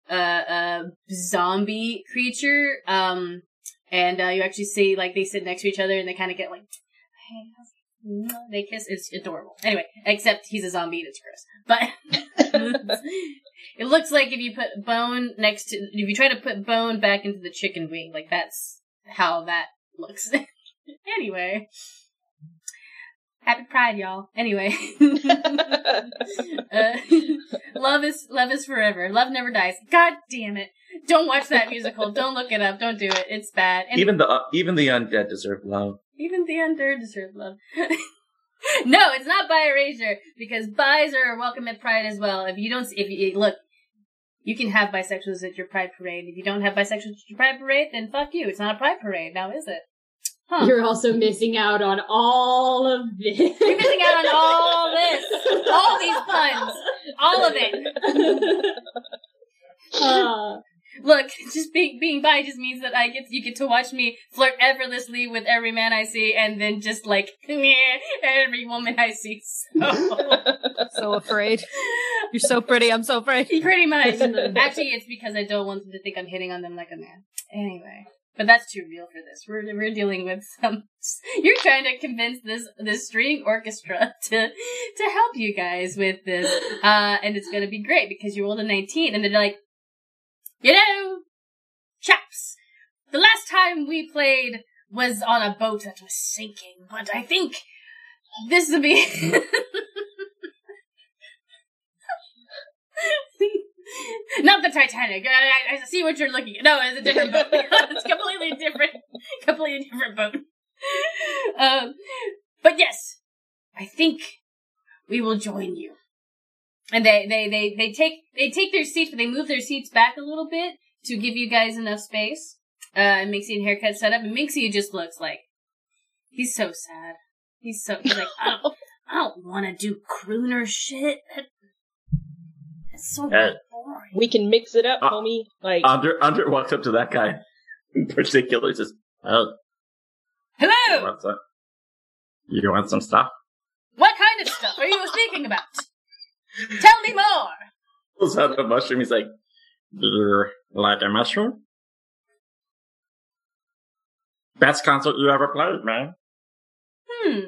Speaker 1: uh, uh, zombie creature. Um, and uh, you actually see like they sit next to each other and they kind of get like, hey, <laughs> they kiss. It's adorable. Anyway, except he's a zombie and it's gross. But <laughs> it looks like if you put bone next to, if you try to put bone back into the chicken wing, like that's how that looks. <laughs> anyway. Happy Pride, y'all. Anyway, <laughs> uh, love is love is forever. Love never dies. God damn it! Don't watch that musical. Don't look it up. Don't do it. It's bad. And
Speaker 5: Even the uh, even the undead deserve love.
Speaker 1: even the undead deserve love. <laughs> no, it's not bi erasure because bis are welcome at Pride as well. If you don't, if you look, you can have bisexuals at your Pride parade. If you don't have bisexuals at your Pride parade, then fuck you. It's not a Pride parade now, is it? Huh.
Speaker 2: You're also missing out on all of this.
Speaker 1: You're missing out on all this, all these puns, all of it. <laughs>
Speaker 2: Uh,
Speaker 1: Look, just being being bi just means that I get you get to watch me flirt effortlessly with every man I see, and then just like <laughs> meh, every woman I see. So <laughs>
Speaker 4: so afraid. You're so pretty. I'm so afraid.
Speaker 1: pretty much. Actually, it's because I don't want them to think I'm hitting on them like a man. Anyway, but that's too real for this. We're we're dealing with some. <laughs> You're trying to convince this this string orchestra <laughs> to to help you guys with this, uh, and it's gonna be great because you rolled a 19, and they're like, you know, chaps, the last time we played was on a boat that was sinking, but I think this will be. <laughs> Not the Titanic. I, I see what you're looking at. No, it's a different boat. <laughs> it's completely different, completely different boat. Um, but yes, I think we will join you. And they, they, they, they take, they take their seats, but they move their seats back a little bit to give you guys enough space. Uh, and Minxie and haircut set up, and Minxie just looks like, he's so sad. He's so, he's like, I don't, <laughs> I don't want to do crooner shit. That, that's so
Speaker 7: Hey.
Speaker 1: boring.
Speaker 6: we can mix it up,
Speaker 5: Uh,
Speaker 6: homie. Like,
Speaker 5: Under Under walks up to that guy <laughs> in particular, just
Speaker 7: Oh,
Speaker 1: Hello!
Speaker 7: what's that? You want some stuff?
Speaker 1: What kind of stuff are you speaking about? Tell me more!
Speaker 5: pulls out a mushroom. He's like,
Speaker 7: Do you like a mushroom? Best concert you ever played, man.
Speaker 1: Hmm.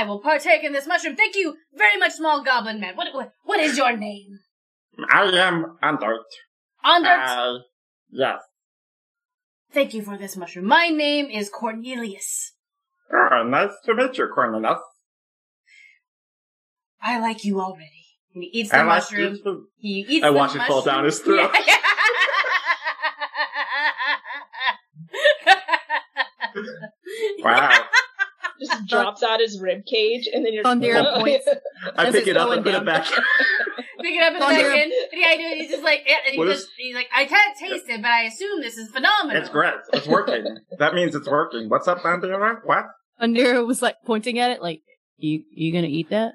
Speaker 1: I will partake in this mushroom. Thank you very much, small goblin man. What, what, what is your name?
Speaker 7: I am Ondurt.
Speaker 1: Anders?
Speaker 7: Uh, yes.
Speaker 1: Thank you for this mushroom. My name is Cornelius.
Speaker 7: Oh, nice to meet you, Cornelius.
Speaker 1: I like you already. And he eats the
Speaker 7: I like
Speaker 1: mushroom.
Speaker 7: you too.
Speaker 1: He eats
Speaker 5: I
Speaker 1: the
Speaker 5: watch it fall down his throat. <laughs>
Speaker 7: Wow. <laughs>
Speaker 6: just drops out his rib cage, and then you're
Speaker 4: Thondira points. <laughs>
Speaker 5: I <laughs> pick it up and put
Speaker 4: down.
Speaker 5: it back.
Speaker 1: Pick it up in the
Speaker 4: Thunder.
Speaker 1: back end. And yeah, I do. it. He's just like, yeah, and he
Speaker 5: What
Speaker 1: just, he's like, I can't taste it, but I assume this is phenomenal.
Speaker 7: It's great. It's working. that means it's working. What's up, Bandera? What?
Speaker 4: Thondira was like pointing at it, like, "You you gonna eat that?"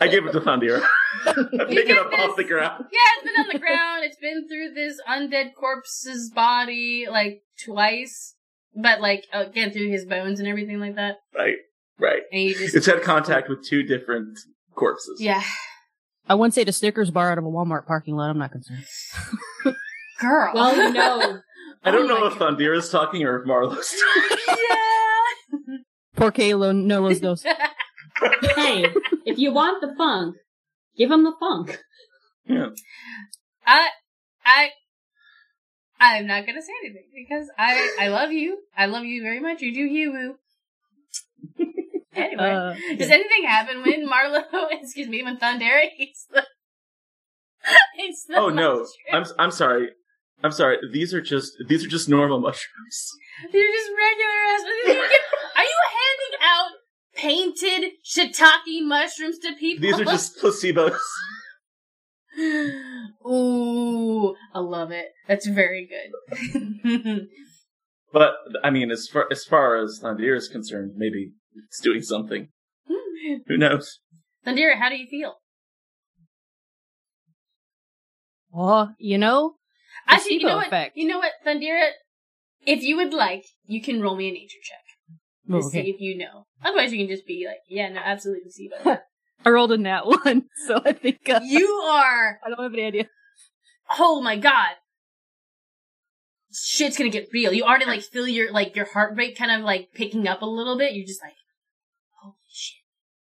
Speaker 5: I gave it to Thondira. I pick it up
Speaker 1: did
Speaker 5: off the
Speaker 1: this.
Speaker 5: ground.
Speaker 1: Yeah, it's been on the ground. It's been through this undead corpse's body like twice, but like again through his bones and everything like that.
Speaker 5: Right, right.
Speaker 1: And you just
Speaker 5: It's had contact with two different corpses.
Speaker 1: yeah,
Speaker 4: I wouldn't say the Snickers bar out of a Walmart parking lot. I'm not concerned. <laughs>
Speaker 1: girl.
Speaker 2: Well, you know, <laughs>
Speaker 5: I don't
Speaker 1: Oh
Speaker 5: know
Speaker 1: if
Speaker 5: if is talking or if Marlo's <laughs> talking.
Speaker 1: yeah.
Speaker 4: Poor Kalo, no los dos.
Speaker 2: hey, if you want the funk, give them the funk. Yeah.
Speaker 1: I, I, I'm not gonna say anything because I, I love you. I love you very much. You do you woo. <laughs> anyway,
Speaker 4: Uh,
Speaker 1: does anything happen when Marlo? <laughs> Excuse me, when Thondira eats the? <laughs> eats the
Speaker 5: Oh no. I'm I'm sorry. I'm sorry. These are just these are just normal mushrooms.
Speaker 1: They're just regular ass. Are you handing out painted shiitake mushrooms to people?
Speaker 5: These are just placebos.
Speaker 1: Ooh, I love it. That's very good.
Speaker 5: But I mean, as far as far as Thondira is concerned, maybe it's doing something. Hmm. Who knows?
Speaker 1: Thondira, how do you feel?
Speaker 4: oh, you know,
Speaker 1: Actually, you
Speaker 4: placebo
Speaker 1: know what?
Speaker 4: effect.
Speaker 1: You know what, Thondira? If you would like, you can roll me a nature check to
Speaker 4: Oh,
Speaker 1: see if you know. Otherwise, you can just be like, "Yeah, no, absolutely placebo." <laughs>
Speaker 4: I rolled a nat one, <laughs> so I think uh,
Speaker 1: you are. <laughs>
Speaker 4: I don't have any idea.
Speaker 1: Oh my god. Shit's gonna get real. You already like feel your like your heart rate kind of like picking up a little bit. You're just like, holy shit.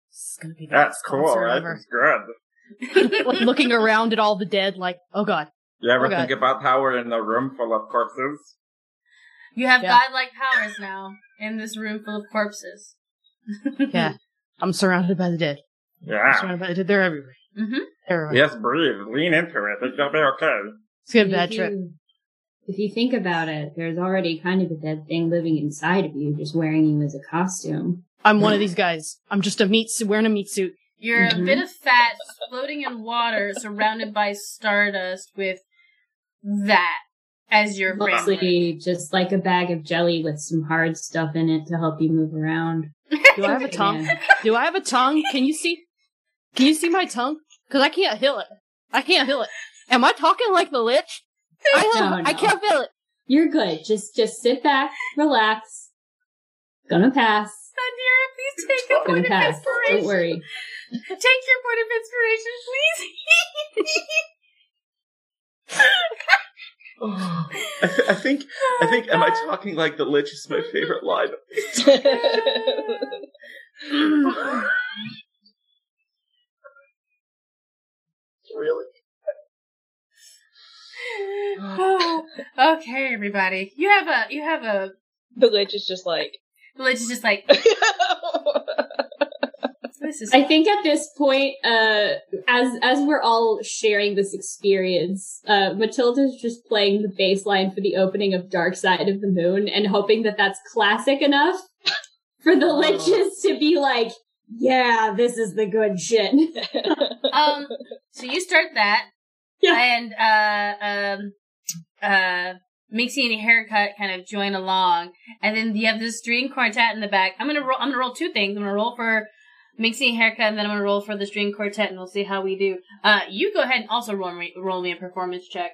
Speaker 4: This is gonna be the
Speaker 7: That's
Speaker 4: best
Speaker 7: cool,
Speaker 4: concert
Speaker 7: right?
Speaker 4: ever.
Speaker 7: It's <laughs> good.
Speaker 4: like looking around at all the dead, like, oh god.
Speaker 7: You ever
Speaker 4: Oh, God.
Speaker 7: think about how we're in a room full of corpses?
Speaker 1: You have
Speaker 4: Yeah.
Speaker 1: godlike powers now in this room full of corpses.
Speaker 4: Yeah, I'm surrounded by the dead. I'm
Speaker 7: Yeah.
Speaker 4: surrounded by. They're everywhere.
Speaker 1: hmm
Speaker 4: Everywhere.
Speaker 7: Yes, breathe. Lean into it. It's gonna be okay.
Speaker 4: It's gonna be a
Speaker 2: If
Speaker 4: bad trip.
Speaker 2: you- If you think about it, there's already kind of a dead thing living inside of you, just wearing you as a costume.
Speaker 4: I'm one of these guys. I'm just a meat suit, wearing a meat suit.
Speaker 1: You're a
Speaker 2: Mhm.
Speaker 1: bit of fat floating in water surrounded by stardust with that as your brain.
Speaker 2: Mostly just like a bag of jelly with some hard stuff in it to help you move around.
Speaker 4: Do I have a <laughs> tongue?
Speaker 2: Yeah.
Speaker 4: Do I have a tongue? Can you see? Can you see my tongue? Because I can't heal it. I can't heal it. Am I talking like the lich? I, have, <laughs>
Speaker 2: No,
Speaker 4: I can't feel it.
Speaker 2: You're good. Just just sit back, relax. Gonna pass.
Speaker 1: Thondira, please take a
Speaker 2: Gonna
Speaker 1: point of inspiration.
Speaker 2: Don't worry.
Speaker 1: Take your point of inspiration, please.
Speaker 5: I, th- I think I think am I talking like the lich is my favorite line. <laughs> <laughs> really? <sighs>
Speaker 1: okay, everybody. You have a you have a
Speaker 6: The lich is just like.
Speaker 1: the lich is just like <laughs> this is
Speaker 2: I think at this point, uh, as as we're all sharing this experience, uh, Matilda's just playing the bass line for the opening of Dark Side of the Moon and hoping that that's classic enough for the liches to be like, yeah, this is the good shit. <laughs>
Speaker 1: um so you start that
Speaker 2: Yeah.
Speaker 1: and uh um uh Minxie and haircut kind of join along and then you have this string quartet in the back. I'm gonna roll I'm gonna roll two things. I'm gonna roll for Minxie and haircut and then I'm gonna roll for the string quartet and we'll see how we do. Uh you go ahead and also roll me roll me a performance check.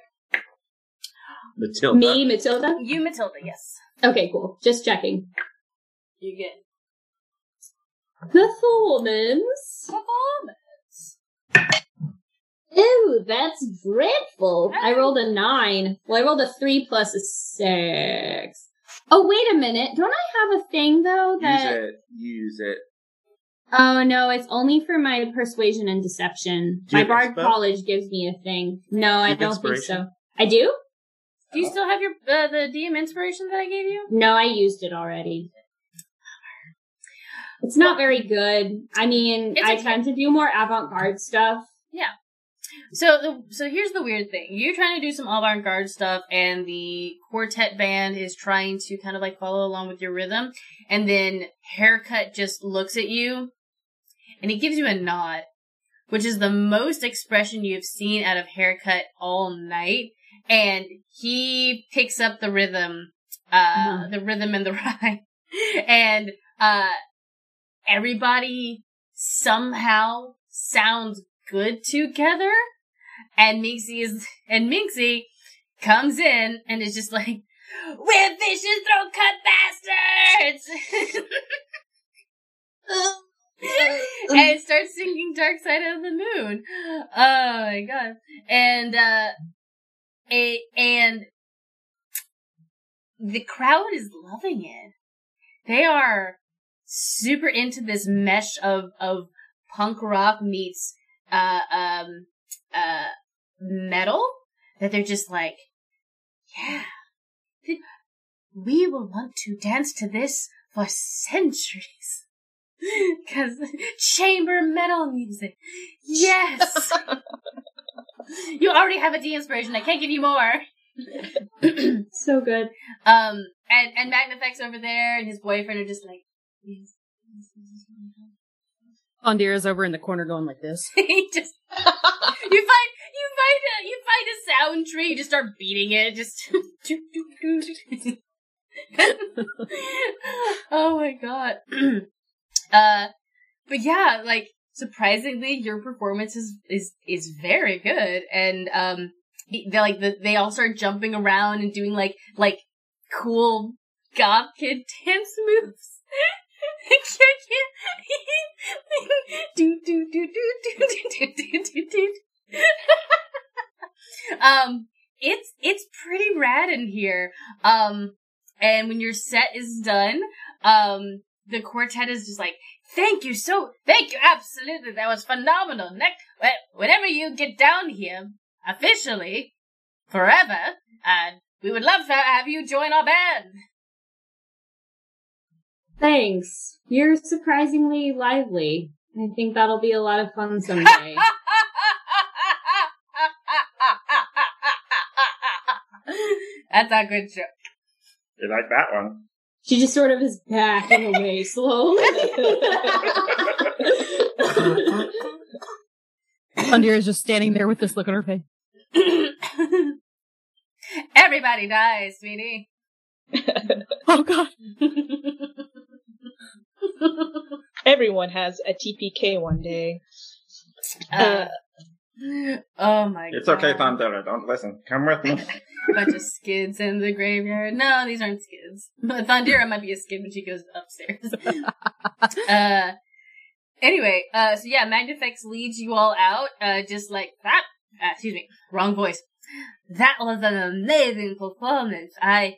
Speaker 5: Matilda.
Speaker 2: Me, Matilda?
Speaker 1: You Matilda, yes.
Speaker 2: Okay, cool. Just checking.
Speaker 1: You get
Speaker 2: Performance.
Speaker 1: performance.
Speaker 2: Ooh, that's dreadful. I rolled a nine. Well, I rolled a three plus a six. Oh, wait a minute. Don't I have a thing though
Speaker 5: Use
Speaker 2: that?
Speaker 5: it. Use it.
Speaker 2: Oh no, it's only for my persuasion and deception.
Speaker 5: Do
Speaker 2: My bard college gives me a thing. No, I don't think so. I do?
Speaker 1: Do you still have your uh, the DM inspiration that I gave you?
Speaker 2: No, I used it already. It's not very good. I mean,
Speaker 1: It's
Speaker 2: I tend to do more avant-garde stuff.
Speaker 1: So the so here's the weird thing. You're trying to do some avant-garde stuff and the quartet band is trying to kind of like follow along with your rhythm and then haircut just looks at you and he gives you a nod. which is the most expression you've seen out of haircut all night. And he picks up the rhythm, uh,
Speaker 2: Uh-huh.
Speaker 1: the rhythm and the <laughs> rhyme. and, uh, everybody somehow sounds good together. And Minxie is, and Minxie comes in and is just like, we're vicious throat cut bastards! <laughs> and starts singing Dark Side of the Moon. Oh my god. And, uh, a, and the crowd is loving it. They are super into this mesh of, of punk rock meets, uh, um, uh, metal that they're just like, yeah, we will want to dance to this for centuries. <laughs> Cause chamber metal music. Yes! <laughs> you already have a D inspiration. I can't give you more. <clears throat>
Speaker 2: So good.
Speaker 1: Um, and, and Magnifex over there and his boyfriend are just like, yes.
Speaker 4: Ondira's over in the corner going like this. <laughs>
Speaker 1: he just, you find, you find a, you find a sound tree, you just start beating it, just, oh my god. uh, but yeah, like, surprisingly, your performance is, is, is very good, and, um, they like, the, they all start jumping around and doing like, like, cool goth kid dance moves. do do do do do do do do do. <laughs> Um, it's it's pretty rad in here. Um, and when your set is done, um, the quartet is just like, "Thank you so, thank you, absolutely, that was phenomenal." Next, whenever you get down here, officially, forever, and we would love to have you join our band.
Speaker 2: Thanks. You're surprisingly lively. I think that'll be a lot of fun someday. <laughs>
Speaker 1: That's a good joke.
Speaker 7: You like that one?
Speaker 2: she just sort of is backing away <laughs> slowly.
Speaker 4: Ondira's just standing there with this look on her face. <coughs>
Speaker 1: Everybody dies, sweetie. <laughs>
Speaker 4: Oh god. <laughs>
Speaker 6: Everyone has a TPK one day.
Speaker 1: Uh, oh my god.
Speaker 7: It's
Speaker 1: god.
Speaker 7: okay, Thondira. Don't listen. Come with me. <laughs>
Speaker 1: Bunch of skids in the graveyard. No, these aren't skids. <laughs> But Thondira might be a skid when she goes upstairs. <laughs> uh, anyway, uh, so yeah, Magnifex leads you all out, uh, just like that. Uh, excuse me, wrong voice. That was an amazing performance. I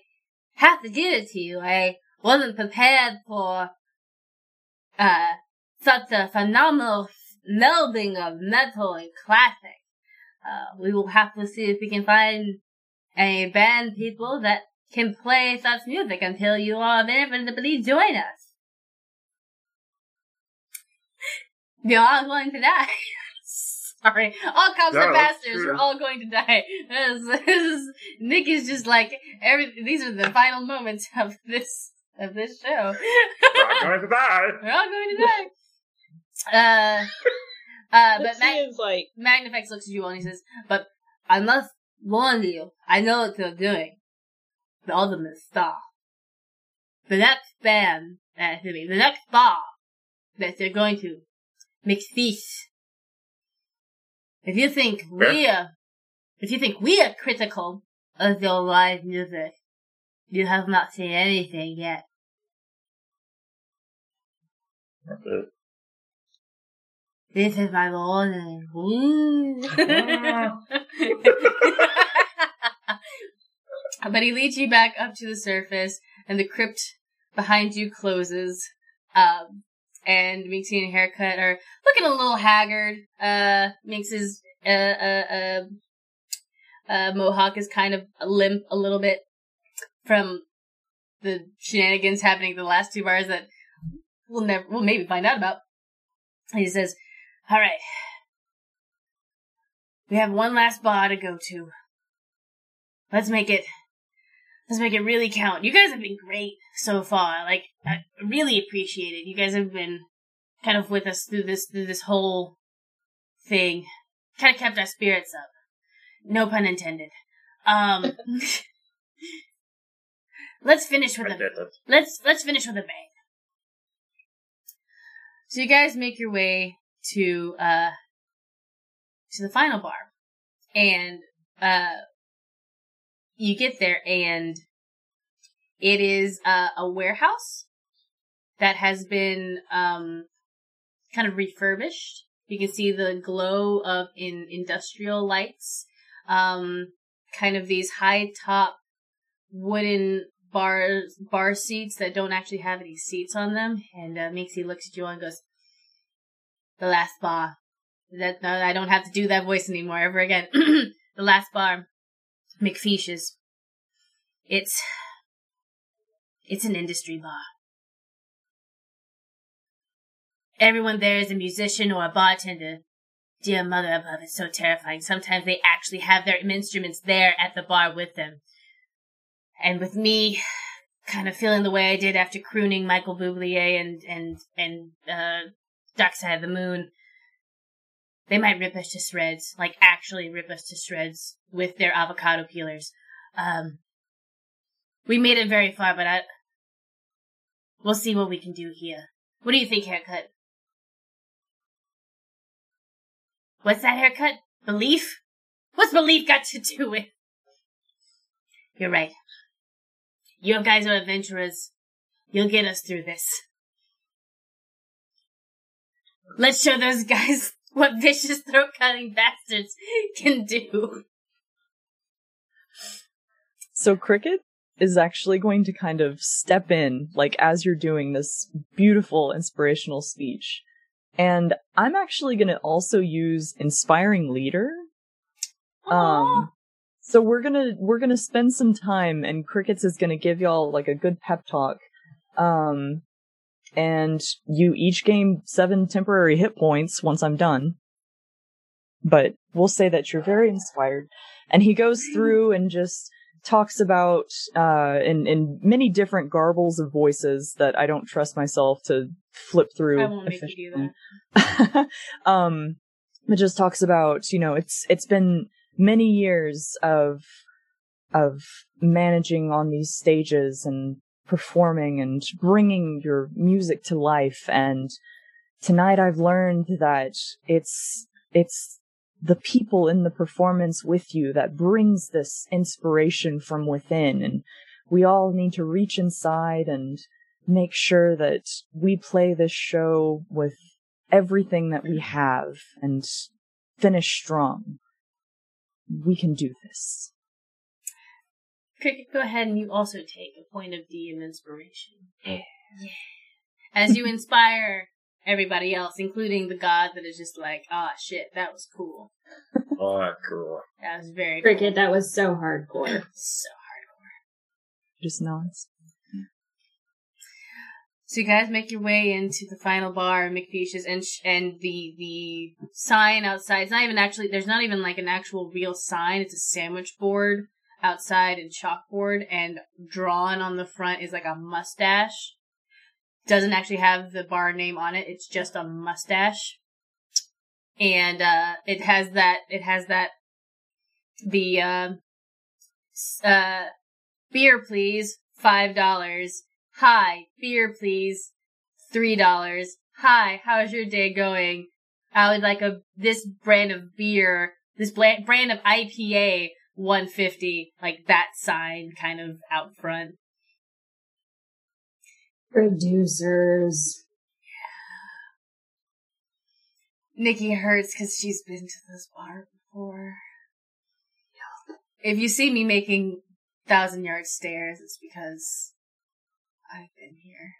Speaker 1: have to give it to you. I wasn't prepared for, uh, such a phenomenal melding of metal and classic. Uh, we will have to see if we can find a band people that can play such music until you all have inevitably join us. <laughs> You're all going to die. <laughs> Sorry. All cops
Speaker 7: No,
Speaker 1: are bastards. We're all going to die. This, <laughs> this is, Nick is just like, every, these are the final moments of this, of this show.
Speaker 7: We're all going to die.
Speaker 1: We're all going to die. Uh, uh, but
Speaker 6: But
Speaker 1: Mag-
Speaker 6: is like,
Speaker 1: Magnifex looks at you and he says, but I must warn you, I know what they're doing. The ultimate star. The next band, uh, excuse me, the next bar that they're going to make feast. If you think we're, if you think we are critical of your live music, you have not seen anything yet.
Speaker 7: Okay.
Speaker 1: This is my warning. Woo. but he leads you back up to the surface, and the crypt behind you closes. Um, and Minxie and Haircut are looking a little haggard. Uh, Minx's uh, uh, uh, uh, mohawk is kind of limp a little bit from the shenanigans happening the last two bars that we'll never, we'll maybe find out about. He says, all right. We have one last bar to go to. Let's make it, let's make it really count. You guys have been great so far. Like, I really appreciate it. You guys have been kind of with us through this, through this whole thing kind of kept our spirits up. No pun intended. Um, <laughs> let's finish with a let's let's finish with a bang. So you guys make your way to uh to the final bar, and uh you get there, and it is uh, a warehouse that has been um kind of refurbished. You can see the glow of in industrial lights. Um, kind of these high top wooden bar bar seats that don't actually have any seats on them. And uh, Minxie looks at you and goes, "The last bar. That no, I don't have to do that voice anymore ever again. <clears throat> the last bar, McFeish's. It's it's an industry bar." Everyone there is a musician or a bartender. Dear mother above, it's so terrifying. Sometimes they actually have their instruments there at the bar with them. And with me kind of feeling the way I did after crooning Michael Bublé and, and, and, uh, Dark Side of the Moon, they might rip us to shreds, like actually rip us to shreds with their avocado peelers. Um, we made it very far, but I, we'll see what we can do here. What do you think, haircut? What's that haircut? Belief? What's belief got to do with? You're right. You guys are adventurers. You'll get us through this. Let's show those guys <laughs> what vicious throat cutting bastards can do.
Speaker 3: So Cricket is actually going to kind of step in, like as you're doing this beautiful inspirational speech. And I'm actually going to also use inspiring leader. Um, so we're gonna we're gonna spend some time, and Crickets is gonna give y'all like a good pep talk. Um, and you each gain seven temporary hit points once I'm done. But we'll say that you're very inspired. And he goes through and just talks about uh in in many different garbles of voices that I don't trust myself to flip through
Speaker 1: I won't make you do
Speaker 3: efficiently. <laughs> um it just talks about you know it's it's been many years of of managing on these stages and performing and bringing your music to life and tonight I've learned that it's it's the people in the performance with you that brings this inspiration from within and we all need to reach inside and make sure that we play this show with everything that we have and finish strong. We can do this.
Speaker 1: Cricket, go ahead and you also take a point of DM inspiration. Yeah. As you inspire everybody else, including the god that is just like, ah, shit, that was cool.
Speaker 7: Oh, cool.
Speaker 1: That was very cool.
Speaker 2: Cricket, that was so hardcore. <laughs>
Speaker 1: So hardcore.
Speaker 3: Just nods.
Speaker 1: So you guys make your way into the final bar, McFeish's, and sh- and the the sign outside. It's not even actually. There's not even like an actual real sign. It's a sandwich board outside and chalkboard, and drawn on the front is like a mustache. Doesn't actually have the bar name on it. It's just a mustache, and uh, it has that. It has that. The uh, uh, beer, please, five dollars. Hi, beer please. Three dollars. Hi, how's your day going? I would like a this brand of beer, this brand of IPA, one fifty, like that sign kind of out front.
Speaker 2: Producers. Yeah.
Speaker 1: Nikki hurts because she's been to this bar before. If you see me making thousand yard stairs, it's because I've been here.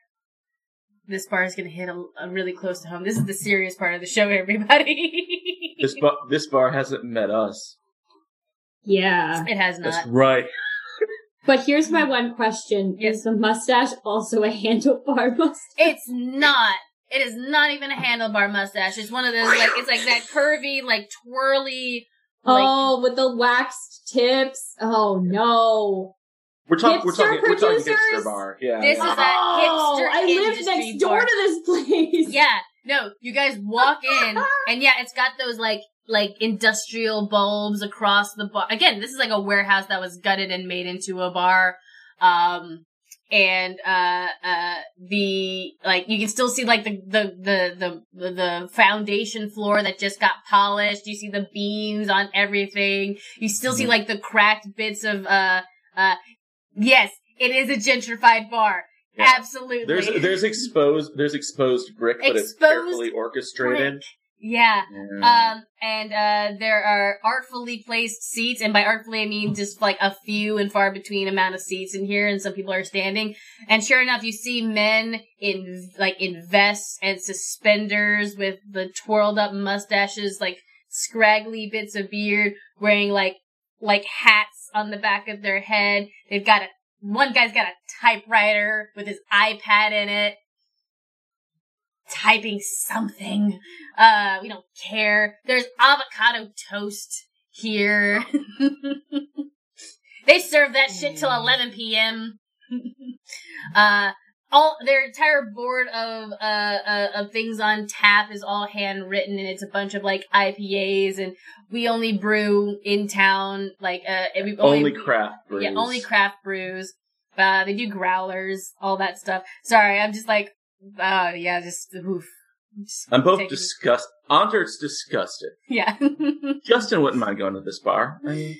Speaker 1: This bar is going to hit a, a really close to home. This is the serious part of the show, <laughs> everybody.
Speaker 5: This bar, this bar hasn't met us.
Speaker 2: Yeah.
Speaker 1: it has not.
Speaker 5: That's right. <laughs>
Speaker 2: But here's my one question.
Speaker 1: Yes.
Speaker 2: Is the mustache also a handlebar <laughs> mustache?
Speaker 1: It's not. It is not even a handlebar mustache. It's one of those like it's like that curvy, like twirly. Like,
Speaker 2: oh, with the waxed tips. Oh no.
Speaker 5: We're talking. We're
Speaker 2: Hipster
Speaker 5: talking. We're talking
Speaker 2: producers?
Speaker 5: hipster bar. Yeah.
Speaker 1: This
Speaker 5: yeah.
Speaker 1: is a
Speaker 2: oh,
Speaker 1: hipster
Speaker 2: I live next door
Speaker 1: bar.
Speaker 2: to this place.
Speaker 1: Yeah, no, you guys walk in, <laughs> and yeah, it's got those like like industrial bulbs across the bar. Again, this is like a warehouse that was gutted and made into a bar. Um, and uh uh the like you can still see like the the the the the foundation floor that just got polished you see the beams on everything you still see like the cracked bits of uh uh yes it is a gentrified bar
Speaker 5: Yeah.
Speaker 1: absolutely
Speaker 5: There's there's exposed there's exposed brick, but it's carefully orchestrated.
Speaker 1: brick. Yeah
Speaker 5: Yeah.
Speaker 1: um, and uh, there are artfully placed seats, and by artfully I mean just like a few and far between amount of seats in here, and some people are standing. And sure enough, you see men in like in vests and suspenders with the twirled up mustaches, like scraggly bits of beard, wearing like like hats on the back of their head. They've got a one guy's got a typewriter with his iPad in it typing something. Uh, we don't care. There's avocado toast here. <laughs> they serve that shit till 11 p.m. uh, all their entire board of uh, uh of things on tap is all handwritten, and it's a bunch of like IPAs, and we only brew in town, like uh, we
Speaker 5: only, craft brews.
Speaker 1: yeah, only craft brews. Uh, they do growlers, all that stuff. Sorry, I'm just like, uh, yeah, just oof. Just
Speaker 5: I'm both
Speaker 1: taking-
Speaker 5: disgusted. Ondurt's disgusted.
Speaker 1: Yeah, <laughs>
Speaker 5: Justin wouldn't mind going to this bar. I mean,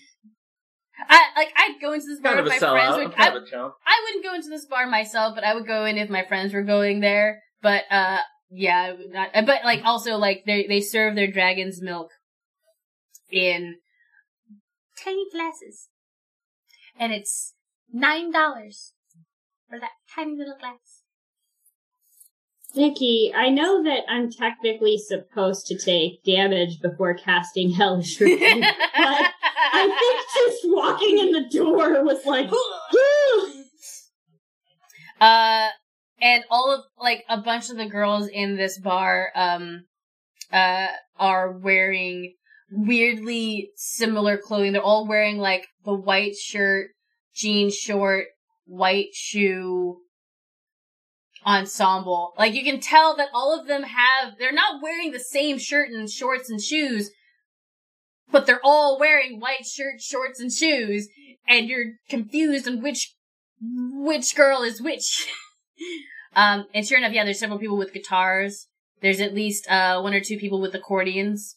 Speaker 1: I like I'd go into this bar if my friends would. I,
Speaker 5: of a chump.
Speaker 1: I wouldn't go into this bar myself, but I would go in if my friends were going there. But uh, yeah, I would not. But like also like they they serve their dragon's milk in tiny glasses, and it's nine dollars for that tiny little glass.
Speaker 2: Nikki, I know that I'm technically supposed to take damage before casting Hellish Rebuke, <laughs> but I think just walking in the door was like,
Speaker 1: Uh, and all of like a bunch of the girls in this bar, um, uh, are wearing weirdly similar clothing. They're all wearing like the white shirt, jean short, white shoe ensemble. Like you can tell that all of them have, they're not wearing the same shirt and shorts and shoes, but they're all wearing white shirt, shorts, and shoes, and you're confused on which which girl is which. <laughs> um, and sure enough, yeah, there's several people with guitars. There's at least uh one or two people with accordions.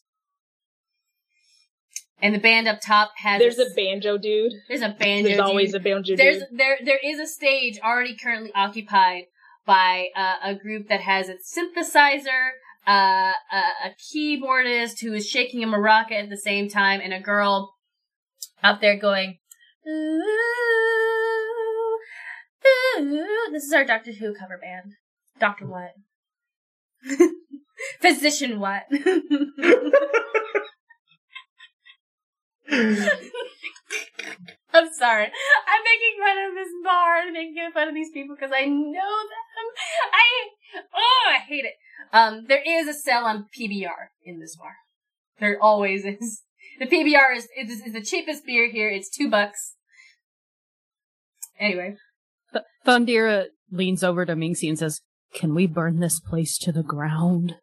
Speaker 1: And the band up top has
Speaker 6: There's a banjo dude.
Speaker 1: there's a banjo.
Speaker 6: There's always a banjo
Speaker 1: There's
Speaker 6: dude.
Speaker 1: there there is a stage already currently occupied by uh, a group that has its synthesizer, uh, a, a keyboardist who is shaking a maraca at the same time, and a girl up there going. Ooh, ooh. This is our Doctor Who cover band. Doctor what? <laughs> Physician what? <laughs> <laughs> I'm sorry. I'm making fun of this bar and making fun of these people because I know them. I oh, I hate it. Um, there is a sell on PBR in this bar. There always is. <laughs> The PBR is is, is the cheapest beer here. It's two bucks. Anyway,
Speaker 4: Thondira leans over to Minxie and says, Can we burn this place to the ground?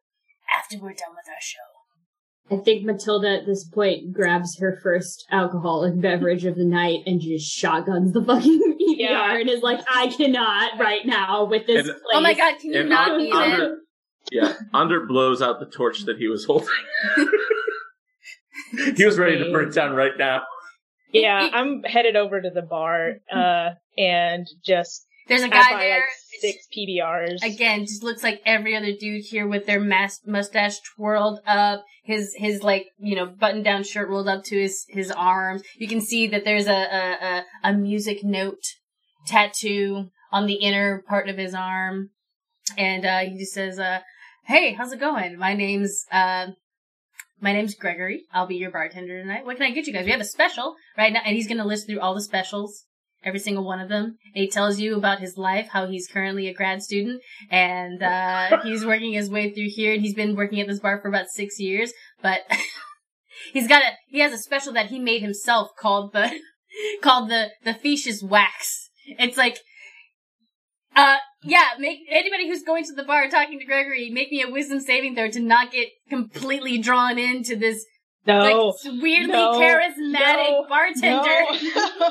Speaker 1: after we're done with our show.
Speaker 2: I think Matilda at this point grabs her first alcoholic beverage of the night and just shotguns the fucking <laughs> EVR
Speaker 6: Yeah.
Speaker 2: and is like, I cannot right now with this
Speaker 5: And-
Speaker 2: place.
Speaker 1: Oh my god, can you
Speaker 5: And
Speaker 1: not be
Speaker 5: Ander-
Speaker 1: then?
Speaker 5: Yeah, Ander blows out the torch that he was holding. <laughs> he was ready to burn down right now.
Speaker 6: Yeah, I'm headed over to the bar, uh, and just
Speaker 1: There's a guy
Speaker 6: buy
Speaker 1: there.
Speaker 6: like six PBRs.
Speaker 1: Again, just looks like every other dude here with their mas- mustache twirled up, his his like you know button down shirt rolled up to his his arms. You can see that there's a a, a, a music note tattoo on the inner part of his arm, and uh, he just says, uh, "Hey, how's it going? My name's uh, my name's Gregory. I'll be your bartender tonight. What can I get you guys? We have a special right now." And he's gonna list through all the specials every single one of them. He tells you about his life, how he's currently a grad student, and uh, <laughs> he's working his way through here. And he's been working at this bar for about six years, but <laughs> he's got a he has a special that he made himself called the <laughs> called the the Fecious Wax. It's like. Uh, yeah, make anybody who's going to the bar talking to Gregory, make me a wisdom saving throw to not get completely drawn into this
Speaker 6: No.
Speaker 1: like weirdly
Speaker 6: no,
Speaker 1: charismatic
Speaker 6: no,
Speaker 1: bartender.
Speaker 6: No.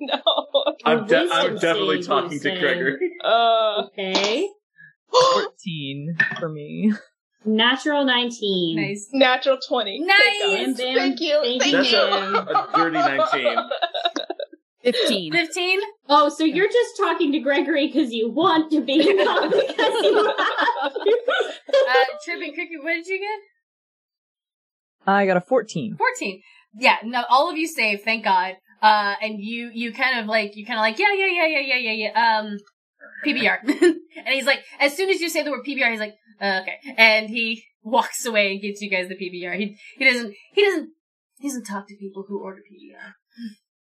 Speaker 6: <laughs> no.
Speaker 5: I'm, de- I'm definitely talking
Speaker 2: you
Speaker 5: to
Speaker 2: say.
Speaker 5: Gregory.
Speaker 6: Uh,
Speaker 2: Okay.
Speaker 3: 14 for me.
Speaker 2: Natural 19.
Speaker 1: Nice.
Speaker 6: natural 20.
Speaker 1: Nice!
Speaker 2: Bam, bam.
Speaker 6: Thank you.
Speaker 2: Thank
Speaker 6: Thank
Speaker 2: you,
Speaker 5: That's
Speaker 6: you.
Speaker 5: a, a dirty 19.
Speaker 4: 15.
Speaker 1: 15?
Speaker 2: Oh, so you're just talking to Gregory because you want to be, not <laughs> <laughs> because you have.
Speaker 1: Uh, Trip and Cricket, what did you get?
Speaker 3: I got a 14.
Speaker 1: 14. Yeah, no, all of you save, thank God. Uh, and you, you kind of like, you kind of like, yeah, yeah, yeah, yeah, yeah, yeah, yeah, um, PBR. <laughs> and he's like, as soon as you say the word PBR, he's like, uh, okay. And he walks away and gives you guys the PBR. He, he doesn't, he doesn't, he doesn't talk to people who order PBR.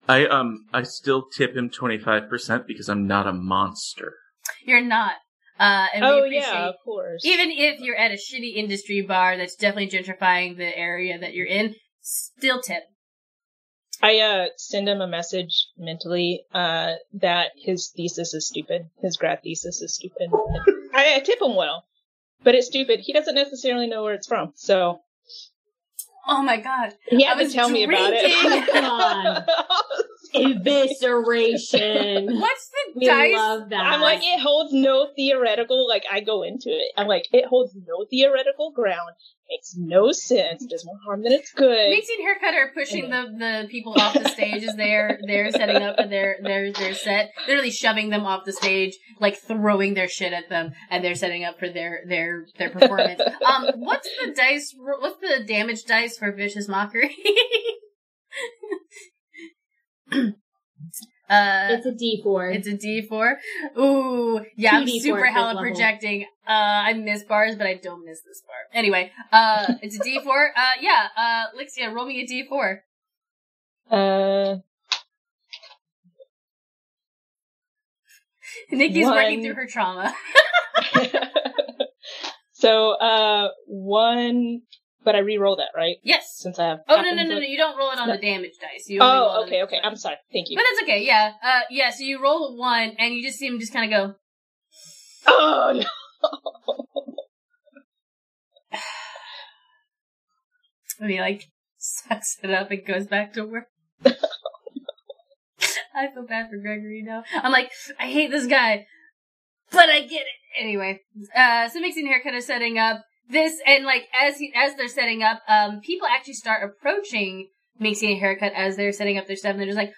Speaker 5: I um I still tip him 25% because I'm not a monster.
Speaker 1: You're not. Uh, and we
Speaker 6: Oh,
Speaker 1: appreciate
Speaker 6: yeah, of course.
Speaker 1: even if you're at a shitty industry bar that's definitely gentrifying the area that you're in, still tip.
Speaker 6: I uh send him a message mentally uh that his thesis is stupid. His grad thesis is stupid. I, I tip him well, but it's stupid. He doesn't necessarily know where it's from, so
Speaker 1: Oh my god.
Speaker 6: he
Speaker 1: I
Speaker 6: had to
Speaker 1: was
Speaker 6: tell me about
Speaker 1: drinking. <laughs>
Speaker 6: it.
Speaker 2: Come on. Evisceration.
Speaker 1: What's the
Speaker 2: We
Speaker 1: dice?
Speaker 2: love that.
Speaker 6: I'm like, it holds no theoretical, like, I go into it. I'm like, it holds no theoretical ground. Makes no sense. Does more harm than it's good.
Speaker 1: Minxie haircut are pushing the, the people off the stage as they're they're setting up for their their their set. Literally shoving them off the stage, like throwing their shit at them, and they're setting up for their their their performance. <laughs> um, what's the dice? What's the damage dice for vicious mockery? <laughs> <clears throat> uh,
Speaker 2: it's a D4.
Speaker 1: it's a D four. Ooh, yeah, I'm super hella projecting. Uh, I miss bars, but I don't miss this bar. Anyway, uh, it's a D four. <laughs> Uh, yeah, uh, Lyxia, roll me a D four.
Speaker 6: Uh, <laughs>
Speaker 1: Nikki's working through her trauma. <laughs>
Speaker 6: so, uh, one, but I re-roll that, right?
Speaker 1: yes.
Speaker 6: Since I have.
Speaker 1: Oh no no no no! You don't roll it on the damage dice. You only roll it
Speaker 6: Oh, okay, okay. I'm sorry. Thank you.
Speaker 1: But that's okay. Yeah. Uh, yeah. So you roll a one, and you just see him just kind of go. <sighs>
Speaker 6: Oh no. <sighs>
Speaker 1: And he like sucks it up and goes back to work. <laughs> I feel bad for Gregory now. I'm like, I hate this guy, but I get it anyway. Uh, so Minxie kind of setting up this, and like as he, as they're setting up, um, people actually start approaching Minxie a haircut as they're setting up their stuff, and they're just like,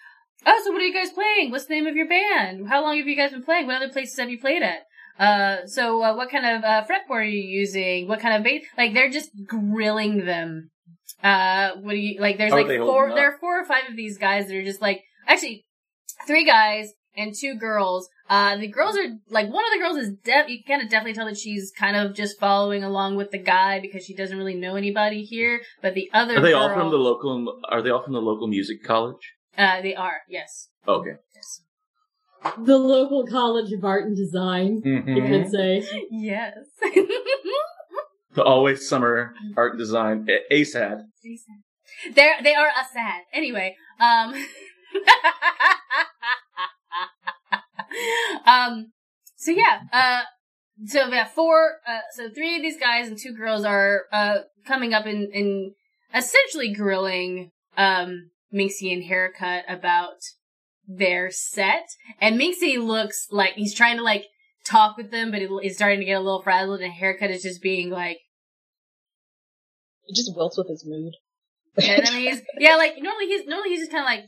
Speaker 1: "Oh, so what are you guys playing? What's the name of your band? How long have you guys been playing? What other places have you played at?" Uh, so uh, what kind of uh, fretboard are you using? What kind of bass? Like they're just grilling them. Uh, what do you like? There's
Speaker 5: How
Speaker 1: like four. There are four or five of these guys that are just like actually three guys and two girls. Uh, the girls are like one of the girls is def. You can kind of definitely tell that she's kind of just following along with the guy because she doesn't really know anybody here. But the other
Speaker 5: Are they
Speaker 1: girl,
Speaker 5: all from the local? Are they all from the local music college?
Speaker 1: Uh, they are yes.
Speaker 5: Okay.
Speaker 1: Yes.
Speaker 2: the local College of Art and Design, you
Speaker 5: Mm-hmm.
Speaker 2: could say.
Speaker 1: Yes.
Speaker 5: The always summer art design A- ASAD.
Speaker 1: They're they are a sad. Anyway, um <laughs> <laughs> Um so yeah, uh so we have four uh so three of these guys and two girls are uh coming up and, and essentially grilling um Minxie and Haircut about their set. And Minxie looks like he's trying to like talk with them, but he- he's starting to get a little frazzled and Haircut is just being like
Speaker 6: He just wilts with his mood.
Speaker 1: And then he's yeah, like normally he's normally he's just kind of like,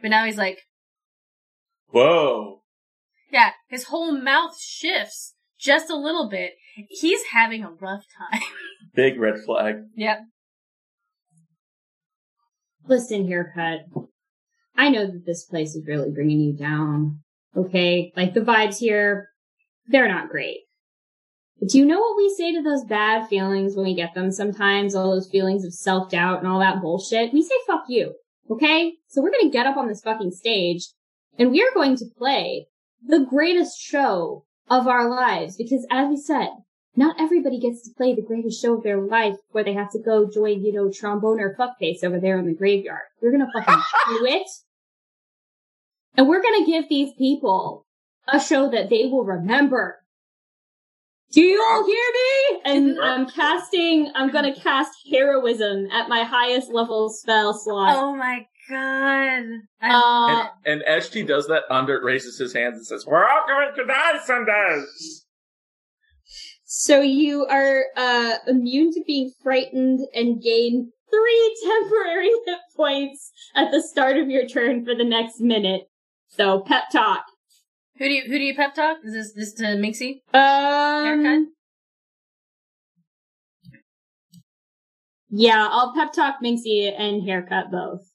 Speaker 1: but now he's like,
Speaker 5: Whoa.
Speaker 1: yeah, his whole mouth shifts just a little bit. He's having a rough time. <laughs>
Speaker 5: Big red flag.
Speaker 1: yep.
Speaker 2: Listen here, Pet. I know that this place is really bringing you down. Okay? Like, the vibes here, they're not great. But do you know what we say to those bad feelings when we get them sometimes? All those feelings of self-doubt and all that bullshit? We say fuck you. Okay? So we're gonna get up on this fucking stage and we are going to play the greatest show of our lives because as we said, not everybody gets to play the greatest show of their life where they have to go join, you know, trombone or fuckface over there in the graveyard. We're gonna fucking <laughs> do it. And we're gonna give these people a show that they will remember. Do you all hear me? And <laughs> I'm casting, I'm gonna cast heroism at my highest level spell slot.
Speaker 1: Oh my god.
Speaker 2: Uh,
Speaker 5: And, and as she does that, Under raises his hands and says, "We're all going to die someday."
Speaker 2: so you are, uh, immune to being frightened and gain three <laughs> temporary hit points at the start of your turn for the next minute. So pep talk.
Speaker 1: who do you who do you pep talk? Is this this to Minxie?
Speaker 2: Um,
Speaker 1: Haircut?
Speaker 2: Yeah, I'll pep talk Minxie and haircut both.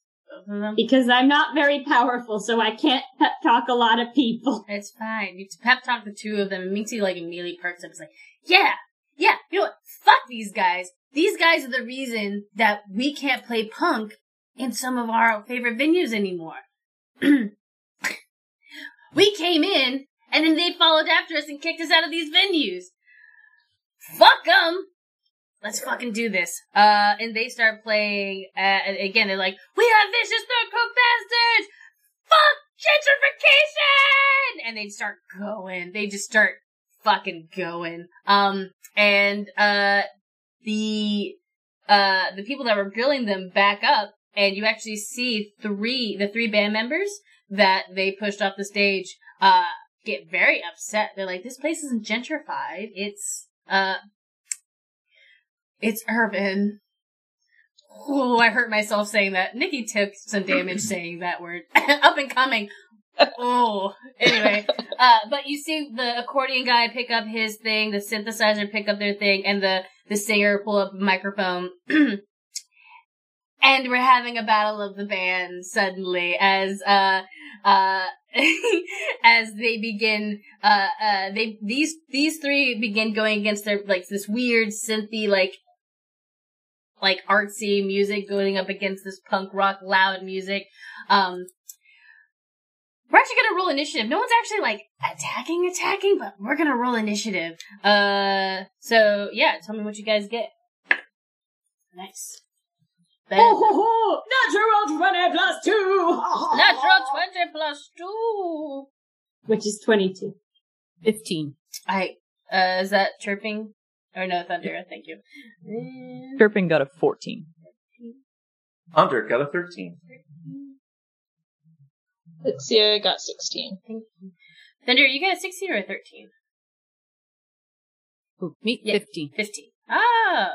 Speaker 1: Them.
Speaker 2: Because I'm not very powerful, so I can't pep talk a lot of people. <laughs>
Speaker 1: It's fine. You pep talk the two of them, and Minxie like immediately perks up. It's like, yeah, yeah. You know what? Fuck these guys. These guys are the reason that we can't play punk in some of our favorite venues anymore. <clears throat> we came in, and then they followed after us and kicked us out of these venues. Fuck them. Let's fucking do this. Uh, and they start playing, uh, again, they're like, we are vicious third cook bastards! Fuck gentrification! And they start going. They just start fucking going. Um, and, uh, the, uh, the people that were grilling them back up, and you actually see three, the three band members that they pushed off the stage, uh, get very upset. They're like, this place isn't gentrified. It's, uh, it's urban. Oh, I hurt myself saying that. Nikki took some damage <laughs> saying that word. <laughs> Up and coming. Oh, anyway. <laughs> Uh, but you see the accordion guy pick up his thing, the synthesizer pick up their thing, and the, the singer pull up a microphone. <clears throat> and we're having a battle of the bands suddenly as, uh, uh, as they begin, uh, uh, they, these, these three begin going against their, like, this weird synthy, like, like artsy music going up against this punk rock loud music. Um, we're actually gonna roll initiative. No one's actually like attacking, attacking, but we're gonna roll initiative. Uh, so yeah, tell me what you guys get. Nice. Ben-
Speaker 2: Ho ho ho! Natural 20 plus 2! <laughs>
Speaker 1: Natural 20 plus 2.
Speaker 2: Which is 22.
Speaker 4: 15.
Speaker 1: I, uh, is that chirping? Or no, Thunder, thank you. Eh,
Speaker 3: got a 14.
Speaker 5: Under got a thirteen.
Speaker 6: Lyxia got 16.
Speaker 1: Thank you. Thunder, you got a 16 or a 13?
Speaker 4: Ooh, me,
Speaker 1: Yeah.
Speaker 4: 15.
Speaker 1: 15. Ah!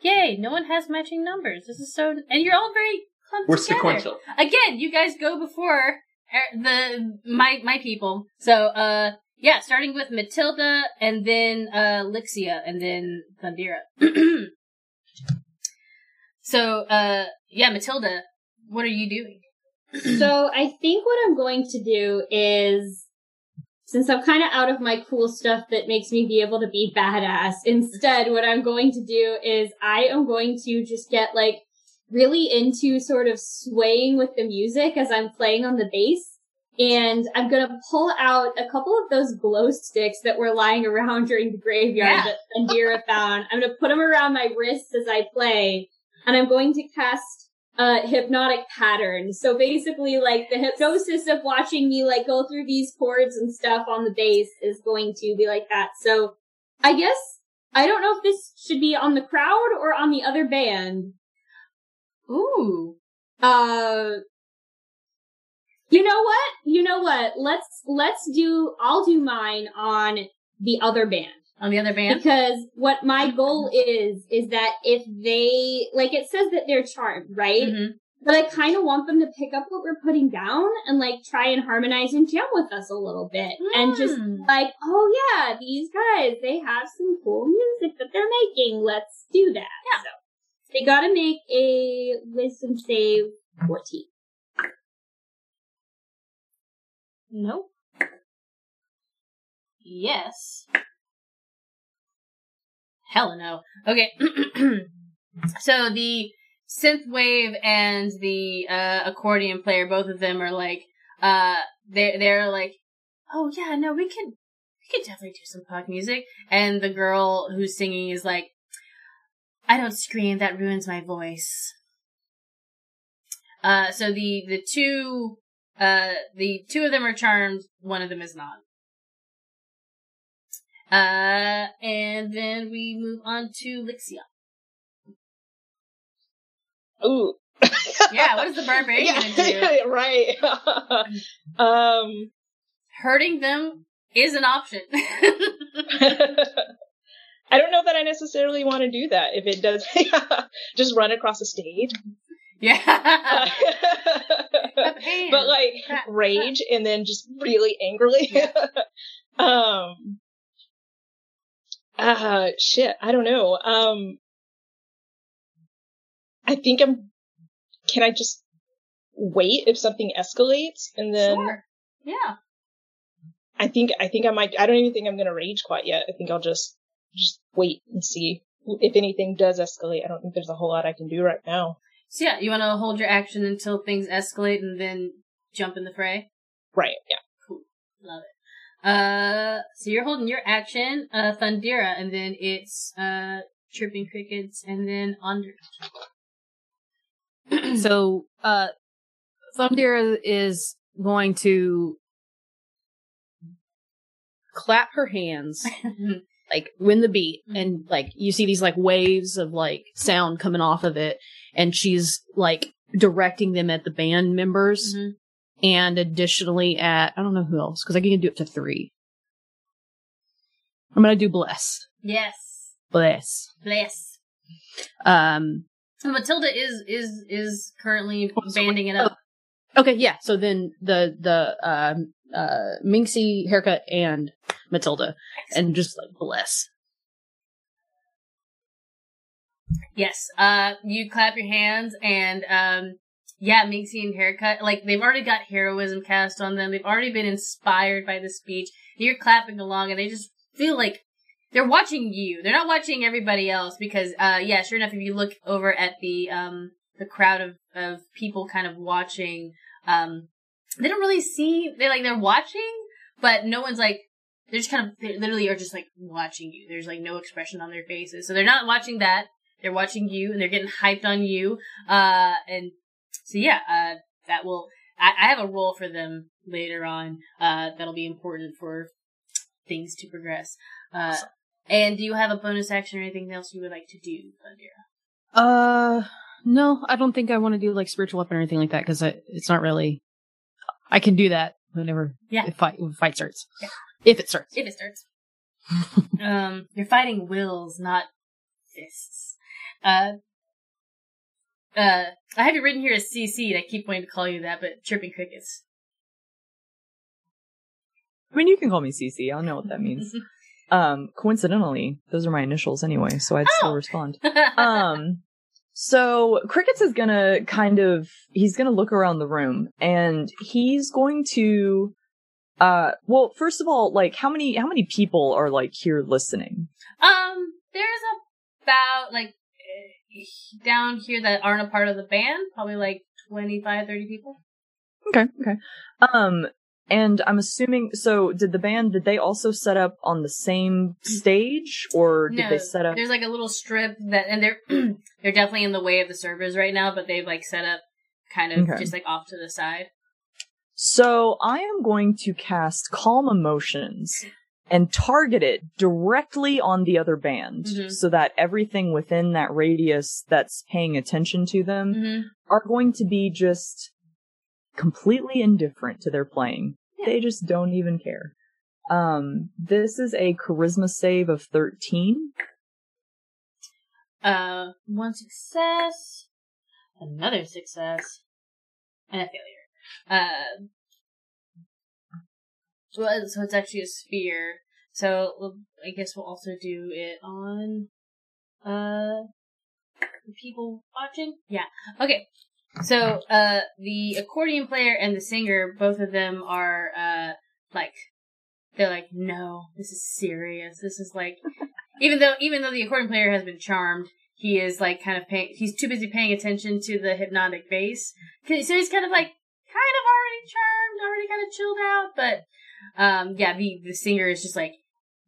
Speaker 1: Yay, no one has matching numbers. This is so, and you're all very clumped
Speaker 5: We're
Speaker 1: together.
Speaker 5: sequential.
Speaker 1: Again, you guys go before er, the, my, my people. So, uh, yeah, starting with Matilda and then, uh, Lyxia and then Thondira. <clears throat> so, uh, yeah, Matilda, what are you doing? <clears throat>
Speaker 2: so I think what I'm going to do is, since I'm kind of out of my cool stuff that makes me be able to be badass, instead what I'm going to do is I am going to just get like really into sort of swaying with the music as I'm playing on the bass. And I'm gonna pull out a couple of those glow sticks that were lying around <laughs> during the graveyard
Speaker 1: Yeah.
Speaker 2: that Andira found. I'm gonna put them around my wrists as I play, and I'm going to cast a hypnotic pattern. So basically, like the hypnosis of watching me like go through these chords and stuff on the bass is going to be like that. So I guess I don't know if this should be on the crowd or on the other band.
Speaker 1: Ooh.
Speaker 2: Uh, you know what? You know what? Let's let's do. I'll do mine on the other band
Speaker 1: On the other band?
Speaker 2: because what my goal is is that if they like it says that they're charmed, right?
Speaker 1: Mhm.
Speaker 2: But I kind of want them to pick up what we're putting down and like try and harmonize and jam with us a little bit and just
Speaker 1: Mm.
Speaker 2: like, oh yeah, these guys, they have some cool music that they're making. Let's do that.
Speaker 1: Yeah.
Speaker 2: So they gotta make a wisdom save 14.
Speaker 1: Nope. Yes. Hell no. Okay. <clears throat> so the synth wave and the uh, accordion player, both of them are like, uh, they're they're like, oh yeah, no, we can we can definitely do some punk music. And the girl who's singing is like, I don't scream, that ruins my voice. Uh, so the the two uh the two of them are charmed, one of them is not. Uh, and then we move on to Lyxia.
Speaker 6: Ooh.
Speaker 1: Yeah, what is the barbarian
Speaker 6: Yeah,
Speaker 1: gonna do? <laughs>
Speaker 6: right. <laughs> um,
Speaker 1: Hurting them is an option. <laughs>
Speaker 6: I don't know that I necessarily want to do that. If it does, just run across the stage.
Speaker 1: Yeah. <laughs>
Speaker 6: but like
Speaker 1: Clap,
Speaker 6: rage and then just really angrily. <laughs> um. Uh, shit. I don't know. Um. I think I'm. Can I just wait if something escalates and then
Speaker 1: Sure. Yeah.
Speaker 6: I think I think I might. I don't even think I'm gonna rage quite yet. I think I'll just just wait and see if anything does escalate. I don't think there's a whole lot I can do right now.
Speaker 1: So yeah, you want to hold your action until things escalate and then jump in the fray.
Speaker 6: Right. Yeah. Cool.
Speaker 1: Love it. Uh, so you're holding your action, uh, Thondira, and then it's uh chirping crickets, and then under. <clears throat>
Speaker 4: So, uh, Thondira is going to clap her hands, <laughs> like win the beat, and like you see these like waves of like sound coming off of it, and she's like directing them at the band members,
Speaker 1: Mhm.
Speaker 4: and additionally at I don't know who else because I can do up to three. I'm gonna do bless,
Speaker 1: Yes.
Speaker 4: bless.
Speaker 1: Bless.
Speaker 4: Um,
Speaker 1: So Matilda is is is currently
Speaker 4: Oh, so
Speaker 1: banding it
Speaker 4: wait,
Speaker 1: up.
Speaker 4: Okay, yeah. So then the the um uh Minxie haircut and Matilda and just like bless.
Speaker 1: Yes. Uh, you clap your hands and, um, yeah, Minxie and haircut. Like, they've already got heroism cast on them. They've already been inspired by the speech. You're clapping along and they just feel like they're watching you. They're not watching everybody else because, uh, yeah, sure enough, if you look over at the, um, the crowd of, of people kind of watching, um, they don't really see, they're like, they're watching, but no one's like, they're just kind of, they literally are just like watching you. There's like no expression on their faces. So they're not watching that. They're watching you and they're getting hyped on you. Uh, and so yeah, uh, that will, I, I have a role for them later on, uh, that'll be important for things to progress. Uh, and do you have a bonus action or anything else you would like to do, Thondira?
Speaker 4: Uh, no, I don't think I want to do like spiritual weapon or anything like that because it's not really. I can do that whenever
Speaker 1: Yeah.
Speaker 4: the fight the fight starts.
Speaker 1: Yeah.
Speaker 4: If it starts.
Speaker 1: If it starts. <laughs> um, you're fighting wills, not fists. Uh, uh, I have you written here as CC, and I keep wanting to call you that, but chirping crickets.
Speaker 3: I mean, you can call me CC. I'll know what that means. <laughs> um, coincidentally, those are my initials anyway, so I'd
Speaker 1: Oh.
Speaker 3: still respond. <laughs> um so crickets is gonna kind of he's gonna look around the room and he's going to uh well first of all like how many how many people are like here listening
Speaker 1: Um, there's about like down here that aren't a part of the band, probably like 25, 30 people.
Speaker 3: okay okay um and i'm assuming so did the band did they also set up on the same stage or did
Speaker 1: no,
Speaker 3: they set up
Speaker 1: there's like a little strip that, and they're <clears throat> they're definitely in the way of the servers right now, but they've like set up kind of
Speaker 3: Okay.
Speaker 1: just like off to the side.
Speaker 3: So I am going to cast Calm Emotions and target it directly on the other band
Speaker 1: Mhm.
Speaker 3: so that everything within that radius that's paying attention to them
Speaker 1: Mm-hmm.
Speaker 3: are going to be just completely indifferent to their playing. They just don't even care. Um, this is a charisma save of 13.
Speaker 1: Uh, one success, another success, and a failure. Uh, so, so it's actually a sphere. So we'll- I guess we'll also do it on uh people watching. Yeah. Okay. So uh the accordion player and the singer, both of them are uh like they're like, no, this is serious. This is like <laughs> even though even though the accordion player has been charmed, he is like kind of paying. He's too busy paying attention to the hypnotic bass. So he's kind of like kind of already charmed, already kind of chilled out. But um, yeah, the the singer is just like,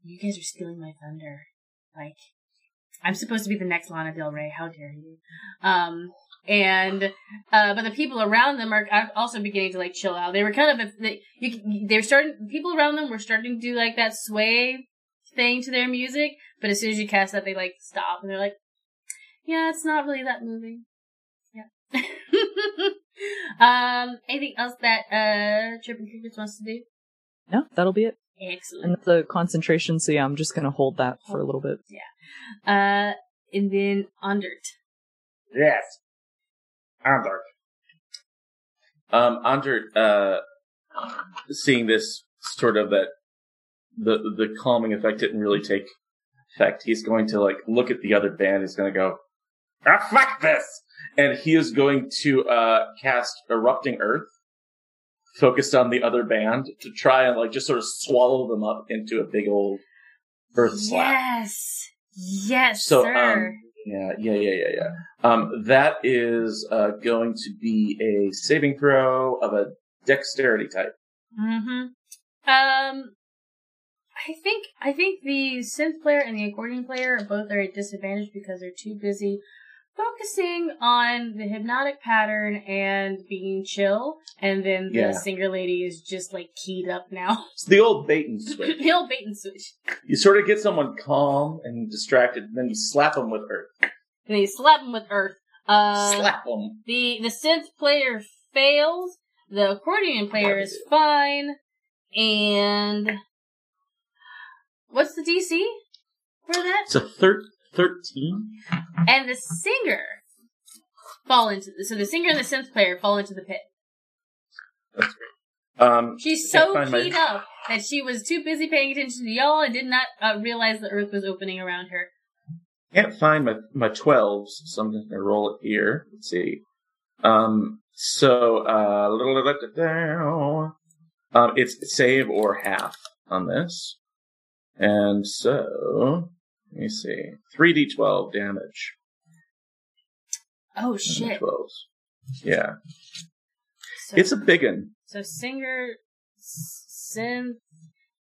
Speaker 1: you guys are stealing my thunder. Like, I'm supposed to be the next Lana Del Rey. How dare you? Um, and uh, but the people around them are also beginning to like chill out. They were kind of they you, they're starting. People around them were starting to do like that sway thing to their music, but as soon as you cast that, they like stop and they're like, "Yeah, it's not really that moving." Yeah. <laughs> um, anything else that uh Tripping Crickets wants to do?
Speaker 3: No, that'll be it.
Speaker 1: Excellent.
Speaker 3: And the concentration, so yeah, I'm just gonna hold that for a little bit. Yeah.
Speaker 1: Uh, and then Ondurt.
Speaker 7: Yes. Andor.
Speaker 5: Um, Andre, uh, seeing this sort of that the the calming effect didn't really take effect. He's going to like look at the other band. He's going to go,
Speaker 7: Ah, fuck this!
Speaker 5: and he is going to uh cast erupting earth, focused on the other band to try and like just sort of swallow them up into a big old earth slap.
Speaker 1: Yes. Yes,
Speaker 5: So,
Speaker 1: sir.
Speaker 5: um, Yeah, yeah, yeah, yeah, yeah. Um, that is uh, going to be a saving throw of a dexterity type.
Speaker 1: Mm-hmm. Um, I think I think the synth player and the accordion player both are at disadvantage because they're too busy focusing on the hypnotic pattern and being chill, and then the
Speaker 5: Yeah.
Speaker 1: singer lady is just like keyed up now. <laughs>
Speaker 5: It's the old bait and switch.
Speaker 1: the old bait and switch.
Speaker 5: you sort of get someone calm and distracted, and then you slap them with earth.
Speaker 1: And they slap him with earth. Uh,
Speaker 5: slap them.
Speaker 1: The the synth player fails. The accordion player is fine. And what's the DC for that?
Speaker 5: It's a thir- thirteen.
Speaker 1: And the singer fall into so the singer and the synth player fall into the pit.
Speaker 5: That's Um,
Speaker 1: She's so
Speaker 5: find my-
Speaker 1: keyed up that she was too busy paying attention to y'all and did not uh, realize the earth was opening around her.
Speaker 5: can't find my my twelves, so I'm just gonna roll it here. Let's see. Um, so uh, little um, it's save or half on this, and so let me see, three d twelve damage.
Speaker 1: Oh shit!
Speaker 5: 12s. Yeah,
Speaker 1: So,
Speaker 5: it's a big one.
Speaker 1: so singer, synth,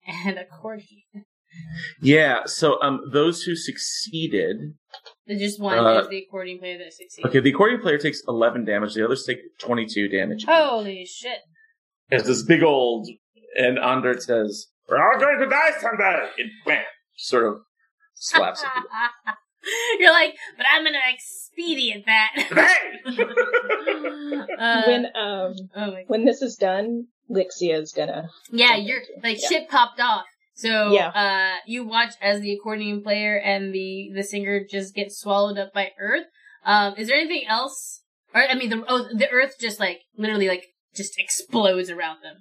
Speaker 1: and accordion.
Speaker 5: Yeah, so um, those who succeeded.
Speaker 1: There's just one
Speaker 5: Uh,
Speaker 1: is the accordion player that succeeds.
Speaker 5: Okay, the accordion player takes eleven damage. The others take twenty-two damage.
Speaker 1: Holy shit!
Speaker 5: There's this big old, and Ondurt says,
Speaker 7: We're all going to die someday!
Speaker 5: it wham, sort of slaps him. <laughs>
Speaker 1: You're like, but I'm gonna expedient that. <laughs>
Speaker 7: Hey! <laughs>
Speaker 1: uh,
Speaker 6: when um
Speaker 1: oh
Speaker 6: when this is done, Lyxia is gonna.
Speaker 1: Yeah, you're like
Speaker 6: Yeah.
Speaker 1: shit popped off. So
Speaker 6: Yeah.
Speaker 1: uh you watch as the accordion player and the the singer just get swallowed up by earth. Um is there anything else or I mean the oh the earth just like literally like just explodes around them.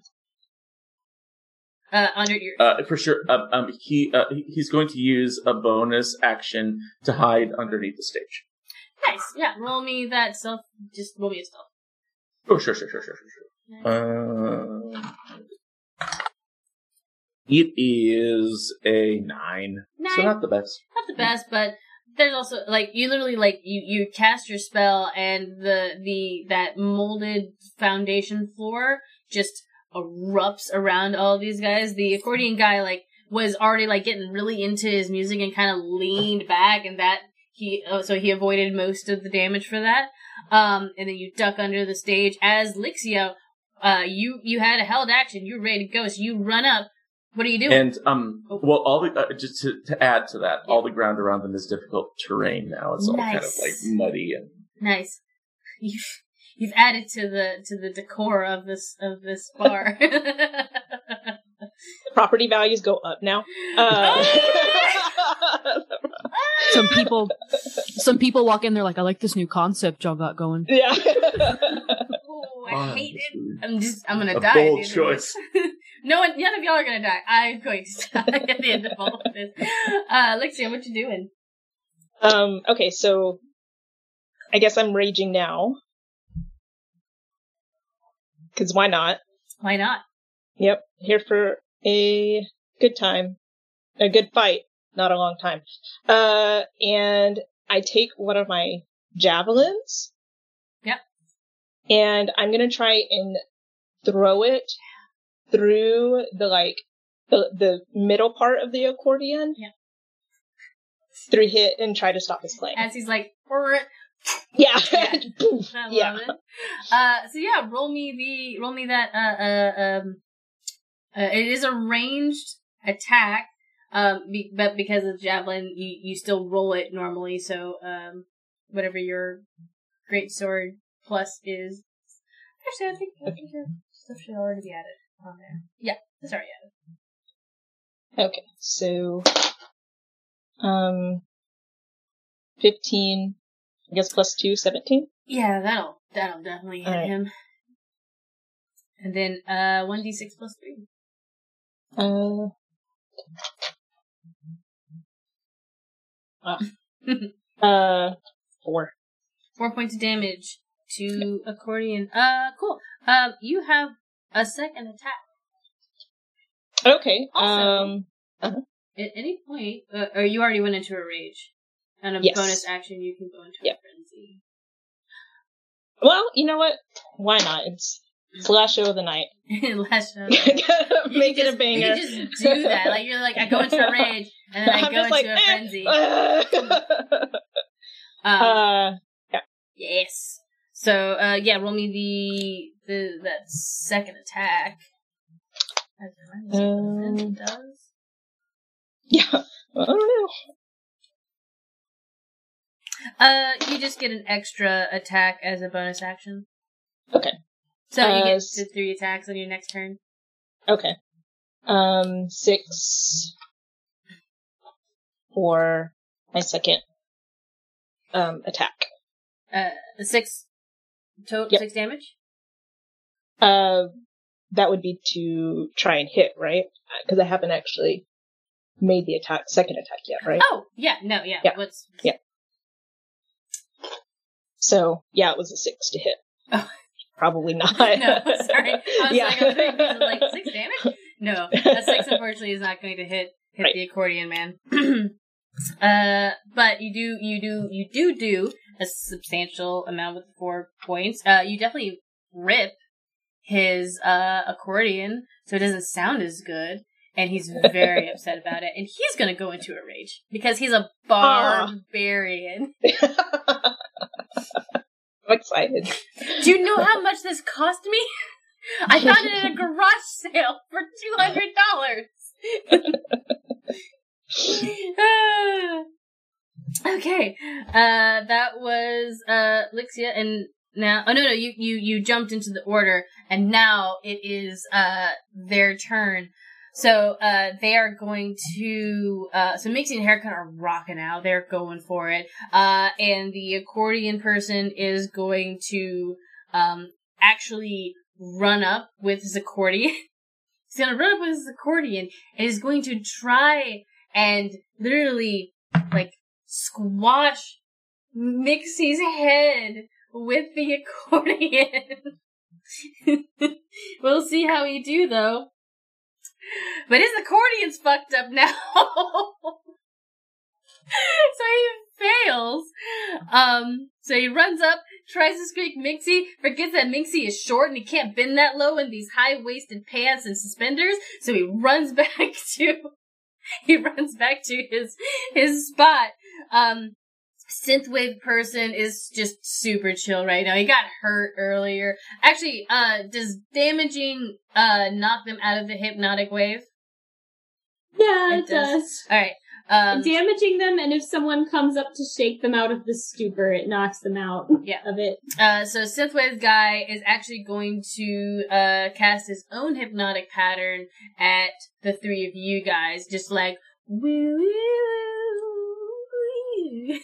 Speaker 1: Uh under your
Speaker 5: Uh, for sure. Um, um, he uh, he's going to use a bonus action to hide underneath the stage.
Speaker 1: Nice. Yeah, roll me that stealth just roll me a stealth.
Speaker 5: Oh, sure, sure, sure, sure, sure, sure. Uh, it is a nine, so not the best.
Speaker 1: not the best, but there's also like you literally like you you cast your spell and the the that molded foundation floor just erupts around all these guys. The accordion guy like was already like getting really into his music and kind of leaned back, and that he oh, so he avoided most of the damage for that. Um, and then you duck under the stage as Lyxia. Uh, you you had a held action. You're ready to go. So you run up. What are you doing?
Speaker 5: And um, well, all the uh, just to, to add to that, all the ground around them is difficult terrain now. It's all kind of like muddy and
Speaker 1: Nice. <laughs> You've you've added to the to the decor of this of this bar. <laughs> <laughs>
Speaker 6: Property values go up now. Uh, <laughs>
Speaker 4: Some people, some people walk in. They're like, "I like this new concept y'all got going."
Speaker 6: yeah.
Speaker 1: I hate it. I'm just I'm gonna
Speaker 5: a
Speaker 1: die.
Speaker 5: bold
Speaker 1: of
Speaker 5: choice.
Speaker 1: this. no one, none of y'all are gonna die. I'm going to die at the end of all of this. Uh, Lyxia, what you doing?
Speaker 6: Um, okay, so I guess I'm raging now. Cause why not?
Speaker 1: Why not?
Speaker 6: Yep, here for a good time. A good fight, not a long time. Uh, and I take one of my javelins.
Speaker 1: Yep.
Speaker 6: And I'm gonna try and throw it through the like, the, the middle part of the accordion.
Speaker 1: Yep.
Speaker 6: Through hit and try to stop his play.
Speaker 1: As he's like.
Speaker 6: Yeah. <laughs>
Speaker 1: Yeah.
Speaker 6: Poof.
Speaker 1: I love
Speaker 6: Yeah.
Speaker 1: Uh, so yeah, roll me the roll me that. Uh, uh, um, uh, it is a ranged attack. Um, be, but because of javelin, you you still roll it normally. So um, whatever your great sword plus is. Actually, I think I think your stuff should already be added on there. Yeah, it's already added.
Speaker 6: Okay, so um, fifteen. I guess plus two, 17?
Speaker 1: Yeah, that'll that'll definitely hit
Speaker 6: Alright.
Speaker 1: him. And then uh one d six plus three.
Speaker 6: Uh. <laughs> uh, four.
Speaker 1: Four points of damage to accordion. Uh, cool. Um, you have a second attack.
Speaker 6: Okay.
Speaker 1: Also-
Speaker 6: um.
Speaker 1: At any point, uh, or you already went into a rage. And a
Speaker 6: Yes.
Speaker 1: bonus action, you can go into
Speaker 6: Yep.
Speaker 1: a frenzy.
Speaker 6: Well, you know what? Why not? It's it's the last show of the night. <laughs> <laughs>
Speaker 1: Last show.
Speaker 6: Make it
Speaker 1: just-
Speaker 6: a banger.
Speaker 1: You just do that. Like you're like, I go into a <laughs> rage, and then I
Speaker 6: I'm
Speaker 1: go into
Speaker 6: like,
Speaker 1: a
Speaker 6: eh,
Speaker 1: frenzy.
Speaker 6: uh,
Speaker 1: Um,
Speaker 6: uh,
Speaker 1: Yes. So, uh, yeah, roll me the, the, that second attack. I don't know what
Speaker 6: Um,
Speaker 1: does.
Speaker 6: yeah. I don't know.
Speaker 1: Uh, you just get an extra attack as a bonus action.
Speaker 6: Okay.
Speaker 1: So you
Speaker 6: Uh,
Speaker 1: get to three attacks on your next turn.
Speaker 6: Okay. Um, six for my second um attack.
Speaker 1: Uh, six, total,
Speaker 6: Yep.
Speaker 1: six damage?
Speaker 6: Uh, that would be to try and hit, right? Because I haven't actually made the attack, second attack yet, right?
Speaker 1: Oh, yeah, no, yeah.
Speaker 6: Yeah.
Speaker 1: What's,
Speaker 6: Yeah. So yeah, it was a six to hit.
Speaker 1: Oh.
Speaker 6: Probably not. <laughs>
Speaker 1: no, <laughs> sorry. I was
Speaker 6: Yeah.
Speaker 1: like, I was thinking, I was like, six damage? No, a six unfortunately is not going to hit hit
Speaker 6: Right.
Speaker 1: the accordion man. <clears throat> uh, but you do, you do, you do do a substantial amount with four points. Uh, you definitely rip his uh accordion, so it doesn't sound as good. And he's very <laughs> upset about it, and he's gonna go into a rage because he's a barbarian. <laughs>
Speaker 6: I'm excited.
Speaker 1: Do you know how much this cost me? I found it at a garage sale for two hundred dollars. <laughs> okay, uh, that was uh Lyxia, and now oh no no you you you jumped into the order, and now it is uh their turn. So uh they are going to uh so Minxie and Haircut are rocking out. They're going for it. Uh and the accordion person is going to um actually run up with his accordion. <laughs> He's gonna run up with his accordion and is going to try and literally like squash Minxie's head with the <laughs> accordion. <laughs> we'll see how he do though. But his accordion's fucked up now. <laughs> so he fails. Um, so he runs up, tries to squeak Minxie, forgets that Minxie is short and he can't bend that low in these high-waisted pants and suspenders, so he runs <laughs> back to, he runs back to his, his spot. Um, synthwave person is just super chill right now. He got hurt earlier. Actually, uh, does damaging, uh, knock them out of the hypnotic wave?
Speaker 2: Yeah,
Speaker 1: It
Speaker 2: it,
Speaker 1: does.
Speaker 2: does.
Speaker 1: Alright. Um,
Speaker 2: Damaging them, and if someone comes up to shake them out of the stupor, it knocks them out
Speaker 1: Yeah.
Speaker 2: of it.
Speaker 1: Uh, so Synthwave guy is actually going to uh cast his own hypnotic pattern at the three of you guys, just like woo woo. Woo.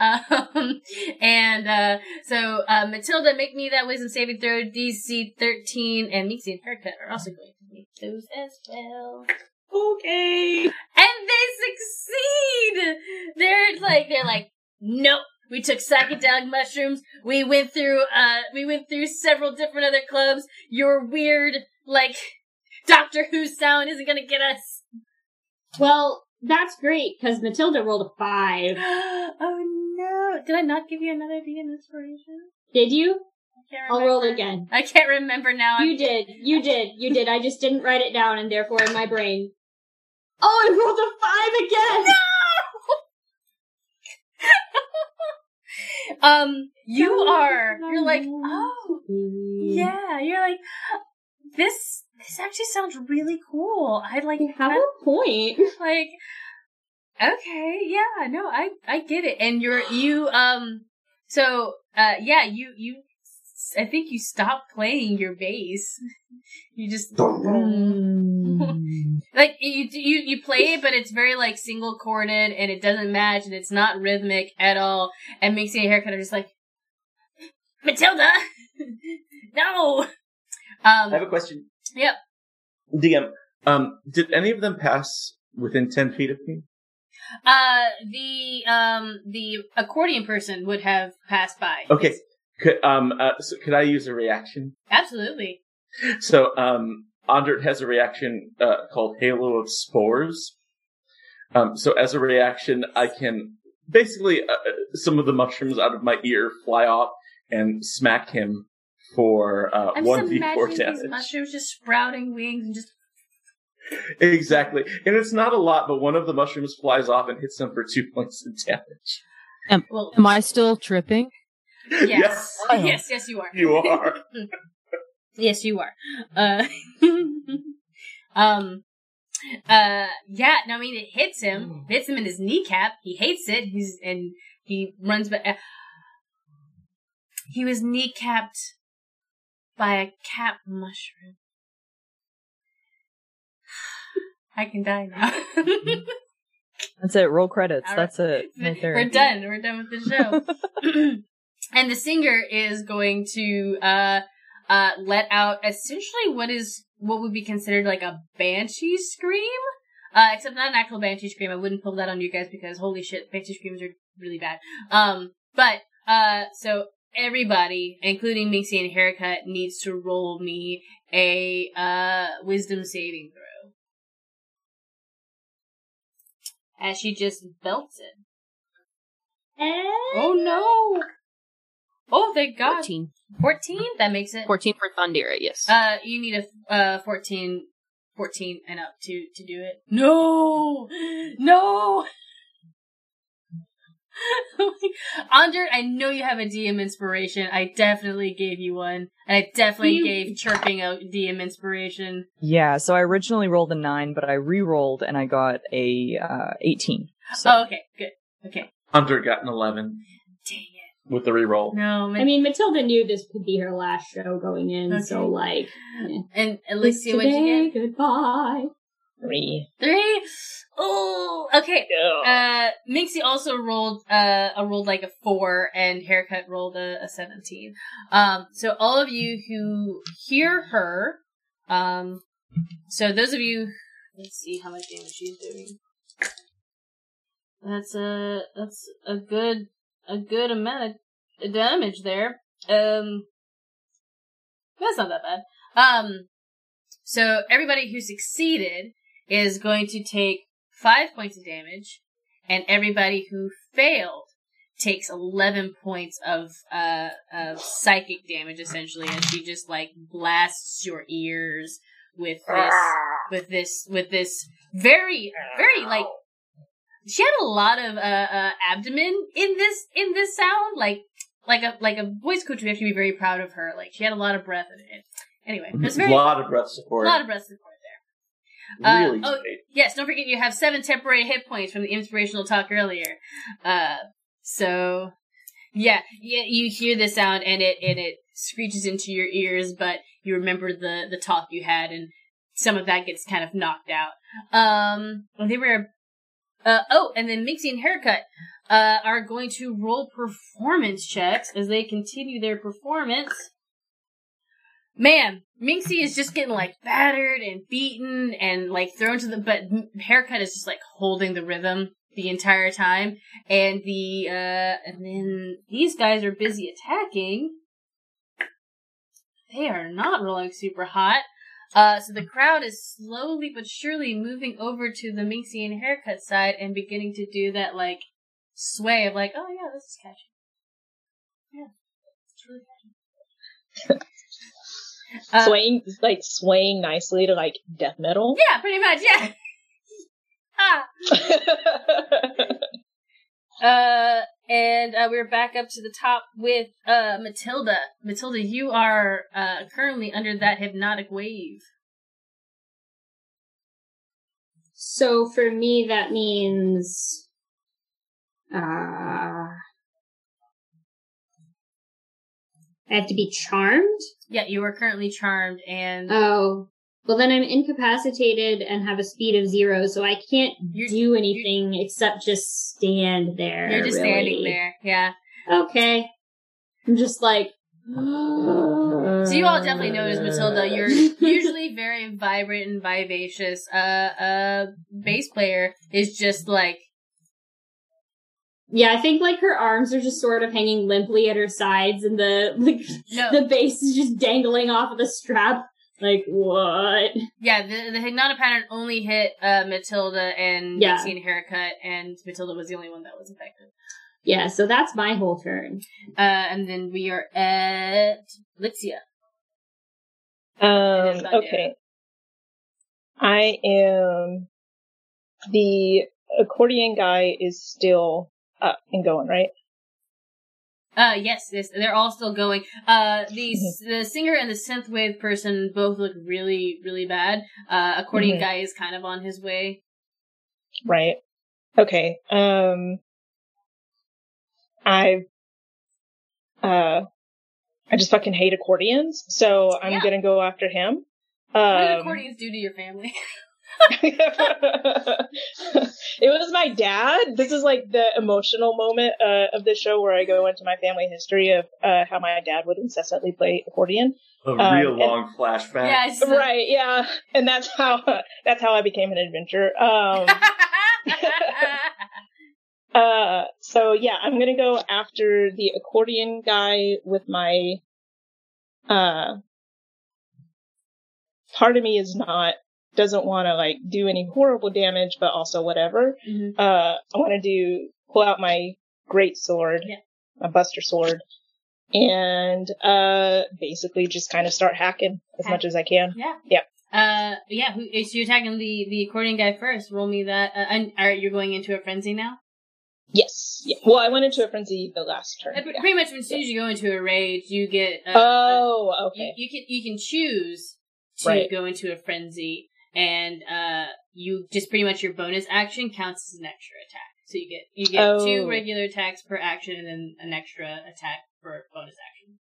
Speaker 1: <laughs> um, and uh, so uh, Matilda, make me that wisdom saving throw DC thirteen, and Minxie and Haircut are also going to make those as well.
Speaker 3: Okay.
Speaker 1: And they succeed. They're like they're like, nope. We took psychedelic mushrooms. We went through uh we went through several different other clubs. Your weird like Doctor Who sound isn't gonna get us.
Speaker 2: Well, that's great because Matilda rolled a five. <gasps>
Speaker 1: oh no! Did I not give you another D in inspiration?
Speaker 2: Did you?
Speaker 1: I can't
Speaker 2: I'll roll again.
Speaker 1: I can't remember now.
Speaker 2: You did. You did. You did. I just didn't write it down, and therefore in my brain. Oh, I rolled a five again. No. <laughs>
Speaker 1: um, you are. You're like, oh, yeah. You're like, this this actually sounds really cool. I like
Speaker 2: You have
Speaker 1: that-
Speaker 2: a point. <laughs>
Speaker 1: like okay yeah no i i get it. And you're you um so uh yeah you you i think you stopped playing your bass. <laughs> You just <laughs> like you you you play it but it's very like single corded and it doesn't match and it's not rhythmic at all and makes a haircut just like matilda! No
Speaker 5: I
Speaker 1: um
Speaker 5: have a question.
Speaker 1: Yep.
Speaker 5: DM, um, did any of them pass within 10 feet of me?
Speaker 1: uh the um the accordion person would have passed by
Speaker 5: Okay. Could, um, uh, so could I use a reaction?
Speaker 1: absolutely
Speaker 5: So, um, Ondurt has a reaction, uh, called Halo of Spores. Um, so as a reaction, I can basically, uh, uh, some of the mushrooms out of my ear fly off and smack him for, uh,
Speaker 1: I'm
Speaker 5: 1d4
Speaker 1: imagining
Speaker 5: damage.
Speaker 1: these mushrooms just sprouting wings and just
Speaker 5: Exactly. And it's not a lot, but one of the mushrooms flies off and hits him for two <laughs> points of damage.
Speaker 1: well.
Speaker 4: Am I still tripping?
Speaker 1: Yes,
Speaker 4: Yes.
Speaker 1: yes, yes, you are.
Speaker 5: You are. <laughs>
Speaker 1: yes, you are. Uh, <laughs> um, uh, yeah. No, I mean it hits him, hits him in his kneecap. He hates it. He's and he runs back. Uh, he was kneecapped by a cap mushroom. <sighs> I can die now. <laughs>
Speaker 3: That's it. Roll credits.
Speaker 1: Right.
Speaker 3: That's it. Right.
Speaker 1: We're done. We're done with the show. <laughs> <clears throat> and the singer is going to uh uh let out essentially what is what would be considered like a banshee scream. Uh except not an actual banshee scream. I wouldn't pull that on you guys because holy shit, banshee screams are really bad. Um but uh so everybody, including Minxie and Haircut, needs to roll me a uh wisdom saving throw. As she just belts it. Oh no! Oh, thank God.
Speaker 4: 14.
Speaker 1: 14? That makes it.
Speaker 4: 14 for Thondira, yes.
Speaker 1: Uh, you need a, uh, 14, 14 and up to, to do it. No! <gasps> No! <laughs> Andre, I know you have a DM inspiration. I definitely gave you one. And I definitely
Speaker 2: You-
Speaker 1: gave chirping a DM inspiration.
Speaker 3: Yeah, so I originally rolled a nine, but I re-rolled and I got a uh, eighteen. So
Speaker 1: Oh, okay, good. Okay.
Speaker 5: Hunter got an 11
Speaker 1: Dang it.
Speaker 5: with the re-roll.
Speaker 1: No, man.
Speaker 2: I mean, Matilda knew this could be her last show going in,
Speaker 1: Okay.
Speaker 2: so like, eh.
Speaker 1: and Alicia, what'd you
Speaker 2: today,
Speaker 1: get?
Speaker 2: goodbye.
Speaker 6: Three.
Speaker 1: Three? Oh, okay. Uh, Minxie also rolled, uh, uh, rolled like a four and Haircut rolled a, a 17. Um, so all of you who hear her, um, so those of you, let's see how much damage she's doing. That's a, that's a good, a good amount of damage there. Um, that's not that bad. Um, so everybody who succeeded is going to take five points of damage, and everybody who failed takes 11 points of, uh, of psychic damage, essentially, as she just, like, blasts your ears with this, with this, with this very, very, like, she had a lot of, uh, uh, abdomen in this, in this sound, like, like a, like a voice coach, we have to be very proud of her. Like, she had a lot of breath in it. Anyway, it's
Speaker 5: A
Speaker 1: very,
Speaker 5: lot of breath support.
Speaker 1: a lot of breath support there. uh, oh. Yes, don't forget you have seven temporary hit points from the inspirational talk earlier. Uh, so yeah, yeah, you hear the sound and it and it screeches into your ears, but you remember the the talk you had, and some of that gets kind of knocked out. Um, they were. Uh, oh, and then Minxie and Haircut uh, are going to roll performance checks as they continue their performance. Man, Minxie is just getting like battered and beaten and like thrown to the, but haircut is just like holding the rhythm the entire time. And the, uh, and then these guys are busy attacking. They are not rolling super hot. Uh, so the crowd is slowly but surely moving over to the Minxie and haircut side and beginning to do that like sway of like, oh yeah, this is catchy. Yeah, it's really catchy. Uh,
Speaker 6: swaying, like swaying nicely to like death metal.
Speaker 1: Yeah, pretty much, yeah. <laughs> ah. <laughs> Uh, and uh, we're back up to the top with uh Matilda. Matilda, you are uh currently under that hypnotic wave.
Speaker 2: So for me, that means, uh, I have to be charmed.
Speaker 1: Yeah, you are currently charmed, and
Speaker 2: Oh, well then I'm incapacitated and have a speed of zero, so I can't do anything except just stand there.
Speaker 1: you're just
Speaker 2: really.
Speaker 1: standing there. Yeah.
Speaker 2: Okay. I'm just like.
Speaker 1: So you all definitely notice Matilda. You're <laughs> usually very vibrant and vivacious. Uh, a bass player is just like
Speaker 2: Yeah, I think like her arms are just sort of hanging limply at her sides, and the the,
Speaker 1: no.
Speaker 2: the bass is just dangling off of the strap. Like what?
Speaker 1: Yeah, the the hypnotic pattern only hit uh Matilda and
Speaker 2: Yeah.
Speaker 1: Maxine haircut, and Matilda was the only one that was affected.
Speaker 2: Yeah, so that's my whole turn.
Speaker 1: Uh, and then we are at Lyxia.
Speaker 6: Um,
Speaker 1: is
Speaker 6: okay. I am the accordion guy is still up and going, right?
Speaker 1: Uh, yes, yes, they're all still going. Uh, the the singer and the synthwave person both look really, really bad. Uh, accordion
Speaker 6: Mhm.
Speaker 1: guy is kind of on his way.
Speaker 6: Right. Okay. Um I uh I just fucking hate accordions, so I'm
Speaker 1: Yeah.
Speaker 6: gonna go after him.
Speaker 1: What do
Speaker 6: Um,
Speaker 1: accordions do to your family? <laughs> <laughs>
Speaker 6: it was my dad. This is like the emotional moment uh, of the show where I go into my family history of uh, how my dad would incessantly play accordion.
Speaker 5: A
Speaker 6: Um,
Speaker 5: real
Speaker 6: and-
Speaker 5: long flashback.
Speaker 1: yes.
Speaker 6: Right, yeah, and that's how that's how I became an adventurer. Um, <laughs> Uh, so yeah, I'm gonna go after the accordion guy with my, uh, part of me is not, doesn't want to like do any horrible damage, but also whatever.
Speaker 1: Mhm.
Speaker 6: Uh, I want to do, pull out my great sword,
Speaker 1: Yeah.
Speaker 6: my buster sword, and, uh, basically just kind of start hacking as
Speaker 1: Hack.
Speaker 6: much as I can.
Speaker 1: Yeah.
Speaker 6: Yeah.
Speaker 1: Uh, yeah. Who, so you're attacking the the accordion guy first. Roll me that. Uh, and are you going into a frenzy now?
Speaker 6: Yes. Yeah. Well, I went into a frenzy the last turn.
Speaker 1: Uh,
Speaker 6: yeah.
Speaker 1: Pretty much, as soon as you go into a rage, you get. Uh,
Speaker 6: Oh, okay.
Speaker 1: You, you can you can choose to
Speaker 6: Right.
Speaker 1: go into a frenzy, and uh, you just pretty much your bonus action counts as an extra attack. So you get you get two regular attacks per action, and then an extra attack for bonus action.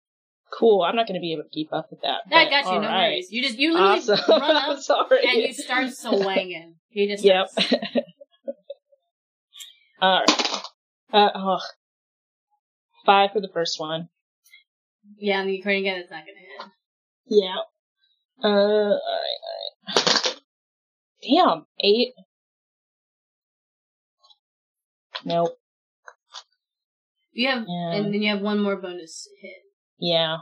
Speaker 6: Cool. I'm not going to be able to keep up with that.
Speaker 1: I got you. No
Speaker 6: alright.
Speaker 1: worries. You just you literally
Speaker 6: Awesome.
Speaker 1: run up <laughs>
Speaker 6: Sorry.
Speaker 1: and you start <laughs> swinging. He just
Speaker 6: Yep. <laughs> All right. Uh, oh. Five for the first one.
Speaker 1: Yeah, and the Ukrainian guy that's not gonna hit.
Speaker 6: Yeah. Uh, all right, all right. Damn, eight. Nope.
Speaker 1: You have,
Speaker 6: Yeah.
Speaker 1: and then you have one more bonus hit.
Speaker 6: Yeah.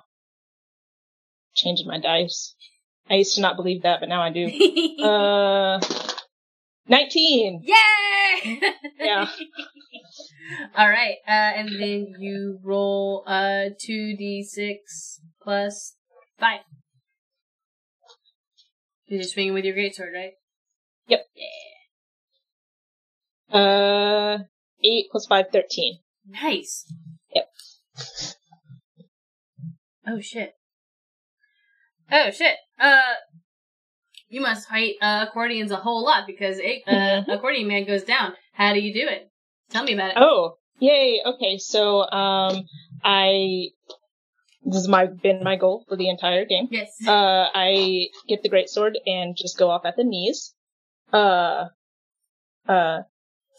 Speaker 6: Changing my dice. I used to not believe that, but now I do. <laughs> Uh, nineteen.
Speaker 1: Yay!
Speaker 6: Yeah. <laughs>
Speaker 1: All right, uh, and then you roll uh two d six plus five. You're just swinging with your greatsword, right?
Speaker 6: Yep.
Speaker 1: Yeah.
Speaker 6: Uh, eight plus five, thirteen.
Speaker 1: Nice.
Speaker 6: Yep.
Speaker 1: Oh shit. Oh shit. Uh, you must fight uh, accordions a whole lot because a uh,
Speaker 6: Mhm.
Speaker 1: accordion man goes down. How do you do it? Tell me about it.
Speaker 6: Oh, yay. Okay, so um I this has my been my goal for the entire game.
Speaker 1: Yes.
Speaker 6: Uh I get the great sword and just go off at the knees. Uh uh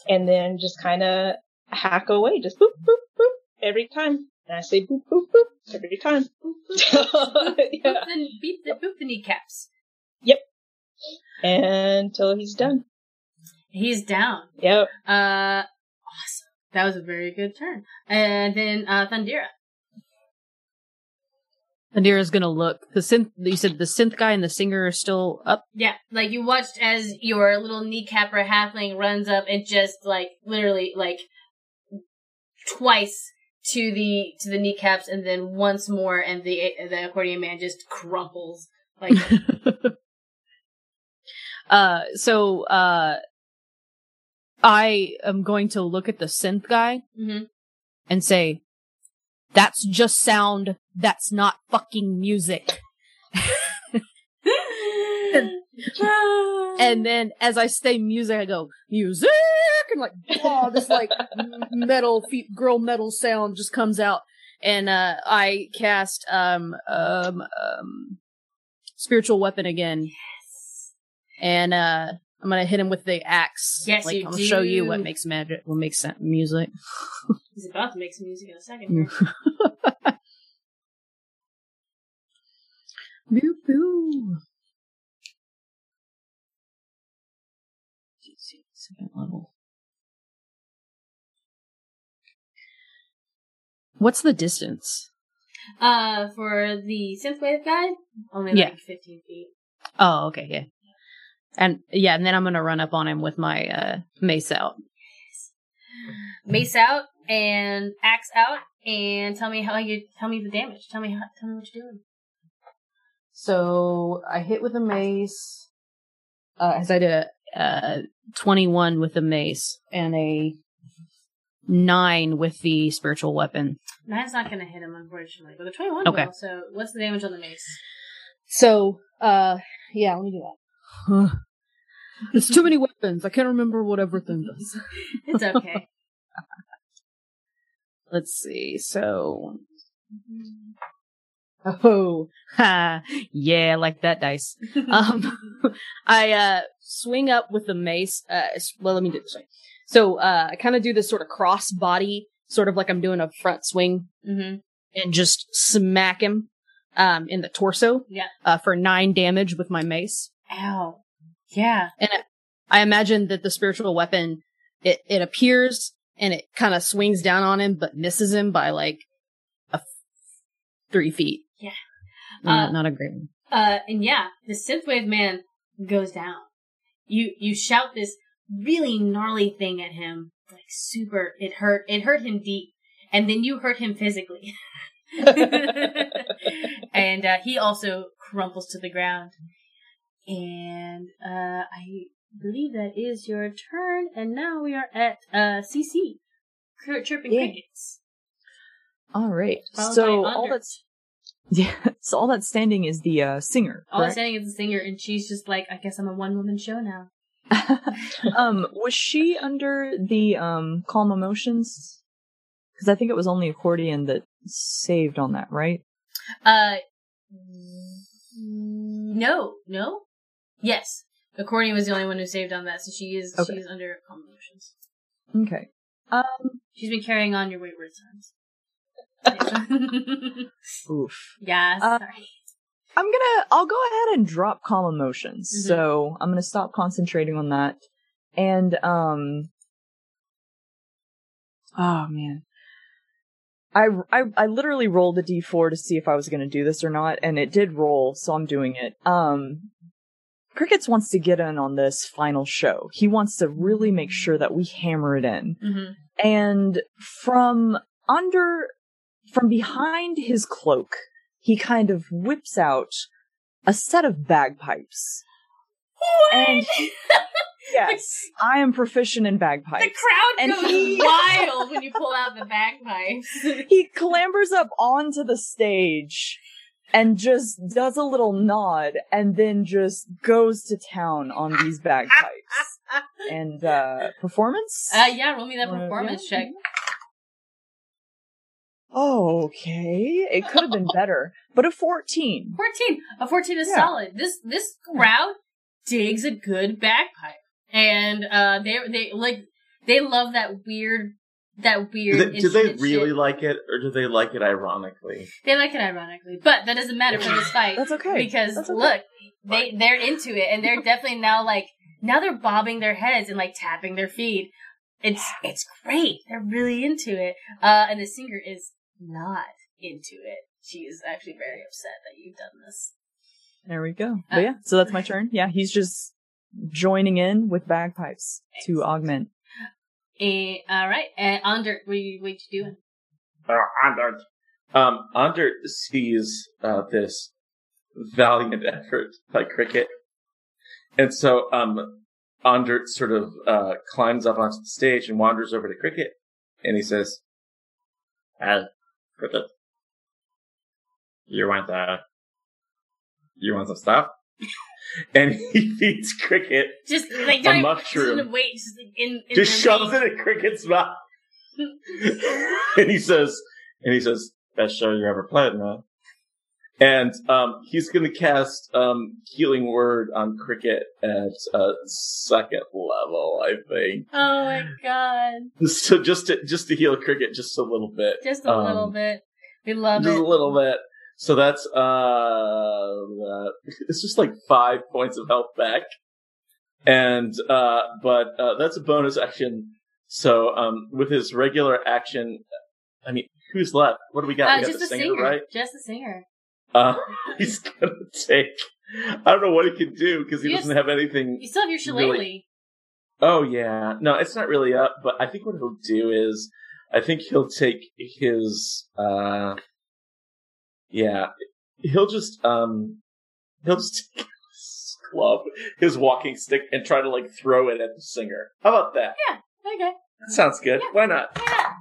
Speaker 6: and then just kind of hack away, just boop boop boop every time. And I say boop boop boop every time.
Speaker 1: boop, <laughs>
Speaker 6: yeah.
Speaker 1: the, beep the, boop the kneecaps. Yep.
Speaker 6: Until he's done.
Speaker 1: He's down.
Speaker 6: Yep.
Speaker 1: Uh, awesome. That was a very good turn. And then uh, Thondira.
Speaker 4: Indira's gonna look. The synth. You said the synth guy and the singer are still up.
Speaker 1: Yeah, like you watched as your little kneecapper halfling runs up and just like literally like twice to the to the kneecaps and then once more and the the accordion man just crumples like <laughs>
Speaker 4: uh. So uh. I am going to look at the synth guy
Speaker 1: Mm-hmm.
Speaker 4: and say, "That's just sound. That's not fucking music." <laughs> And then as I say music, I go music, and like oh, this like metal girl metal sound just comes out, and uh, I cast um um um spiritual weapon again, and uh, I'm gonna hit him with the axe.
Speaker 1: Yes,
Speaker 4: like
Speaker 1: you
Speaker 4: I'll show you what makes magic, what makes music. <laughs>
Speaker 1: He's about to make some music in a second. <laughs>
Speaker 4: Boo boo. Second level. What's the distance?
Speaker 1: Uh, for the synthwave guy, only
Speaker 4: Yeah.
Speaker 1: like 15 feet.
Speaker 4: Oh, okay, yeah. And yeah, and then I'm gonna run up on him with my uh mace out.
Speaker 1: Mace out and axe out, and tell me how you tell me the damage. Tell me how, tell me what you're doing.
Speaker 4: So I hit with a mace. Uh, as I did a uh, 21 with the mace and a nine with the spiritual weapon.
Speaker 1: Nine's not gonna hit him, unfortunately, but the 21
Speaker 4: Okay.
Speaker 1: will. So, what's the damage on the mace?
Speaker 4: So, uh, yeah, let me do that. There's too many <laughs> weapons. I can't remember what everything does. <laughs>
Speaker 1: It's okay. <laughs>
Speaker 4: Let's see. So, oh, ha, yeah, I like that dice. Um, I uh swing up with the mace. Uh, well, let me do this way. So, uh, I kind of do this sort of cross body, sort of like I'm doing a front swing,
Speaker 1: hmm
Speaker 4: and just smack him, um, in the torso.
Speaker 1: Yeah.
Speaker 4: Uh, for nine damage with my mace.
Speaker 1: Ow. Yeah.
Speaker 4: And I imagine that the spiritual weapon, it, it appears and it kind of swings down on him, but misses him by like a f- three feet.
Speaker 1: Yeah.
Speaker 4: Not,
Speaker 1: Uh,
Speaker 4: not a great one.
Speaker 1: Uh, and yeah, the synthwave man goes down. You you shout this really gnarly thing at him, like super. It hurt. It hurt him deep, and then you hurt him physically. <laughs> <laughs> and uh, he also crumples to the ground. And uh, I believe that is your turn. And now we are at uh, CC, chirping
Speaker 3: Yeah.
Speaker 1: crickets.
Speaker 3: All right.
Speaker 1: Followed
Speaker 3: So all that's <laughs> yeah. So all that's standing is the uh, singer.
Speaker 1: All
Speaker 3: correct?
Speaker 1: saying is the singer, and she's just like, I guess I'm a one woman show now. <laughs> <laughs>
Speaker 3: um, was she under the um calm emotions? Because I think it was only accordion that saved on that, right?
Speaker 1: Uh, no, no, yes. Accordion was the only one who saved on that, so she is
Speaker 3: Okay.
Speaker 1: she's under calm emotions.
Speaker 3: Okay. Um.
Speaker 1: She's been carrying on your wayward sons. <laughs> <laughs>
Speaker 3: Oof.
Speaker 1: yeah,
Speaker 3: Uh,
Speaker 1: sorry.
Speaker 3: I'm gonna. I'll go ahead and drop calm emotions.
Speaker 1: Mhm.
Speaker 3: So I'm gonna stop concentrating on that, and um. Oh man. I, I, I literally rolled a d4 to see if I was going to do this or not, and it did roll, so I'm doing it. Um, Crickets wants to get in on this final show. He wants to really make sure that we hammer it in.
Speaker 1: hmm
Speaker 3: And from under, from behind his cloak, he kind of whips out a set of bagpipes. And <laughs> yes, I am proficient in bagpipes.
Speaker 1: The crowd
Speaker 3: And
Speaker 1: goes
Speaker 3: he- <laughs>
Speaker 1: wild when you pull out the bagpipes.
Speaker 3: he clambers up onto the stage and just does a little nod and then just goes to town on these bagpipes. <laughs> and uh performance?
Speaker 1: uh, yeah, roll me that
Speaker 3: Uh,
Speaker 1: performance
Speaker 3: yeah.
Speaker 1: check.
Speaker 3: Oh, okay. It could have been better. But a 14.
Speaker 1: 14. A 14 is
Speaker 3: Yeah.
Speaker 1: solid. This, this crowd digs a good bagpipe. And, uh, they, they, like, they love that weird, that
Speaker 5: Do
Speaker 1: weird
Speaker 5: they, do they really
Speaker 1: shit.
Speaker 5: like it, or do they like it ironically?
Speaker 1: They like it ironically, but that doesn't matter for this fight.
Speaker 3: That's okay.
Speaker 1: Because
Speaker 3: That's okay.
Speaker 1: look, they they're into it, and they're definitely now like now they're bobbing their heads and like tapping their feet. It's it's great. They're really into it. Uh, and the singer is not into it. She is actually very upset that you've done this.
Speaker 3: There we go.
Speaker 1: Uh,
Speaker 3: But yeah, so that's my turn. Yeah, he's just joining in with bagpipes to augment.
Speaker 1: And, all right, and Under, what you what you doing?
Speaker 7: Uh, Anders.
Speaker 5: Um, Ander sees uh, this valiant effort by Cricket, and so um, Ondurt sort of uh, climbs up onto the stage and wanders over to Cricket, and he says,
Speaker 7: Hey, Cricket. You want, uh, you want some stuff? <laughs>
Speaker 5: and he <laughs> feeds Cricket,
Speaker 1: Just like
Speaker 5: A
Speaker 1: don't
Speaker 5: mushroom.
Speaker 1: Just wait, just like in, in
Speaker 5: just shoves it in Cricket's mouth, <laughs> and he says, and he says,
Speaker 7: Best show you ever played, man.
Speaker 5: and um, he's going to cast um, Healing Word on Cricket at uh, second level, I think.
Speaker 1: Oh my god!
Speaker 5: So just to just to heal Cricket just a little bit,
Speaker 1: Just a
Speaker 5: Um,
Speaker 1: little bit. We love
Speaker 5: just
Speaker 1: it.
Speaker 5: a little bit. So that's uh, uh, it's just like five points of health back, and uh, but uh, that's a bonus action. So um, with his regular action, I mean, who's left? What do we got?
Speaker 1: Uh,
Speaker 5: we got
Speaker 1: just
Speaker 5: the singer,
Speaker 1: singer,
Speaker 5: right?
Speaker 1: just the singer.
Speaker 5: Uh, <laughs> he's gonna take. I don't know what he can do because he
Speaker 1: You
Speaker 5: doesn't
Speaker 1: just-
Speaker 5: have anything.
Speaker 1: You still have your shillelagh.
Speaker 5: Really? Oh yeah, no, it's not really up. But I think what he'll do is, I think he'll take his. uh Yeah, he'll just um, he'll just <laughs> take his club, his walking stick, and try to like throw it at the singer. How about that? Yeah.
Speaker 1: Okay.
Speaker 5: That sounds good.
Speaker 1: Yeah.
Speaker 5: Why not?
Speaker 1: Yeah.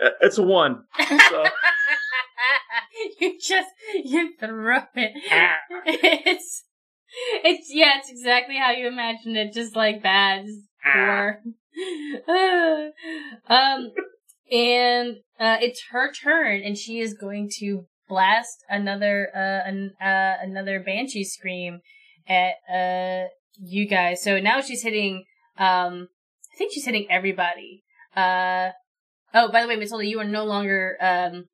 Speaker 5: Uh, It's a one. So <laughs>
Speaker 1: you just you throw it. <laughs> It's it's yeah, it's exactly how you imagined it, just like that. Just poor. um, and uh, it's her turn, and she is going to blast another uh, an, uh another banshee scream at uh you guys. So now she's hitting. Um, I think she's hitting everybody. Uh, oh, by the way, Matilda, you are no longer um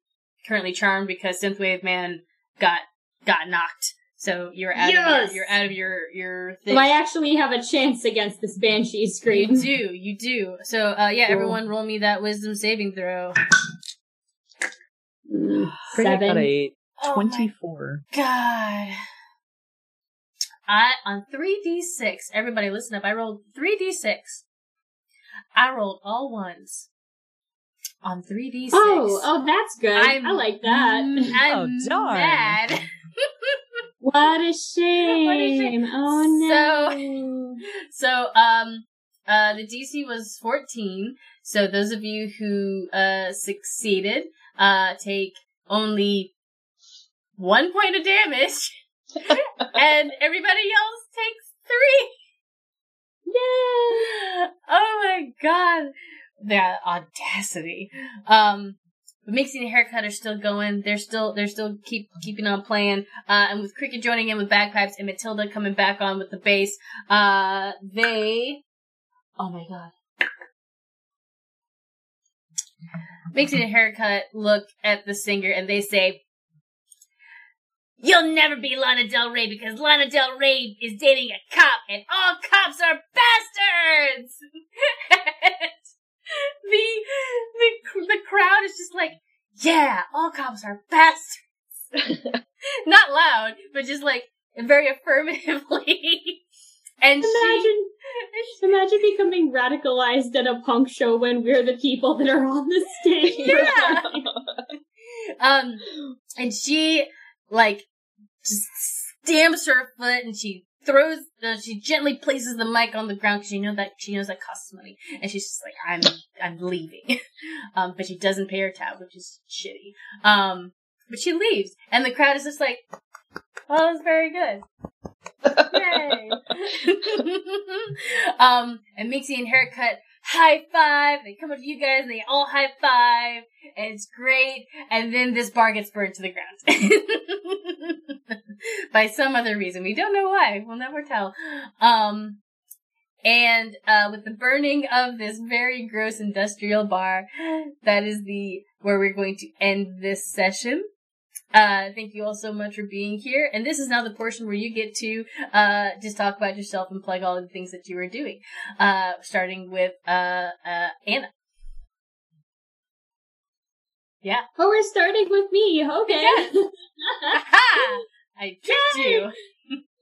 Speaker 1: currently charmed because Synthwave Man got got knocked. So you're out of your, you're out of your your thing.
Speaker 2: So I actually have a chance against this banshee scream.
Speaker 1: you do, you do. So uh yeah,
Speaker 2: Cool.
Speaker 1: everyone roll me that wisdom saving throw.
Speaker 2: Mm,
Speaker 3: Cricket got
Speaker 2: Seven.
Speaker 3: a
Speaker 1: Oh
Speaker 3: 24.
Speaker 1: God. I on three D six. Everybody, listen up. I rolled three D six. I rolled all ones on three D six.
Speaker 2: Oh, oh, that's good.
Speaker 1: I'm-
Speaker 2: I like that.
Speaker 1: I'm
Speaker 3: Oh, darn.
Speaker 1: mad. <laughs>
Speaker 2: What a shame.
Speaker 1: What a shame.
Speaker 2: Oh no.
Speaker 1: so, so um, uh, the DC was fourteen. So those of you who uh succeeded, uh, take only one point of damage, <laughs> and everybody else takes three.
Speaker 2: Yay!
Speaker 1: oh my god. The audacity. Um but Minxie and Haircut are still going. They're still they're still keep keeping on playing. Uh and with Cricket joining in with bagpipes and Matilda coming back on with the bass, uh they Oh my god. Minxie and Haircut look at the singer and they say You'll never be Lana Del Rey because Lana Del Rey is dating a cop and all cops are bastards! <laughs> <laughs> the, the, the crowd is just like, yeah, all cops are bastards. <laughs> Not loud, but just like very affirmatively. <laughs> and
Speaker 2: Imagine, imagine becoming radicalized at a punk show when we're the people that are on the stage.
Speaker 1: Yeah. um, and she like just stamps her foot and she throws, uh, she gently places the mic on the ground because she know that she knows that costs money, and she's just like, I'm, I'm leaving. <laughs> um, but she doesn't pay her tab, which is shitty. Um, but she leaves, and the crowd is just like, "Oh, that was very good." <laughs> Yay! <laughs> um, and Minxie and Haircut high five. They come up to you guys and they all high five, and it's great. And then this bar gets burned to the ground <laughs> by some other reason. We don't know why. We'll never tell. Um, and uh, with the burning of this very gross industrial bar, that is the where we're going to end this session. Uh, thank you all so much for being here. And this is now the portion where you get to, uh, just talk about yourself and plug all the things that you are doing. Uh, starting with, uh, uh, Anna. Yeah.
Speaker 2: Oh, we're starting with me. Okay. <laughs> <laughs>
Speaker 1: Aha! I tricked you.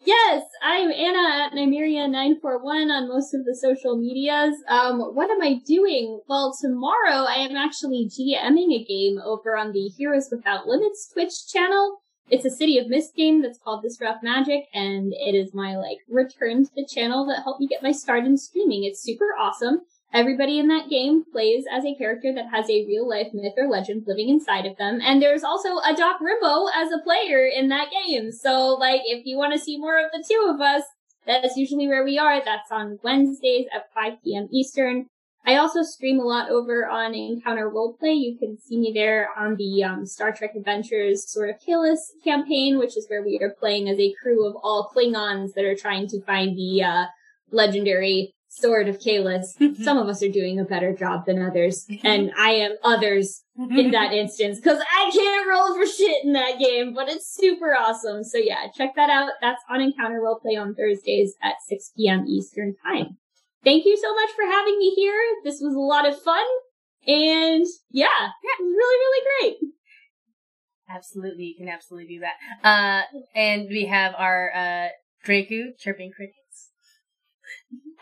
Speaker 2: Yes, I'm Anna at Nymeria941 on most of the social medias. Um, what am I doing? Well, tomorrow I am actually GMing a game over on the Heroes Without Limits Twitch channel. it's a City of Mist game that's called Rough Magic, and it is my like return to the channel that helped me get my start in streaming. It's super awesome. Everybody in that game plays as a character that has a real life myth or legend living inside of them. And there's also a Doc Rimbo as a player in that game. So like, if you want to see more of the two of us, that's usually where we are. That's on Wednesdays at 5 p.m. Eastern. I also stream a lot over on Encounter Roleplay. You can see me there on the um, Star Trek Adventures sort of Kahless campaign, which is where we are playing as a crew of all Klingons that are trying to find the uh, legendary Sword of Kahless. <laughs> Some of us are doing a better job than others, and I am others in that instance because I can't roll for shit in that game, but it's super awesome. So yeah, check that out. That's on Encounter Roleplay on Thursdays at 6 p.m. Eastern Time. Thank you so much for having me here. This was a lot of fun, and yeah, it was really, really great.
Speaker 1: Absolutely, you can absolutely do that. Uh, and we have our uh, Drakku chirping crickets.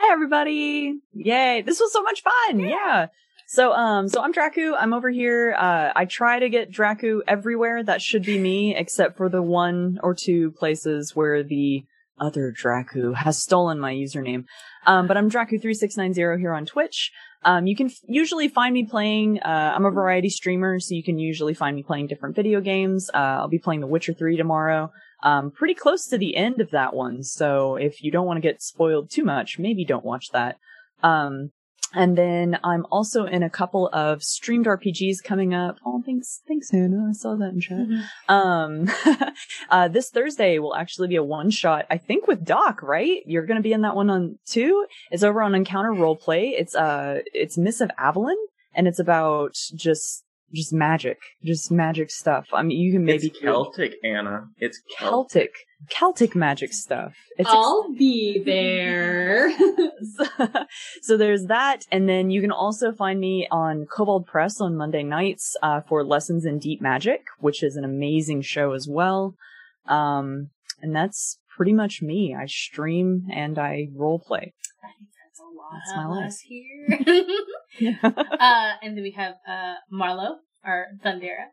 Speaker 3: Hey everybody! Yay! This was so much fun. Yeah. So um so I'm Drakku. I'm over here. Uh I try to get Drakku everywhere. That should be me, except for the one or two places where the other Drakku has stolen my username. Um but I'm Draku3690 here on Twitch. Um you can f- usually find me playing uh I'm a variety streamer, so you can usually find me playing different video games. Uh I'll be playing The Witcher 3 tomorrow um, pretty close to the end of that one. So if you don't want to get spoiled too much, maybe don't watch that. Um, and then I'm also in a couple of streamed RPGs coming up. Oh, thanks, thanks, Hannah. I saw that in chat. Um, <laughs> uh, this Thursday will actually be a one shot, I think, with Doc, right? You're going to be in that one on two. It's over on Encounter Roleplay. It's, uh, it's Mists of Avalon and it's about just, just magic, just magic stuff. I mean, you can maybe
Speaker 5: it's Celtic, Anna. It's Celtic.
Speaker 3: Celtic, Celtic magic stuff. It's ex-
Speaker 2: I'll be there. <laughs>
Speaker 3: so there's that, and then you can also find me on Kobold Press on Monday nights uh, for Lessons in Deep Magic, which is an amazing show as well. Um, and that's pretty much me. I stream and I role play.
Speaker 1: I think that's a lot
Speaker 3: That's my
Speaker 1: of
Speaker 3: life. <laughs>
Speaker 1: here. <laughs> uh, and then we have uh, Marlo, our Thondira.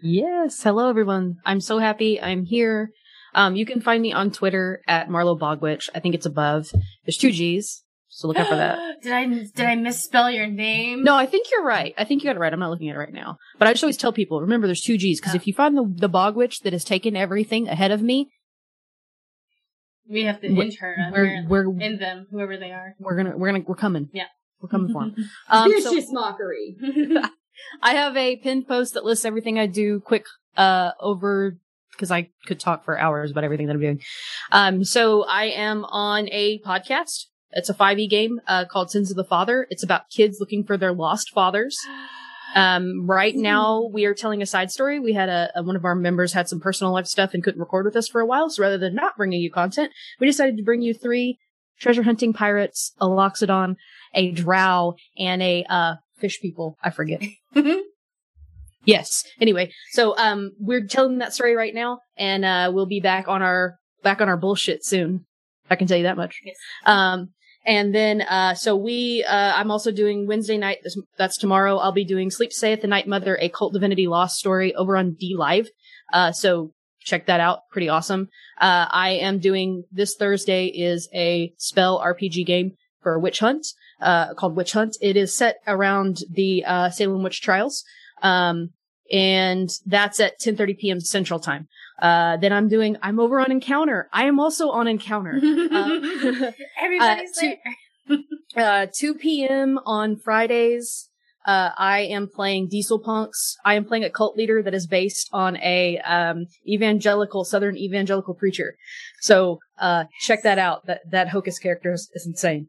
Speaker 4: Yes. Hello, everyone. I'm so happy I'm here. Um, you can find me on Twitter at Marlo Bogwitch. I think it's above. There's two G's, so look out for that. <gasps>
Speaker 1: did I did I misspell your name?
Speaker 4: No, I think you're right. I think you got it right. I'm not looking at it right now. But I just always tell people, remember there's two G's, because
Speaker 1: Oh.
Speaker 4: if you find the, the Bogwitch that has taken everything ahead of me,
Speaker 1: we have to
Speaker 4: We're-
Speaker 1: inch her.
Speaker 4: we're, we're,
Speaker 1: in them, whoever they are.
Speaker 4: we're gonna, we're gonna, we're coming.
Speaker 1: Yeah.
Speaker 4: We're coming for 'em. <laughs> Um, so-
Speaker 2: Vicious mockery. <laughs>
Speaker 4: I have a pinned post that lists everything I do quick, uh, over, because I could talk for hours about everything that I'm doing. Um, so I am on a podcast. It's a 5e game, uh, called Sins of the Father. It's about kids looking for their lost fathers. <gasps> <gasps> Um, right now we are telling a side story. We had a, a- one of our members had some personal life stuff and couldn't record with us for a while. So rather than not bringing you content, we decided to bring you three treasure hunting pirates, a loxodon, a drow, and a, uh, fish people. I forget. <laughs> yes. Anyway, so, um, we're telling that story right now and, uh, we'll be back on our, back on our bullshit soon. I can tell you that much.
Speaker 1: Yes.
Speaker 4: Um, and then, uh, so we, uh, I'm also doing Wednesday night. That's tomorrow. I'll be doing Sleep Saith the Night Mother, a Cult Divinity Lost story over on D Live. Uh, so check that out. Pretty awesome. Uh, I am doing this Thursday is a spell RPG game for Witch Hunt, uh, called Witch Hunt. It is set around the, uh, Salem Witch Trials. Um, and that's at 10:30 p.m. Central Time. Uh, then I'm doing. I'm over on Encounter. I am also on Encounter. <laughs> Uh,
Speaker 1: Everybody's
Speaker 4: uh, two-
Speaker 1: there. <laughs>
Speaker 4: uh, 2 p.m. on Fridays. Uh, I am playing Diesel Punks. I am playing a cult leader that is based on a, um, evangelical, southern evangelical preacher. So, uh, check that out. That, that Hocus character is, is insane.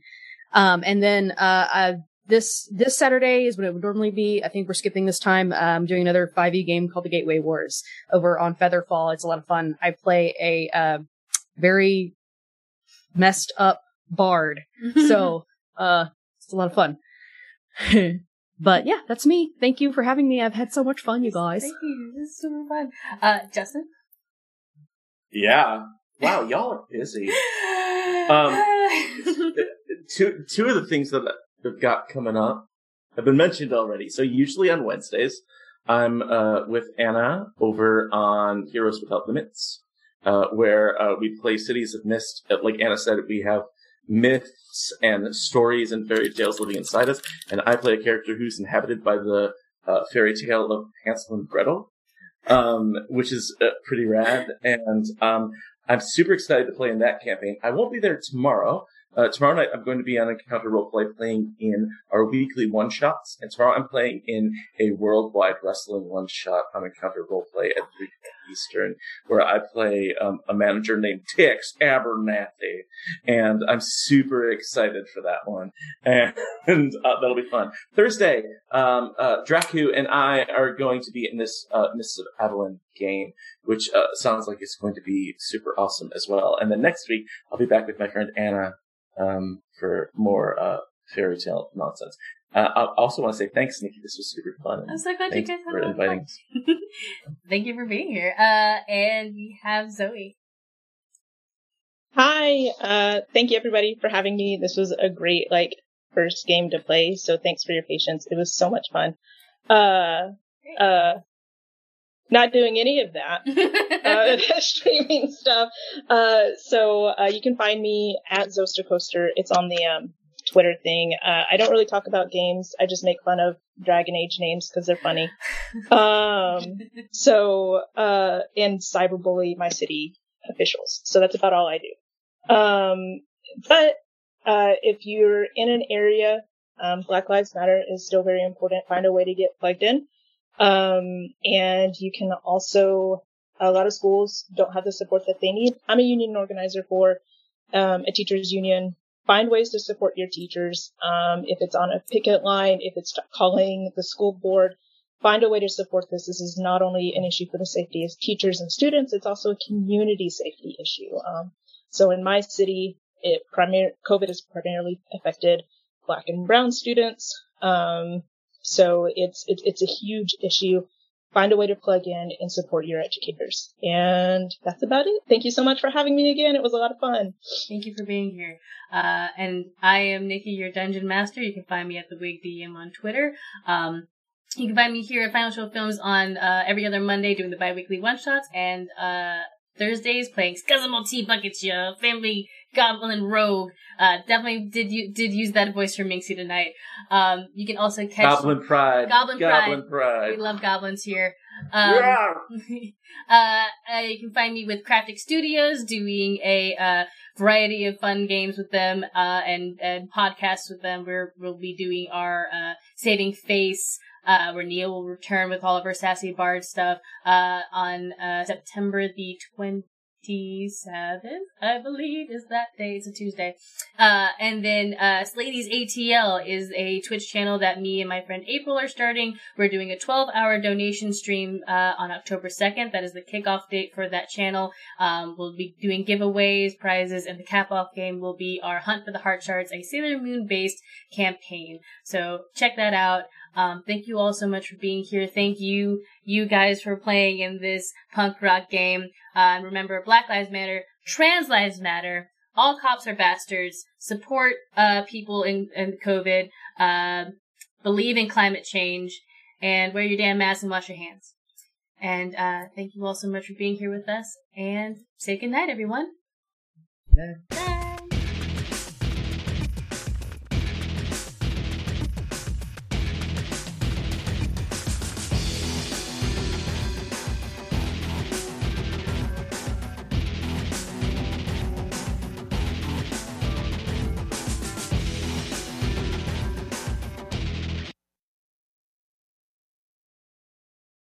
Speaker 4: Um, and then, uh, uh, this, this Saturday is what it would normally be. I think we're skipping this time. I'm doing another 5e game called the Gateway Wars over on Featherfall. It's a lot of fun. I play a, uh, very messed up bard <laughs> so uh it's a lot of fun <laughs> but yeah that's me thank you for having me i've had so much fun you guys
Speaker 1: Thank you. This is super fun. Uh, Justin?
Speaker 5: Yeah. Wow, y'all are busy. <laughs> Um, two two of the things that I've got coming up have been mentioned already. So usually on Wednesdays, I'm uh, with Anna over on Heroes Without Limits, uh, where uh, we play Cities of Mist. Like Anna said, we have myths and stories and fairy tales living inside us, and I play a character who's inhabited by the uh, fairy tale of Hansel and Gretel, um, which is uh, pretty rad. And um, I'm super excited to play in that campaign. I won't be there tomorrow. Uh, tomorrow night I'm going to be on Encounter Roleplay playing in our weekly one shots, and tomorrow I'm playing in a worldwide wrestling one shot on Encounter Roleplay at 3 Eastern, where I play um, a manager named Tix Abernathy, and I'm super excited for that one, <laughs> and, uh, that'll be fun. Thursday, um, uh, Drakku and I are going to be in this uh, Mists Avalon game, which uh, sounds like it's going to be super awesome as well. And then next week I'll be back with my friend Anna um, for more uh, fairy tale nonsense. Uh, I also want to say thanks, Nikki. This was super fun.
Speaker 1: I'm so glad
Speaker 5: Thanks
Speaker 1: you guys had
Speaker 5: for
Speaker 1: a lot of
Speaker 5: inviting
Speaker 1: fun.
Speaker 5: us. <laughs>
Speaker 1: Thank you for being here. Uh, and we have Zoe.
Speaker 6: Hi, uh, thank you everybody for having me. This was a great, like, first game to play, so thanks for your patience. It was so much fun. Uh, uh, not doing any of that. <laughs> uh, <laughs> streaming stuff. Uh, so uh, you can find me at Zoster Coaster. It's on the um, Twitter thing. Uh, I don't really talk about games. I just make fun of Dragon Age names because they're funny. <laughs> Um, so uh, and cyberbully my city officials. So that's about all I do. Um, but uh, if you're in an area, um, Black Lives Matter is still very important. Find a way to get plugged in. Um, and you can also, a lot of schools don't have the support that they need. I'm a union organizer for, um, a teachers union. Find ways to support your teachers. Um, if it's on a picket line, if it's calling the school board, find a way to support this. This is not only an issue for the safety of teachers and students, it's also a community safety issue. Um, so in my city, it primar- COVID has primarily affected black and brown students. Um, so it's, it's, it's a huge issue. Find a way to plug in and support your educators. And that's about it. Thank you so much for having me again. It was a lot of fun.
Speaker 1: Thank you for being here. Uh, and I am Nikki, your dungeon master. You can find me at the Wig DM on Twitter. Um, you can find me here at Final Show Films on uh, every other Monday doing the bi-weekly one-shots and uh, Thursdays playing Scuzzimal Tea Buckets, ya family goblin rogue. Uh, definitely did you did use that voice for Minxie tonight. Um, you can also catch
Speaker 5: Goblin Pride.
Speaker 1: Goblin Pride.
Speaker 5: Goblin Pride.
Speaker 1: We love goblins here. Um,
Speaker 5: Yeah. <laughs>
Speaker 1: uh, uh, you can find me with Craftic Studios doing a uh, variety of fun games with them uh, and and podcasts with them. Where we'll be doing our uh, Saving Face. Uh, where Neil will return with all of her sassy bard stuff uh, on uh, September the 27th, I believe, is that day. It's a Tuesday. Uh, and then, uh, Slady's ATL is a Twitch channel that me and my friend April are starting. We're doing a 12 hour donation stream, uh, on October 2nd. That is the kickoff date for that channel. Um, we'll be doing giveaways, prizes, and the cap off game will be our Hunt for the Heart Shards, a Sailor Moon based campaign. So check that out. Um, thank you all so much for being here. Thank you, you guys, for playing in this punk rock game. Uh, and remember, Black Lives Matter, Trans Lives Matter, all cops are bastards. Support uh, people in, in COVID. Uh, believe in climate change, and wear your damn mask and wash your hands. And uh, thank you all so much for being here with us. And say goodnight, everyone. Bye.